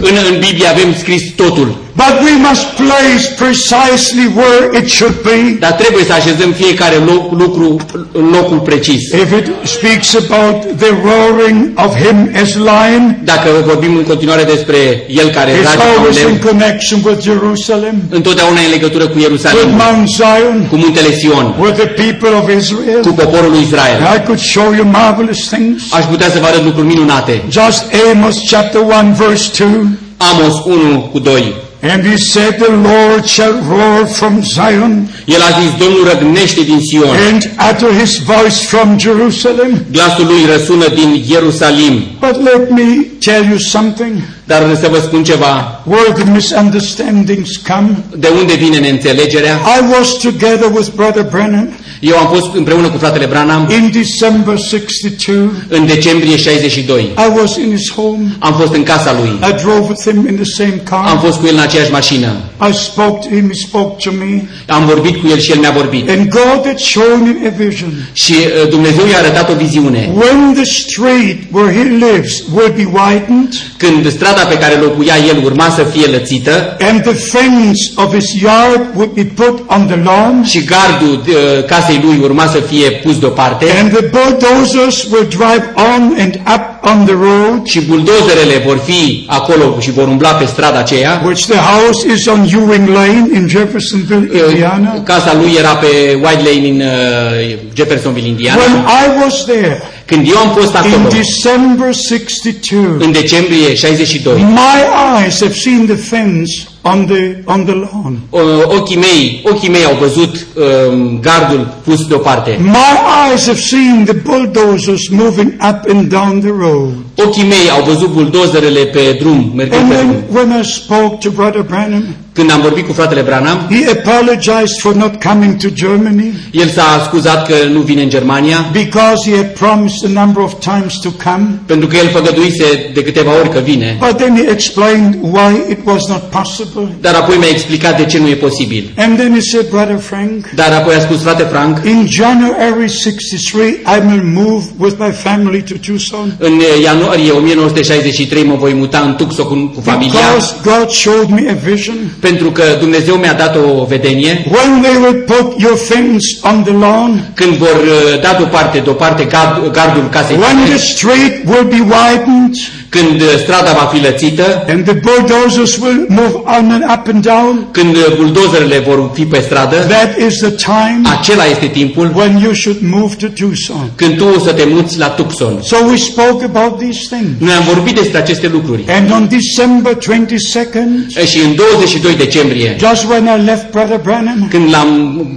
În, în Biblie avem scris totul, But we must place precisely where it should be. dar trebuie să așezăm fiecare loc, lucru în locul precis. If it speaks about the roaring of him as lion, Dacă vorbim în continuare despre el care it's rage ca un always in leu, connection with Jerusalem, întotdeauna e în legătură cu with Ierusalim, Mount Zion, cu muntele Sion, with the people of Israel. cu poporul lui Israel. I could show you marvelous things. Aș putea să vă arăt lucruri minunate. Just Amos chapter 1 verse 2. Amos 1 cu 2. And he said, The Lord shall roar from Zion El a zis, Domnul răgnește din Sion. and utter his voice from Jerusalem. Glasul lui răsună din Ierusalim. But let me tell you something. Dar să vă spun ceva, Where the misunderstandings come. de unde vine neînțelegerea? I was together with Brother Brennan Eu am fost împreună cu fratele Branham in December 62. în decembrie 62. Și was in his home. Am fost în casa lui. I drove with him in the same Am car. fost cu el în aceeași mașină. I spoke to him, he spoke to me. Am vorbit cu el și el mi-a vorbit. And God had shown him a vision. Și uh, Dumnezeu i-a arătat o viziune. When the street where he lives will be widened, Când strada pe care locuia el urma să fie lățită. And the fence of his yard would be put on the lawn, și gardul uh, casei lui urma să fie pus deoparte. And the bulldozers will drive on and up on the road, și buldozerele vor fi acolo și vor umbla pe strada aceea. which the house is on Ewing Lane in Jeffersonville, Uh, Indiana. Casa lui era pe White Lane în uh, Jeffersonville, Indiana. When I was there Când eu am fost in acolo, December 62, în decembrie 62, my eyes have seen the fence on the on the lawn. uh, ochii mei, ochii mei au văzut um, gardul pus deoparte. My eyes have seen the bulldozers moving up and down the road. Ochii mei au văzut buldozerele pe drum, mergând And pe drum. then when I spoke to Brother Branham, Când am vorbit cu fratele Branham, he apologized for not coming to Germany el s-a scuzat că nu vine în Germania, because he had promised a number of times to come. pentru că el făgăduise de câteva ori că vine. But then he explained why it was not possible. Dar apoi mi-a explicat de ce nu e posibil. And then he said, Brother Frank, Dar apoi a spus, frate Frank, in January 63, I will move with my family to Tucson. în ianuarie 1963 mă voi muta în Tucson cu, cu familia, Because God showed me a vision. Pentru că Dumnezeu mi-a dat o vedenie. When they will put your fence on the lawn, Când vor uh, da deoparte, deoparte gard, gardul casei when the tale, street will be widened, când uh, strada va fi lățită, and the bulldozers will move on and up and down, când uh, buldozerele vor fi pe stradă, that is the time acela este timpul when you should move to Tucson. când tu o să te muți la Tucson. So we spoke about these things. Noi am vorbit despre aceste lucruri. And on December 22nd, E, Și în 22 decembrie, just when I left Brother Branham, când l-am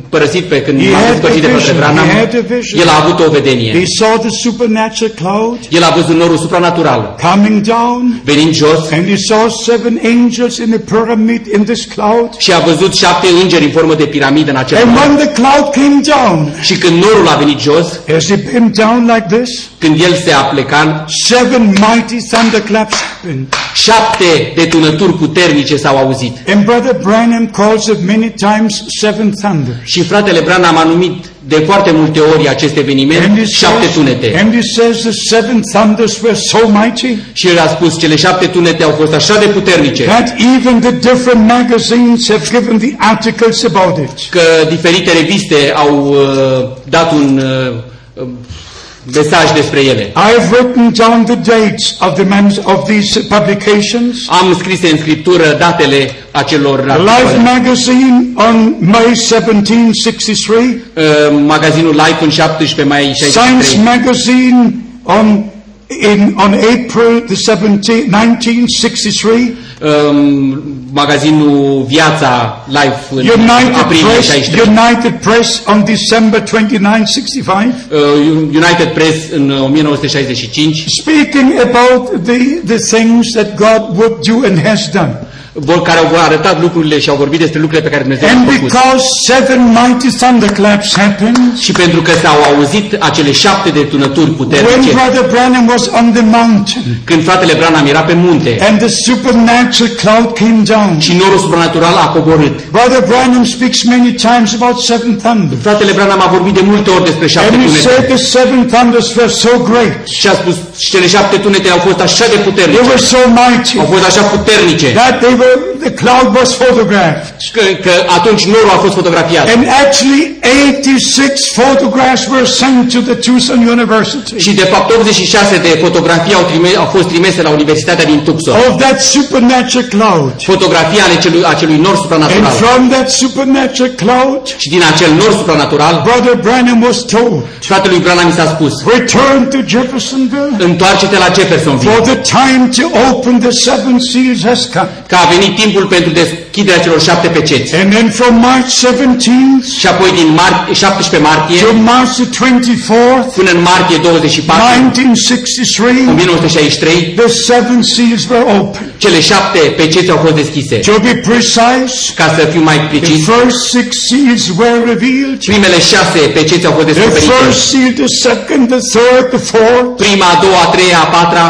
părăsit pe când He m-am had despărțit de a Părinte vision. Branham, He had a vision. el a avut o vedenie. he saw the supernatural cloud El a văzut norul supranatural coming coming down, venind jos and he saw seven angels in a pyramid in this cloud. și a văzut șapte îngeri în formă de piramidă în acel And nor. when the cloud came down, Și când norul a venit jos, as it came down like this, când el se apleca, seven mighty thunderclaps happened. șapte detunături puternice s-au auzit. And Brother Branham calls it many times seven thunders. Și fratele Branham a numit de foarte multe ori acest And eveniment he, șapte says, tunete. and he says the seven thunders were so mighty Și el a spus, cele șapte tunete au fost așa de puternice, that even the different magazines have given the articles about it. că diferite reviste au uh, dat un uh, uh, mesaj despre ele. I have written down the dates of the man- of these publications. Am scris în scriptură datele acelor The Life articole. magazine on May 1763, Uh, magazinul Life în 17 mai Science 63, magazine on in on April the 17th, 1963, um, magazinul Viața Life în United aprilie Press 63, United Press on December 29, 65. uh, United Press în 1965, Speaking about the, the things that God would do and has done. Vor, care au arătat lucrurile și au vorbit despre lucrurile pe care Dumnezeu le-a And făcut. because seven mighty thunderclaps happened, Și pentru că s-au auzit acele șapte detunături when puternice, Brother Branham was on the mountain, când fratele Branham era pe munte and the supernatural cloud came down, și norul supranatural a coborât. Brother Branham speaks many times about seven thunders. Fratele Branham a vorbit de multe ori despre șapte And he tunete said the seven thunders were so great, și a spus cele șapte tunete au fost așa de they puternice, were so mighty, au fost așa puternice, that they were, woman the cloud was photographed. că, că atunci norul a fost fotografiat. And actually 86 photographs were sent to the Tucson University Și de fapt 86 de fotografii au, trime, au fost trimise la Universitatea din Tucson. of that supernatural cloud. Fotografii ale celui, acelui nor And supranatural. from that supernatural cloud, Și din acel nor supranatural, Brother Branham was told, fratelui Branham mi s-a spus, return to Jeffersonville, întoarce-te la for Jeffersonville, the time to open the seven seals has come. că a venit timpul pentru deschiderea celor șapte peceți. And then from March 17th Și apoi din mar- 17 martie to March the 24th, până în martie 24, 1963, 1963, the seven seals were opened. cele șapte peceți au fost deschise. To be precise, Ca să fiu mai the precis, first six seals were revealed. primele șase peceți au fost The descoperite. first seal, the second, the third, the fourth, Prima, a doua, a treia, a patra,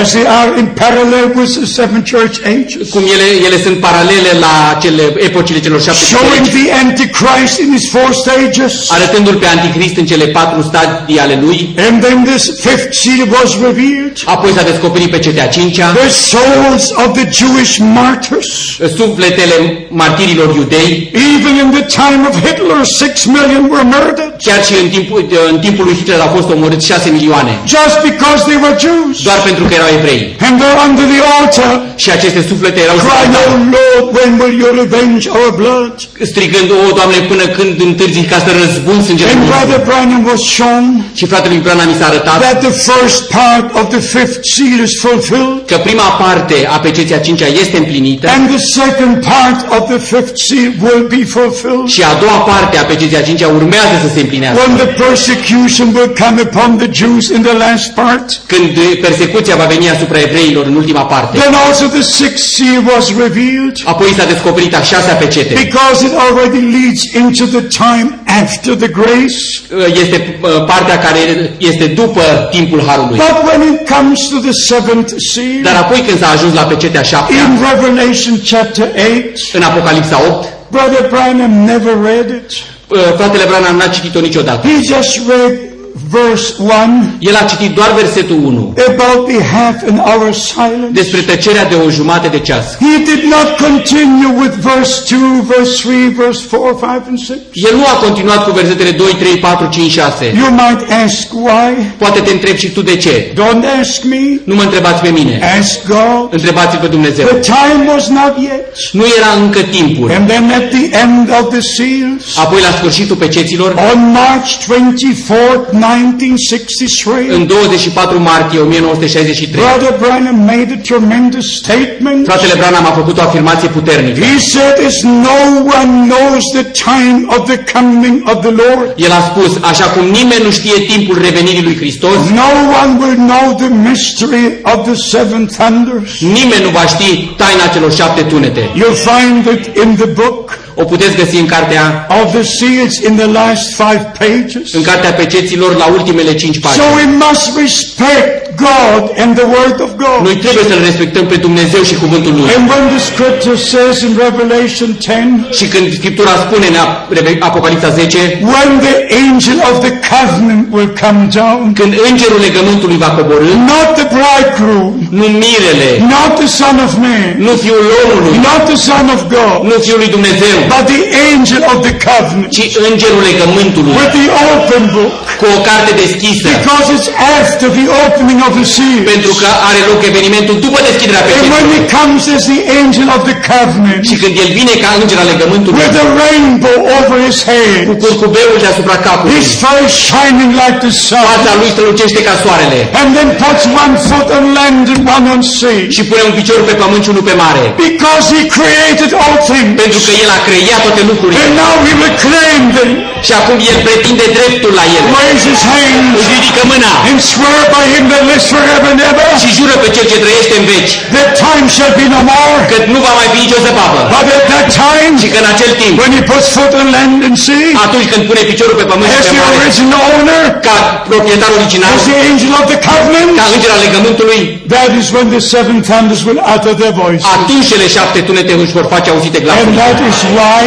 as they are in parallel with the seven church ages, cum ele, ele sunt paralele la cele epocile celor șapte showing biserici, the Antichrist in his four stages. arătându-l pe Antichrist în cele patru stadii ale lui. And then this fifth seal was revealed. Apoi s-a descoperit pe cetea cincea, The souls of the Jewish martyrs. sufletele martirilor iudei, Even in the time of Hitler, six million were murdered chiar și în timpul, în timpul lui Hitler au fost omorâți șase milioane, just because they were Jews. doar pentru că erau evrei. And they're under the altar, Și aceste suflete erau crying, strigând, Oh Lord, when will you revenge our blood? strigând, o, Doamne, până când întârzi ca să răzbun sângele And nostru. Brother Branham was shown Și fratele lui Branham mi s-a arătat that the first part of the fifth seal is fulfilled, că prima parte a peceții a cincea este împlinită and the second part of the fifth seal will be fulfilled. și a doua parte a peceții a cincea urmează să se împlinească. When the persecution will come upon the Jews in the last part, Când persecuția va veni asupra evreilor în ultima parte. then also the sixth seal was revealed, Apoi s-a descoperit a șasea pecete. because it already leads into the time after the grace. Este uh, partea care este după timpul Harului. But when it comes to the seventh seal, Dar apoi când s-a ajuns la pecetea șaptea, in Revelation chapter 8, în Apocalipsa 8, Brother Branham never read it. uh, fratele Branham n-a citit-o niciodată. He just read verse 1 El a citit doar versetul 1 about the half an hour silence. despre tăcerea de o jumate de ceas. He did not continue with verse 2, verse 3, verse 4, 5, and 6. El nu a continuat cu versetele 2, 3, 4, 5, 6. You might ask why. Poate te întreb și tu de ce. Don't ask me. Nu mă întrebați pe mine. Ask God. Întrebați pe Dumnezeu. The time was not yet. Nu era încă timpul. And then at the end of the seals, Apoi la sfârșitul peceților, on March 24th, 1963, În 24 martie 1963, Brother Branham made a tremendous statement. fratele Branham a făcut o afirmație puternică. He said, as no one knows the time of the coming of the Lord, El a spus, așa cum nimeni nu știe timpul revenirii lui Hristos, no one will know the mystery of the seven thunders. nimeni nu va ști taina celor șapte tunete. You'll find it in the book O puteți găsi în cartea, of the seals in the last five pages. în cartea peceților la ultimele cinci So pagini. we must respect God and the Word of God. Noi trebuie să-L respectăm pe Dumnezeu și cuvântul Lui. And when the scripture says in Revelation 10, Și când Scriptura spune în Ap- Reve- Apocalipsa 10, when the angel of the covenant will come down, când îngerul legământului va coborâ, not the bridegroom, nu mirele, not the Son of Man, nu Fiul omului, not the Son of God, nu Fiul lui Dumnezeu, but the angel of the covenant ci îngerul legământului, with the open book, cu o carte deschisă, because it's after the opening of the seal. pentru că are loc evenimentul după deschiderea And when peceților. he comes as the angel of the covenant, Și când el vine ca înger al legământului, with a rainbow over his cu head, curcubeul deasupra capului, his face shining like the sun, fața lui strălucește ca soarele, and then puts one foot on land and one on sea, și pune un picior pe pământ și unul pe mare, because he created all things, pentru că el a creat toate lucrurile. and now he will claim them, Și acum el pretinde dreptul la el. raise his hands, Își ridică mâna and swear by him that lives forever and ever, și jură pe cel ce trăiește în veci that time shall be no more. că nu va mai fi nicio zăpavă. But at that time, Și că în acel timp, when he puts foot on land and sea, atunci când pune piciorul pe pământ și as pe the mare, original owner, ca proprietar original, as the angel of the covenant, ca înger al legământului, that is when the seven thunders will utter their voice. atunci cele șapte tunete își vor face auzite And glasul. that is why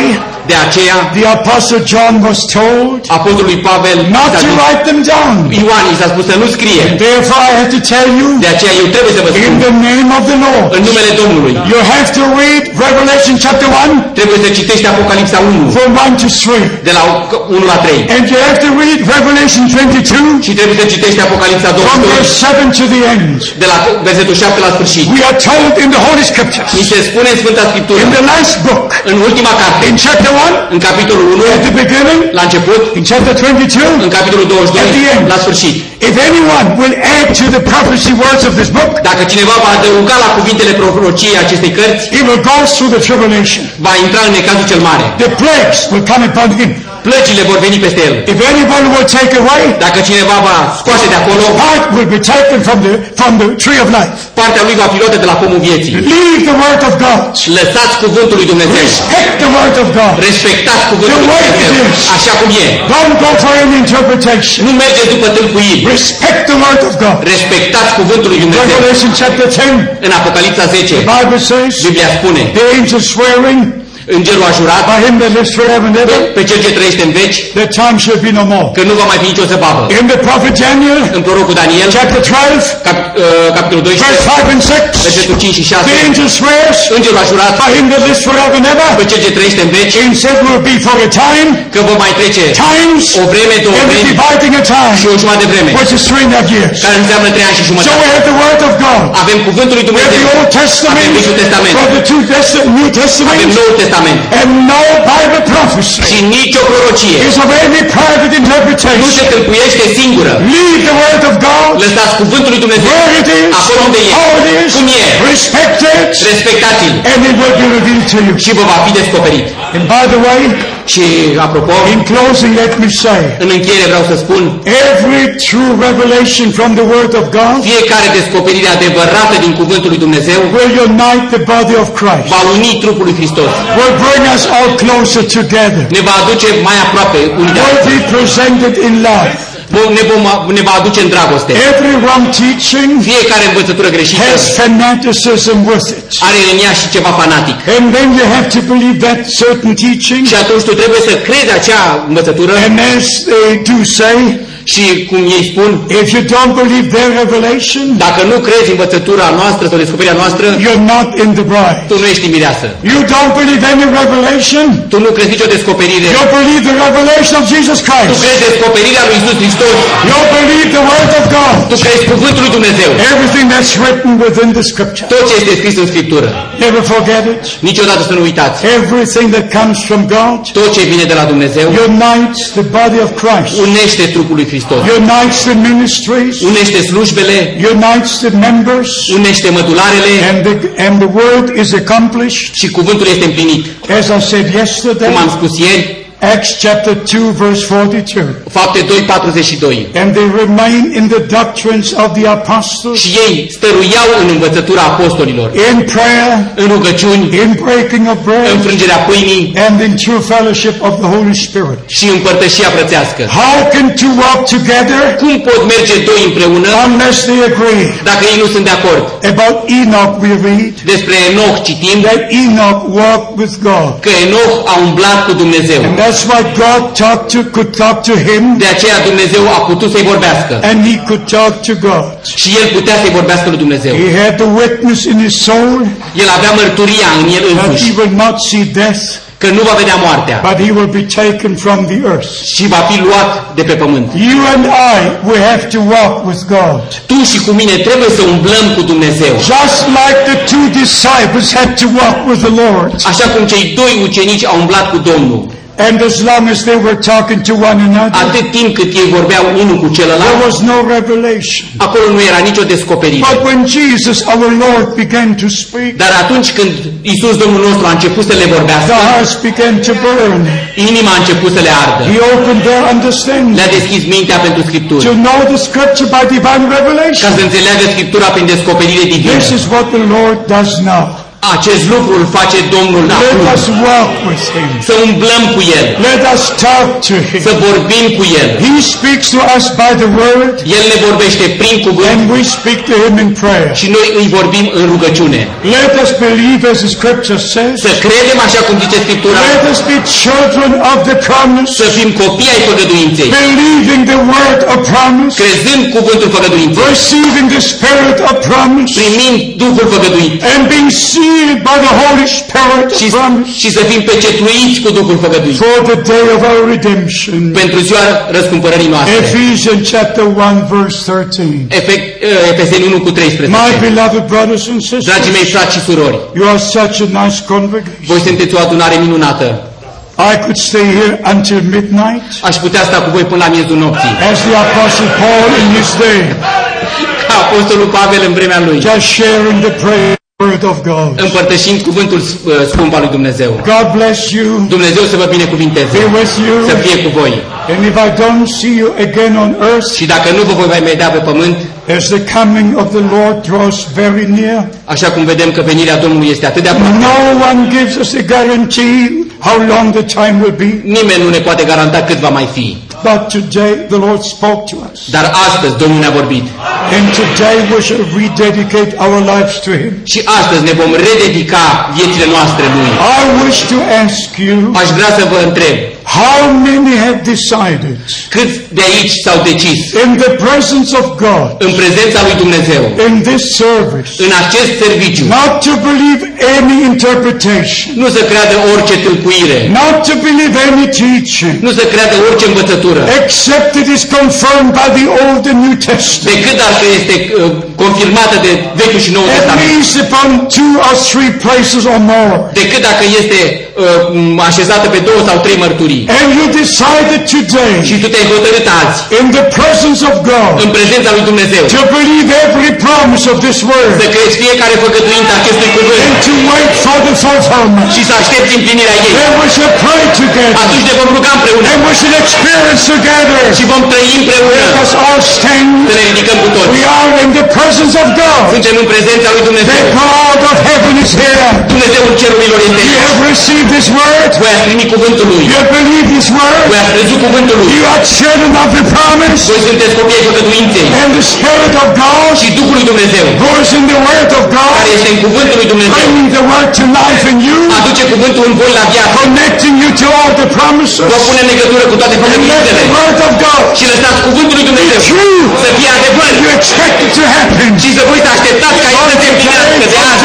De aceea, the apostle John was told apostolului Pavel, i not s-a to zis- write them down. Ioan, i s-a spus să nu scrie. Therefore I have to tell you De aceea eu trebuie să vă spun, in the name of the Lord. în numele Domnului, You have to read Revelation chapter 1 trebuie să citești Apocalipsa 1, from 1 to 3. de la 1 la 3. And you have to read Revelation 22 Și trebuie să citești Apocalipsa from 22, verse 7 to the end. de la versetul 7 la sfârșit. We are told in the Holy Scriptures, Ni se spune în Sfânta Scriptură, in the last book, în ultima carte, in chapter 1, în capitolul 1, at the beginning, la început, in chapter 22, în capitolul 22, At the end. la sfârșit. if anyone will add to the prophecy words of this book, Dacă cineva va adăuga la cuvintele prorociei acestei cărți, he will go through the tribulation. va intra în necazul cel mare. The plagues will come upon him. Plăcile vor veni peste el. If anyone will take away, Dacă cineva va scoate de acolo, part will be taken from the from the tree of life. partea lui va fi luată de la pomul vieții. Leave the word of God. Lăsați cuvântul lui Dumnezeu. Respect the word of God. Respectați cuvântul lui The way it Dumnezeu. is. Așa cum e. Don't go for an interpretation. Nu mergeți după tâlcuiri. Respect the word of God. Respectați cuvântul lui Dumnezeu. Revelation chapter 10, În Apocalipsa 10, the Bible says, Biblia spune, the angel swearing Îngerul a jurat by him that lives forever and ever, pe cel ce trăiește în veci that time shall be no more. că nu va mai fi nicio zăbavă. In the prophet Daniel, În prorocul Daniel, chapter 12, cap, uh, capitolul verse 12, 5 and 6, versetul 5 și 6, the angel swears Îngerul a jurat by him that lives forever and ever, pe cel ce trăiește în veci and said will be for a time, că va mai trece times, o vreme, două and the vremi dividing of time, și o jumătate de vreme, which is three and a half years. care înseamnă trei ani și So jumătate. we have the word of God. Avem cuvântul lui We have the Dumnezeu, Old Testament, avem Vechiul Testament, we have the two Test- New avem Testament, Noul Testament and no Bible prophecy și nicio prorocie is of any private nu interpretation. se tâlcuiește singură. Leave the word of God Lăsați cuvântul lui Dumnezeu where it is, acolo unde e, how it is, cum e, respect it, respectați-l and it will be revealed to you. și vă va fi descoperit. And by the way, Și apropo, in closing, let me say, în încheiere vreau să spun, every true revelation from the word of God fiecare descoperire adevărată din cuvântul lui Dumnezeu will unite the body of Christ, va uni trupul lui Hristos, will bring us all closer together, ne va aduce mai aproape unii de will alții, be presented in love. Vom- ne, vom, ne va aduce în dragoste. Every wrong teaching Fiecare învățătură greșită has fanaticism with it. are în ea și ceva fanatic. And then you have to believe that certain teaching. Și atunci tu trebuie să crezi acea învățătură And as they do say, și cum ei spun, if you don't believe their revelation, dacă nu crezi învățătura noastră sau descoperirea noastră, you're not in the bride. tu nu ești mireasă. You don't believe any revelation, Tu nu crezi nicio descoperire. you believe the revelation of Jesus Tu Christ. crezi descoperirea lui Isus Hristos. You believe the word of God. Tu crezi cuvântul lui Dumnezeu. Everything that's written within the scripture. Tot ce este scris în Scriptură. Never forget it. Niciodată să nu uitați. Everything that comes from God Tot ce vine de la Dumnezeu unites the body of Christ. unește trupul lui Hristos. unites the ministries, Unește slujbele, unites the members, unește mădularele and the, and the word is accomplished. și cuvântul este împlinit. As I said Cum yesterday, am spus ieri, Acts chapter 2 verse 42. fapte 2, 42. And they remain in the doctrines of the apostles, Și ei stăruiau în învățătura apostolilor, in prayer, în rugăciuni, in breaking of în bread, frângerea pâinii and in true fellowship of the Holy Spirit. și împărtășia frățească. How can two walk together Cum pot merge doi împreună unless they agree? dacă ei nu sunt de acord? About Enoch we read Despre Enoch citim that Enoch walked with God. că Enoch a umblat cu Dumnezeu. And that's why God talked to, could talk to him De aceea Dumnezeu a putut să-i vorbească. and he could talk to God. Și el putea să-i vorbească lui Dumnezeu. He had the witness in his soul El avea mărturia în el that însuși he will not see death, că nu va vedea moartea but he will be taken from the earth. și va fi luat de pe pământ. You and I, we have to walk with God. Tu și cu mine trebuie să umblăm cu Dumnezeu. Just like the two disciples had to walk with the Lord. Așa cum cei doi ucenici au umblat cu Domnul. And as long as they were talking to one another, Atât timp cât ei vorbeau unul cu there celălalt, was no revelation. acolo nu era nicio descoperire. But when Jesus, our Lord, began to speak, Dar atunci când Isus Domnul nostru a început să le vorbească, the hearts began to burn. inima a început să le ardă. He opened their understanding Le-a deschis mintea pentru Scripturi. to know the scripture by divine Ca revelation. să înțeleagă Scriptura prin descoperire divină. This is what the Lord does now. Acest lucru îl face Domnul Let acum. us walk with Him. Să umblăm cu El, Let us talk to să Him. vorbim cu El. He speaks to us by the word, El ne vorbește prin cuvânt and we speak to Him in prayer. și noi îi vorbim în rugăciune. Let us believe as the scripture says. Să credem așa cum zice Scriptura, Let us be children of the promise, să fim copii ai făgăduinței, believing the word of promise, crezând cuvântul făgăduinței, receiving the spirit of promise, primind Duhul făgăduit and being sealed by the Holy Spirit și, of promise și să fim pecetuiți cu Duhul făgăduit for the day of our redemption. pentru ziua răscumpărării noastre. Ephesians chapter 1 verse 13. Efect, uh, Efeseni 1 cu 13. My beloved brothers and Dragii mei sisters, frați și surori, you are such a nice congregation. voi sunteți o adunare minunată. I could stay here until midnight Aș putea sta cu voi până la miezul nopții. as the apostle Paul in his day, Ca Apostolul Pavel în vremea lui, just sharing the prayer word of God. împărtășind cuvântul uh, scump al lui Dumnezeu. God bless you, Dumnezeu să vă binecuvinteze, be with you, să fie cu voi. and if I don't see you again on earth, Și dacă nu vă voi mai vedea pe pământ, as the coming of the Lord draws very near, așa cum vedem că venirea Domnului este atât de aproape, no one gives us a guarantee how long the time will be. nimeni nu ne poate garanta cât va mai fi. But today the Lord spoke to us. Dar astăzi Domnul ne-a vorbit. And today we shall rededicate our lives to Him. Și astăzi ne vom rededica viețile noastre Lui. I wish to ask you, Aș vrea să vă întreb, how many have decided câți de aici s-au decis in the presence of God, în prezența lui Dumnezeu, in this service, în acest serviciu, not to believe any interpretation, nu să creadă orice tâlcuire, not to believe any teaching, nu să creadă orice învățătură, except it is confirmed by the Old and New Testament. decât dacă este uh, confirmată de Vechiul și Noul At Testament, least upon two or three places or more. decât dacă este uh, așezată pe două sau trei mărturii. And you decided today, Și tu te-ai hotărât azi, in the presence of God, în prezența lui Dumnezeu, to believe every promise of this să word crezi fiecare făgăduință acestui cuvânt and to wait for the fulfillment. și să aștepți împlinirea ei. Then we shall pray together Atunci ne vom ruga împreună and we shall experience together. și vom trăi împreună. Let us all stand. Să ne ridicăm cu toți. We are in the presence of God. Suntem în prezența lui The God of heaven is here. Dumnezeul cerurilor este You have received this word. Voi ați primit cuvântul lui. You have believed this word. Voi crezut cuvântul lui. You are children of the promise. Voi sunteți copii ai făgăduinței. And the Spirit of God Și Duhul lui Dumnezeu, is in the word of care God, este în cuvântul lui Dumnezeu, bringing the word to life in you, aduce cuvântul în voi la viață. connecting you to all the promises. Vă pune în legătură cu toate făgăduințele. the word of God Și lăsați cuvântul lui Dumnezeu true. să fie adevăr. You expect it to happen. Și să voi așteptați ca el să se împlinească de azi.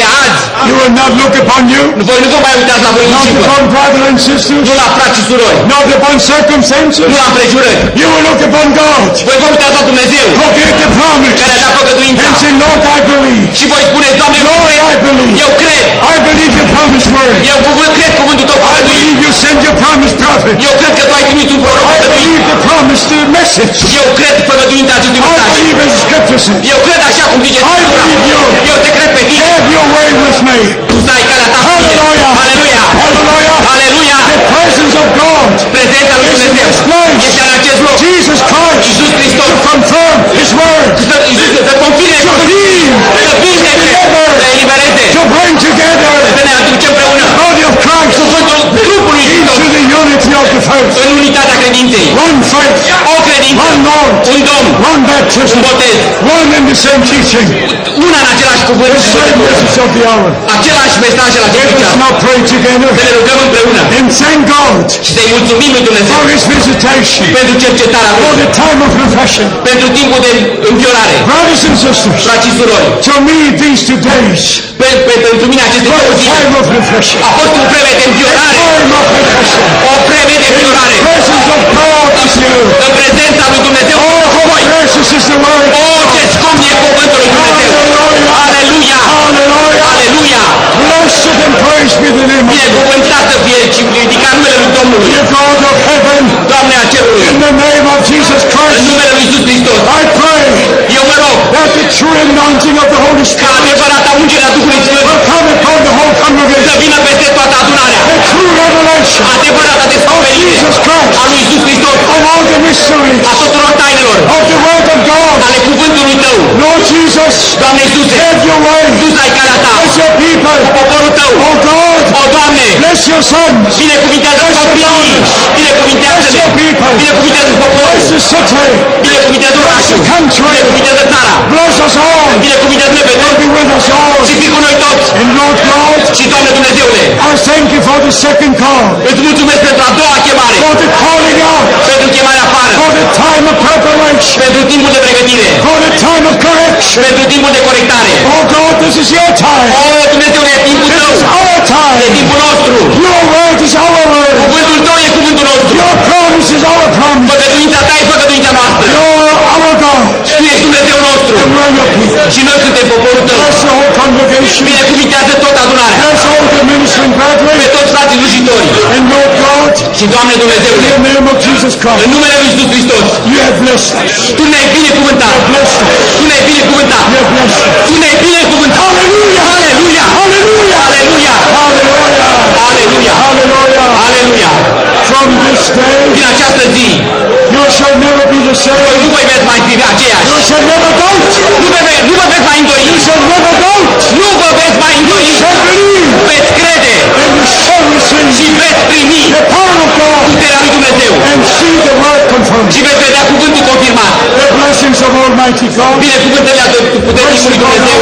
De azi. You will not look upon you, Voi nu vă mai uitați la voi not upon brother and sisters, Nu la frați și surori. not upon circumstances. Nu la împrejurări. You will look upon God, Voi vă uitați la Dumnezeu, who gave the promise, care a dat făgăduința. and say, Lord, Și believe. Și voi spuneți, Doamne, eu Lord, cred. I believe. Eu cred. I believe your promised word. Eu cuvânt, cred cuvântul tău I făgăduit. believe you send your promised prophet. Eu cred că tu ai trimis un proroc I făgăduit. believe the promise, the message. Eu cred făgăduința acestui Și mesaj. believe as Scripture says. Eu cred așa cum zice I Scriptura. believe you. Eu te cred pe tine. Have your way with me. Să împreună the body of Christ cuvântul trupului Hristos into the unity of the faith. în unitatea credinței. One faith, O credință, one Lord, un Domn, one baptism, un botez, one and the same teaching. una în același cuvânt, The same message of the hour. același mesaj la Let us now pray Să together ne rugăm împreună and thank God și să-i mulțumim lui Dumnezeu for His visitation, pentru cercetarea for the time of refreshing. pentru timpul de înviorare. Brothers and sisters, Frați și surori, to me these two days pe, pe, pentru mine aceste were două a zile time of refreshing. a fost un vreme de înviorare, Time of refreshing. o vreme de înviorare. The presence of God is here. În prezența lui Dumnezeu Oh, cu how voi. precious is the word. O, ce scump e cuvântul lui Dumnezeu. Aleluia! Hallelujah. Aleluia! Blessed and praised be the name of God. Binecuvântat să fie și ridicat numele lui Domnului. The God of heaven, Doamne a cerului, in the name of Jesus în Christ, numele lui Iisus Hristos, I pray eu mă rog that the true anointing of the Holy ca Spirit adevărata ungerea Duhului Sfânt will come upon the whole să congregation. vină peste toată adunarea. The true revelation Adevărata descoperire Jesus Christ. a lui Iisus Hristos, of all the mysteries a tuturor tainelor, of the Word of God. ale cuvântului Tău. Lord Jesus, Doamne Iisuse, have your way. Tu să ai calea Ta, Bless your people. poporul Tău. Oh God, O, Doamne, bless your sons. binecuvintează copiii, binecuvintează-ne, Bless your people. binecuvintează poporul, Bless the city. binecuvintează orașul, binecuvintează țara, Bless us all. binecuvintează-ne pe toți Be with us all. și fii cu noi toți. And Lord God, Și, Doamne Dumnezeule, I thank you for the second call, îți mulțumesc pentru a doua chemare, for the calling out, pentru chemarea afară, for the time of preparation, pentru timpul de pregătire, for the time of correction. pentru timpul de corectare. Oh God, this is your time. Oh, o, Dumnezeule, e timpul This Tău, is our e time. timpul nostru. Your word is our word. Cuvântul Tău e cuvântul nostru. Your promise is our promise. Făgăduința Ta e făgăduința noastră. Our God. Tu ești Dumnezeu nostru. And we're your people. Și noi suntem poporul Tău. Bless the whole congregation. Binecuvintează tot adunarea. Bless all the ministering Pe toți frații. And Lord God, Și, Doamne In the name of Jesus în Christ, numele Lui Iisus Hristos, you have blessed us. Tu ne-ai binecuvântat. Tu ne-ai binecuvântat. You have blessed us. Tu ne-ai binecuvântat. Hallelujah. Aleluia! Hallelujah. Aleluia! Hallelujah. Aleluia! Hallelujah. Aleluia! From this day, Din această zi, you shall never be the voi same. nu voi veți mai fi aceiași. You shall never doubt. Nu vă, ve- nu vă veți mai îndoi. You shall never doubt. Nu vă veți mai îndoi. You shall believe. Veți crede And you shall receive și veți primi the power of God puterea lui Dumnezeu. and see the word confirmed. Și veți vedea cuvântul confirmat. The blessings of Almighty God Binecuvântele puterii lui Dumnezeu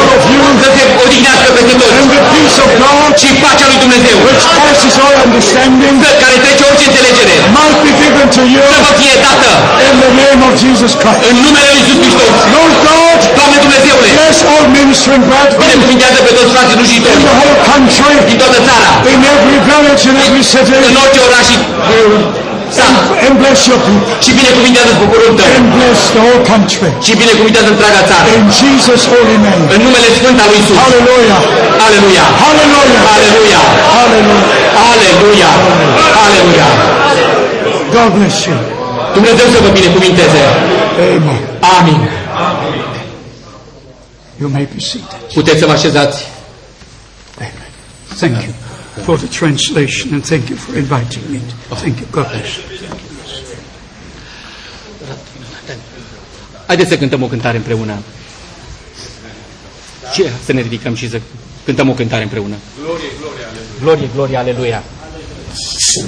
să se odihnească peste toți. and the peace of God Și pacea lui Dumnezeu, which passes all understanding care trece orice înțelegere, might be given to you să vă fie dată in the name of Jesus Christ. în numele lui Iisus Hristos. Lord God, Doamne Dumnezeule, bless all ministering brethren binecuvintează pe toți frații in slujitori the whole country, din toată țara, in every village, in every city, în orice oraș și sat. and bless your people. Și binecuvintează poporul tău. And bless the whole country. Și binecuvintează întreaga țară. In Jesus' holy name. În numele Sfânt al lui Iisus. Hallelujah. Aleluia! Hallelujah. Aleluia! Hallelujah. Aleluia! Aleluia! God bless you. Dumnezeu să vă binecuvinteze. Amen. Amin. You may be seated. Puteți să vă așezați. Amen. Thank you for the translation and thank you for inviting me. Thank you. God bless you. Haideți să cântăm o cântare împreună. Ce? Să ne ridicăm și să cântăm o cântare împreună. Glorie, glorie, aleluia. Glorie, glorie, aleluia. Iisus,